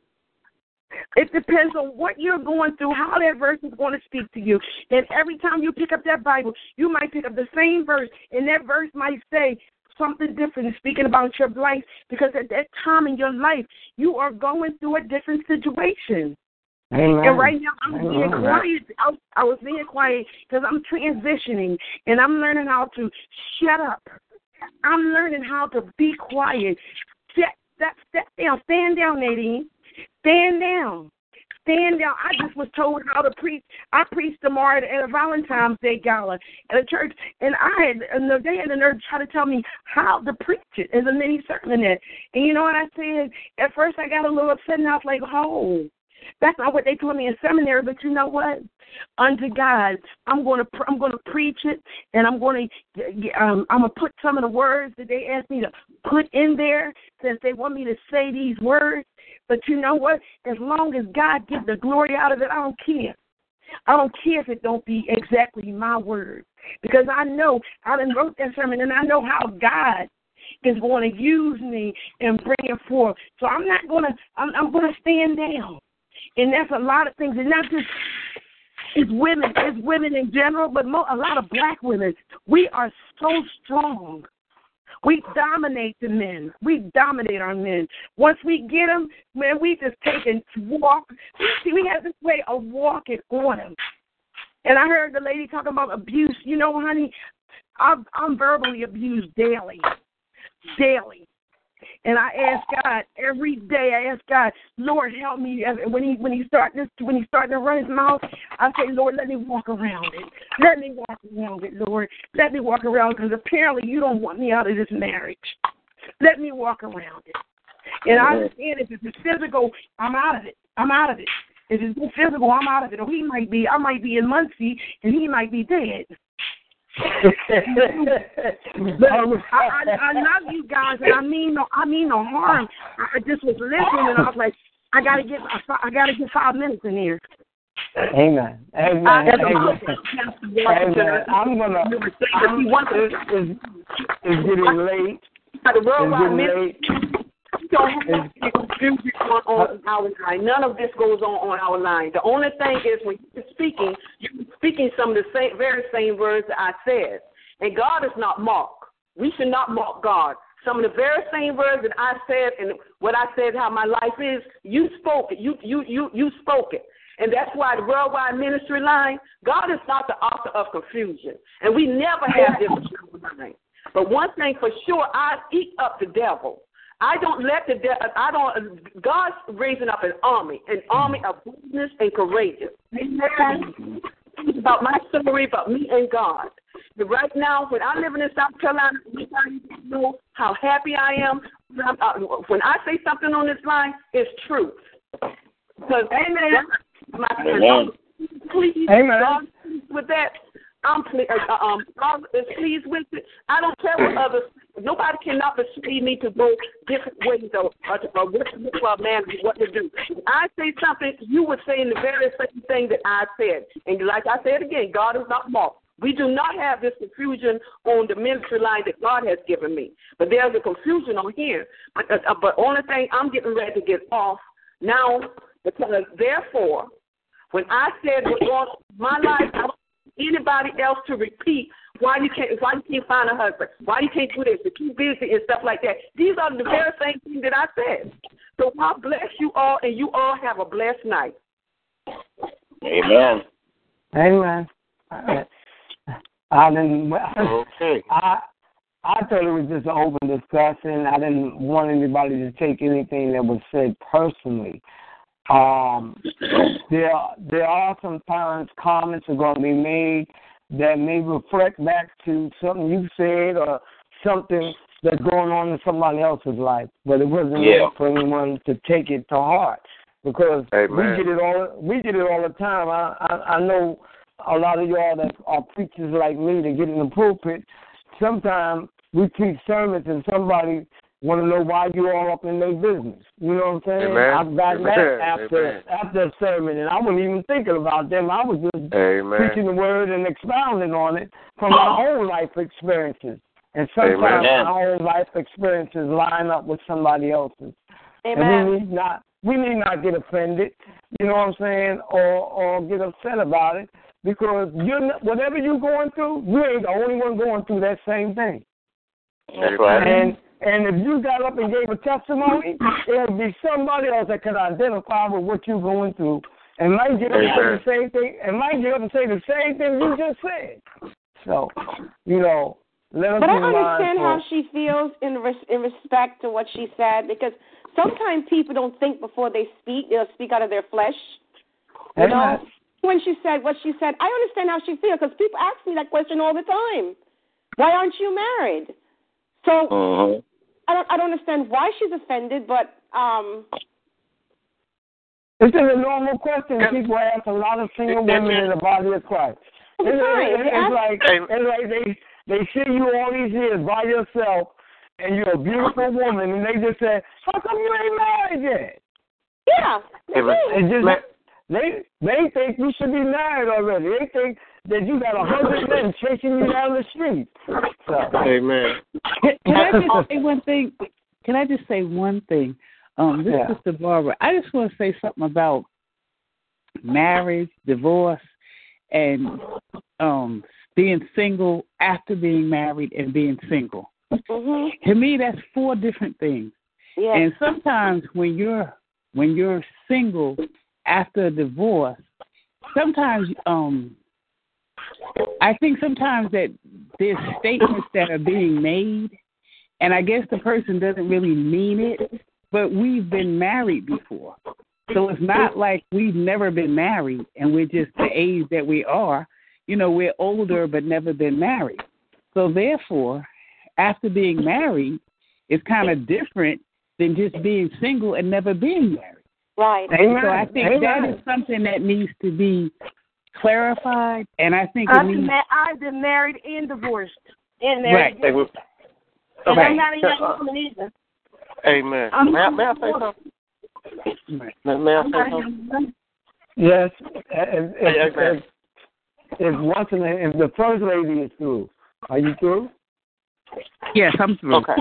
It depends on what you're going through, how that verse is going to speak to you. And every time you pick up that Bible, you might pick up the same verse, and that verse might say something different, speaking about your life, because at that time in your life, you are going through a different situation. Amen. And right now, I'm Amen. being quiet. I, I was being quiet because I'm transitioning and I'm learning how to shut up I'm learning how to be quiet. Step, step, step down. Stand down, Nadine. Stand down. Stand down. I just was told how to preach. I preached tomorrow at a Valentine's Day gala at a church, and I had and they had the nerve try to tell me how to preach it as a mini sermon. And you know what I said? At first, I got a little upset, and I was like, "Oh, that's not what they told me in seminary." But you know what? unto God. I'm going to I'm going to preach it, and I'm going to um, I'm going to put some of the words that they asked me to put in there since they want me to say these words. But you know what? As long as God gets the glory out of it, I don't care. I don't care if it don't be exactly my words because I know I done wrote that sermon and I know how God is going to use me and bring it forth. So I'm not going to I'm, I'm going to stand down. And that's a lot of things, and not just it's women, it's women in general, but mo- a lot of black women. We are so strong. We dominate the men. We dominate our men. Once we get them, man, we just take and walk. See, we have this way of walking on them. And I heard the lady talking about abuse. You know, honey, I'm, I'm verbally abused daily, daily. And I ask God every day. I ask God, Lord, help me. When he when he start this when he starting to run his mouth, I say, Lord, let me walk around it. Let me walk around it, Lord. Let me walk around because apparently you don't want me out of this marriage. Let me walk around it. And I understand if it's physical, I'm out of it. I'm out of it. If it's physical, I'm out of it. Or he might be, I might be in Muncie, and he might be dead. I, I, I love you guys, and I mean no, I mean no harm. I just was listening, and I was like, I gotta get, I gotta get five minutes in here. Amen. Amen. Uh, Amen. Amen. I'm gonna. I'm, it's, it's, it's getting late. The getting late. Don't have confusion on, on our line. None of this goes on on our line. The only thing is when you're speaking, you're speaking some of the same, very same words that I said. And God is not mocked. We should not mock God. Some of the very same words that I said and what I said how my life is, you spoke it. You you you you spoke it. And that's why the worldwide ministry line, God is not the author of confusion. And we never have this line. But one thing for sure, I eat up the devil. I don't let the devil, I don't, God's raising up an army, an army of boldness and courageous. Amen. It's about my story, about me and God. But right now, when I'm living in South Carolina, you know how happy I am. Uh, when I say something on this line, it's truth. Because, amen. My Amen. Please, Amen. God, with that, I'm pleased. Uh, uh, um, God is pleased with it. I don't care what others. Nobody cannot persuade me to go different ways or, or, or what to do man, what to do. If I say something, you would say the very same thing that I said. And like I said again, God is not mocked. We do not have this confusion on the ministry line that God has given me. But there's a confusion on here. But, uh, but only thing I'm getting ready to get off now because therefore, when I said what my life, I don't anybody else to repeat why you can't why you can't find a husband, why you can't do this, you're too busy and stuff like that. These are the very same things that I said. So God bless you all and you all have a blessed night. Amen. Amen. I didn't. Okay. I I thought it was just an open discussion. I didn't want anybody to take anything that was said personally. Um, there, there are sometimes comments are going to be made that may reflect back to something you said or something that's going on in somebody else's life, but it wasn't yeah. for anyone to take it to heart because Amen. we get it all. We get it all the time. I, I I know a lot of y'all that are preachers like me that get in the pulpit. Sometimes we preach sermons and somebody want to know why you all up in their business. You know what I'm saying? Amen. I've got Amen. that after Amen. after a sermon, and I wasn't even thinking about them. I was just Amen. preaching the word and expounding on it from my own life experiences. And sometimes Amen. my own life experiences line up with somebody else's. Amen. And we need not we need not get offended, you know what I'm saying, or or get upset about it because you're whatever you're going through, you ain't the only one going through that same thing. That's right. And and if you got up and gave a testimony, it'll be somebody else that could identify with what you're going through and might get up and say the same thing and might get up and say the same thing you just said. So, you know, let us know. But I understand mindful. how she feels in res- in respect to what she said because sometimes people don't think before they speak; they'll speak out of their flesh. You know, Amen. when she said what she said, I understand how she feels because people ask me that question all the time. Why aren't you married? So Uh-huh. I don't I don't understand why she's offended, but um This is a normal question people ask a lot of single women in the body of Christ. It's, It's it's, They it's ask- like it's like they they see you all these years by yourself, and you're a beautiful woman, and they just say, "How come you ain't married yet?" yeah, they. It's just they they think you should be married already. They think that you got a hundred men chasing you down the street. So, Amen. Can, can I just say one thing? Can I just say one thing? Um, this Yeah. is Sister Barbara. I just want to say something about marriage, divorce, and um, being single after being married and being single. hmm To me, that's four different things. Yeah. And sometimes when you're when you're single after a divorce, sometimes um I think sometimes that there's statements that are being made and I guess the person doesn't really mean it, but we've been married before. So it's not like we've never been married and we're just the age that we are. You know, we're older but never been married. So therefore, after being married, it's kind of different than just being single and never being married. Right. Amen. So I think Amen. that is something that needs to be clarified, and I think I've needs. been, ma- I've been married and divorced. And married. Right. And Okay. I'm not a young woman either. Amen. I'm- May I, may I say something? May, may I say a something? Yes. If, if, Amen. if, if once in a, if the first lady is through, are you through? Yes, I'm through. Okay.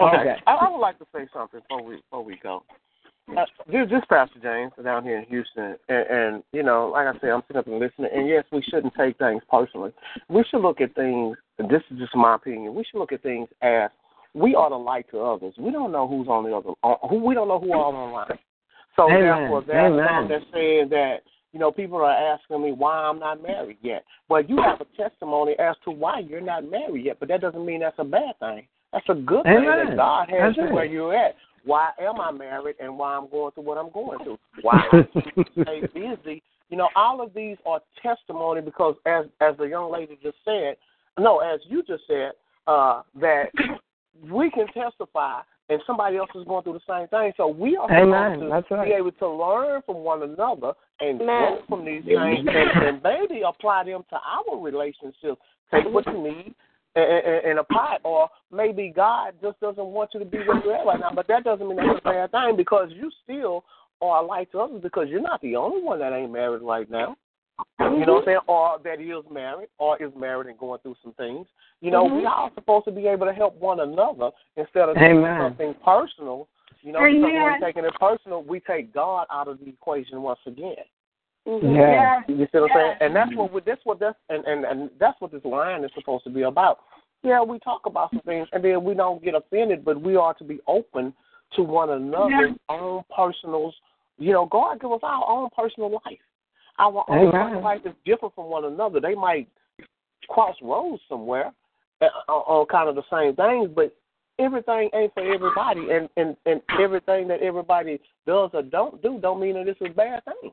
Okay. Okay. I, I would like to say something before we before we go. Uh, this, this Pastor James down here in Houston, and, and you know, like I said, I'm sitting up and listening. And yes, we shouldn't take things personally. We should look at things. And this is just my opinion. We should look at things as we are the light to others. We don't know who's on the other. On, who we don't know who are on the line. So Amen. therefore, that's Amen. something that's saying that you know people are asking me why I'm not married yet. Well, you have a testimony as to why you're not married yet, but that doesn't mean that's a bad thing. That's a good thing that God has That's you it. where you're at. Why am I married and why I'm going through what I'm going through? Why I stay busy? You know, all of these are testimony because as as the young lady just said, no, as you just said, uh, that we can testify and somebody else is going through the same thing. So we are Amen. supposed to That's right. be able to learn from one another and Amen. grow from these things and, and maybe apply them to our relationships. Take what you need and apply it. Or maybe God just doesn't want you to be where you're at right now. But that doesn't mean that's a bad thing because you still are a light to others because you're not the only one that ain't married right now. You know what I'm mm-hmm. saying? Or that is married or is married and going through some things. You know, we mm-hmm. are supposed to be able to help one another instead of taking something personal. You know, because when we're taking it personal, we take God out of the equation once again. Mhm. Yeah. You see what I'm saying? And that's what we, that's what that's and, and and that's what this line is supposed to be about. Yeah, we talk about some things and then we don't get offended, but we are to be open to one another's own personals. You know, God give us our own personal life. Our own Amen. personal life is different from one another. They might cross roads somewhere uh, on on kind of the same things, but everything ain't for everybody, and and and everything that everybody does or don't do don't mean that it's a bad thing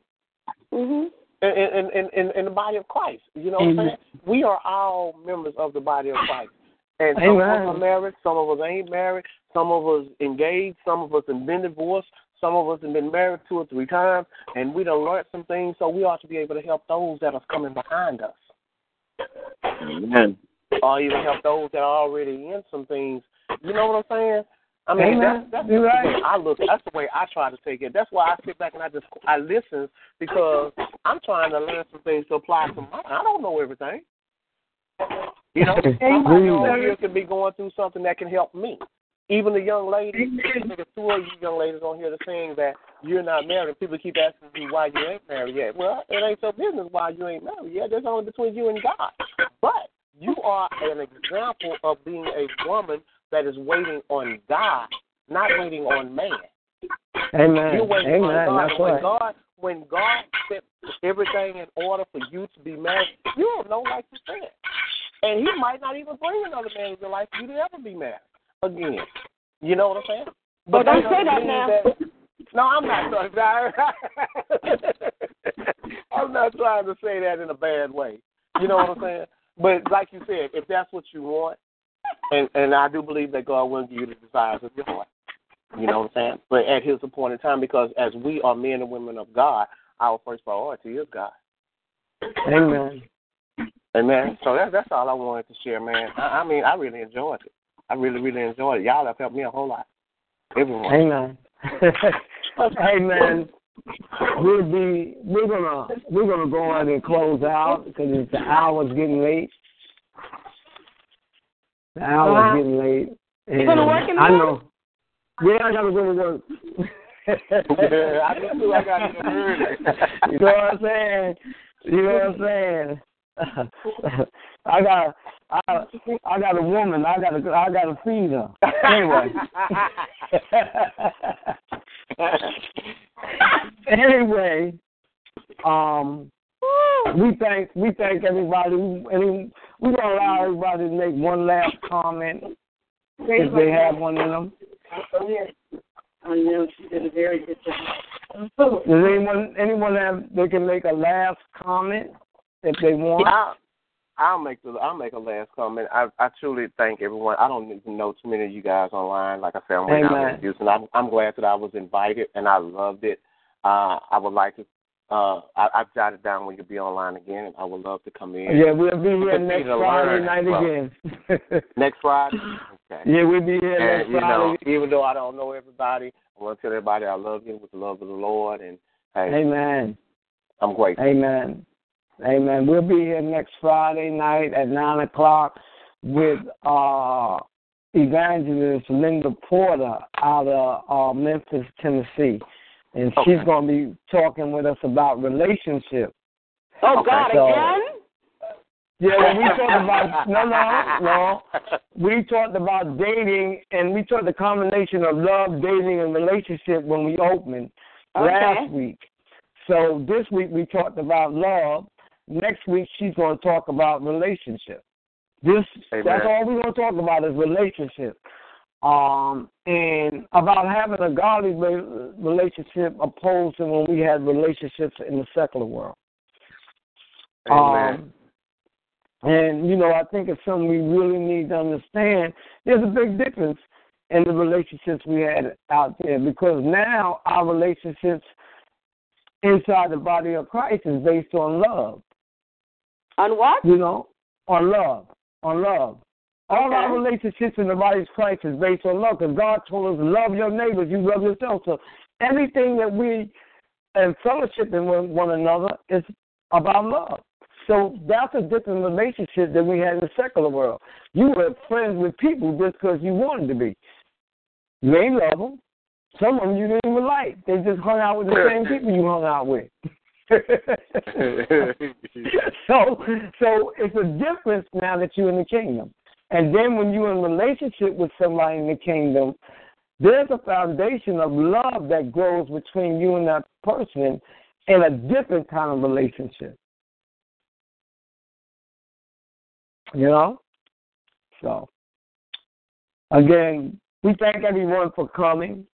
Mhm. in, in, in, in, in the body of Christ. You know what I'm saying? We are all members of the body of Christ. And some of us are married, some of us ain't married, some of us engaged, some of us have been divorced, some of us have been married two or three times, and we done learned some things, so we ought to be able to help those that are coming behind us. Amen. Or even help those that are already in some things. You know what I'm saying? I mean, Amen. that's, that's You're the right. way I look. That's the way I try to take it. That's why I sit back and I just I listen because I'm trying to learn some things to apply to mine. I don't know everything. You know, somebody over here could be going through something that can help me. Even the young lady, the two of you young ladies on here that saying that you're not married, people keep asking you why you ain't married yet. Well, it ain't your business why you ain't married yet. That's only between you and God. But you are an example of being a woman that is waiting on God, not waiting on man. Amen. You're waiting Amen. on God. That's when right. God when God set everything in order for you to be married, you don't know like you said. And he might not even bring another man in your life for you to ever be married again. You know what I'm saying? Well, don't say that mean now. no, I'm not trying. I'm not trying to say that in a bad way. You know what I'm saying? But like you said, if that's what you want, and and I do believe that God will give you the desires of your heart. You know what I'm saying? But at His appointed time, because as we are men and women of God, our first priority is God. Amen. Amen. So that's that's all I wanted to share, man. I, I mean, I really enjoyed it. I really, really enjoyed it. Y'all have helped me a whole lot. Everyone. Amen. Amen. We'll be we're gonna we're gonna go on and close out because it's the hour's getting late. The hour's Uh-huh. getting late. You And gonna work in the I morning? know. Yeah, I gotta go to work. Yeah, I do too. I got it early. you know what I'm saying? You know what I'm saying? I got I I got a woman. I got to I got to feed her. Anyway. anyway, um, we thank we thank everybody. And we're gonna allow everybody to make one last comment if they have one in them. I know she did a very good job. Does anyone anyone have they can make a last comment if they want? I'll, I'll make the I'll make a last comment. I I truly thank everyone. I don't even know too many of you guys online. Like I said, I'm right now Amen. in Houston. I'm I'm glad that I was invited and I loved it. uh, I would like to. Uh, I, I've jotted down when you'll be online again, and I would love to come in. Yeah, we'll be here next Friday night well, again. next Friday. Okay. Yeah, we'll be here and, next you Friday. Know, even though I don't know everybody, I want to tell everybody I love you with the love of the Lord, and hey, Amen. I'm grateful. Amen. Amen. We'll be here next Friday night at nine o'clock with uh, evangelist Linda Porter out of uh, Memphis, Tennessee, and okay. she's going to be talking with us about relationships. Oh. God, so, again? Yeah, when we talked about no, no, no. We talked about dating, and we talked the combination of love, dating, and relationship when we opened okay. last week. So this week we talked about love. Next week she's going to talk about relationship. This Amen. that's all we're going to talk about is relationship, um, and about having a godly relationship opposed to when we had relationships in the secular world. Amen. Um, and you know, I think it's something we really need to understand. There's a big difference in the relationships we had out there because now our relationships inside the body of Christ is based on love. On what? You know, on love. On love. All Okay. our relationships in the body of Christ is based on love because God told us, love your neighbors, you love yourself. So everything that we and fellowship in with one another is about love. So that's a different relationship than we had in the secular world. You were friends with people just because you wanted to be. You ain't love them. Some of them you didn't even like. They just hung out with the same people you hung out with. so, so it's a difference now that you're in the kingdom. And then when you're in relationship with somebody in the kingdom, there's a foundation of love that grows between you and that person in a different kind of relationship. You know? So, again, we thank everyone for coming.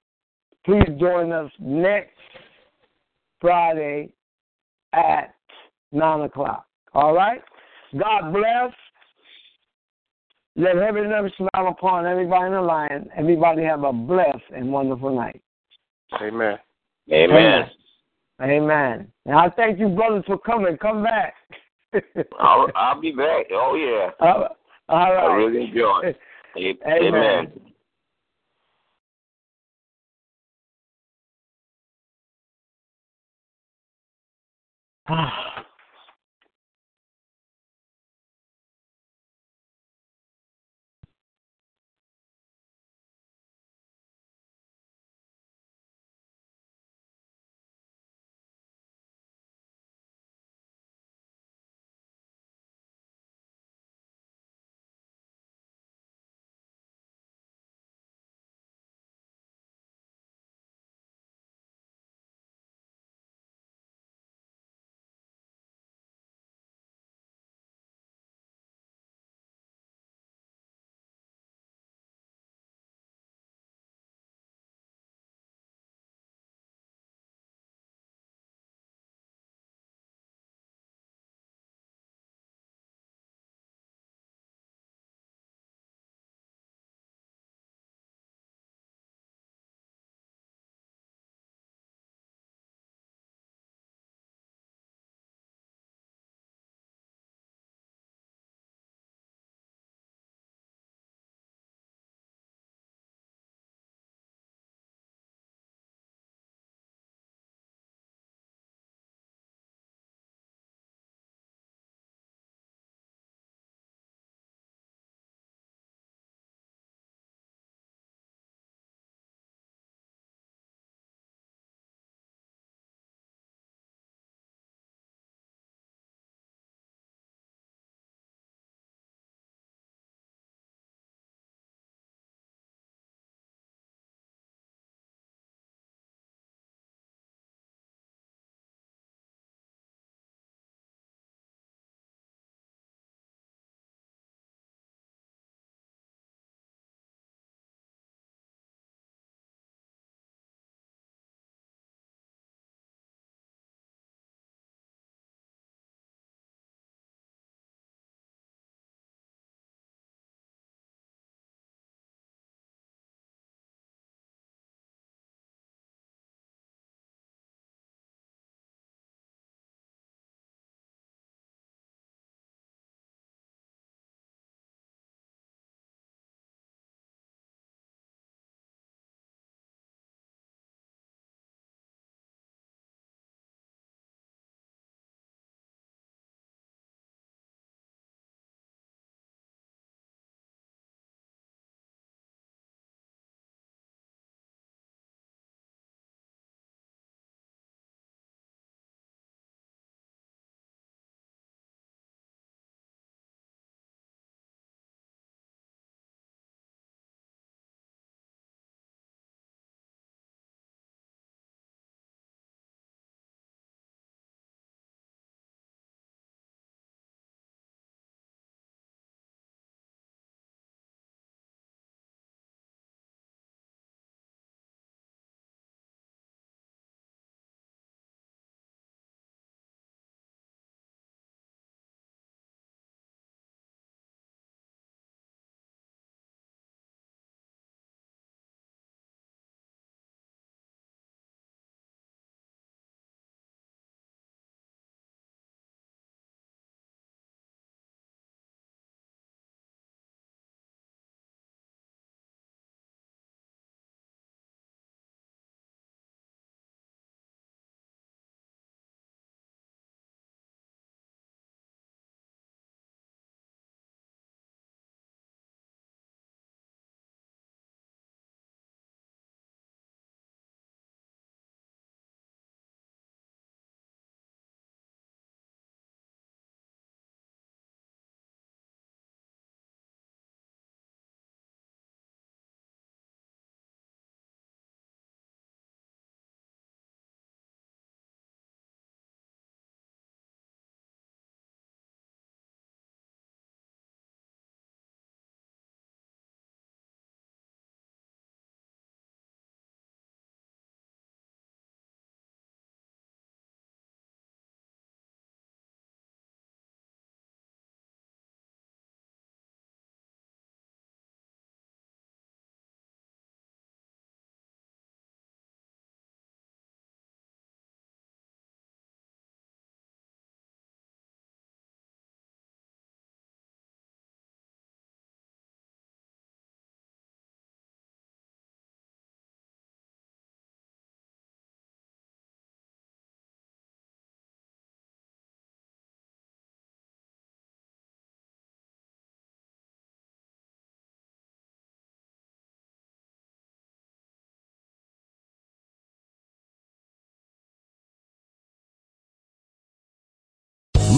Please join us next Friday at 9 o'clock. All right? God bless. Let heaven and earth smile upon everybody in the line. Everybody have a blessed and wonderful night. Amen. Amen. Amen. And I thank you, brothers, for coming. Come back. I'll, I'll be back. Oh, yeah. all right. I really enjoy it. Amen. Amen.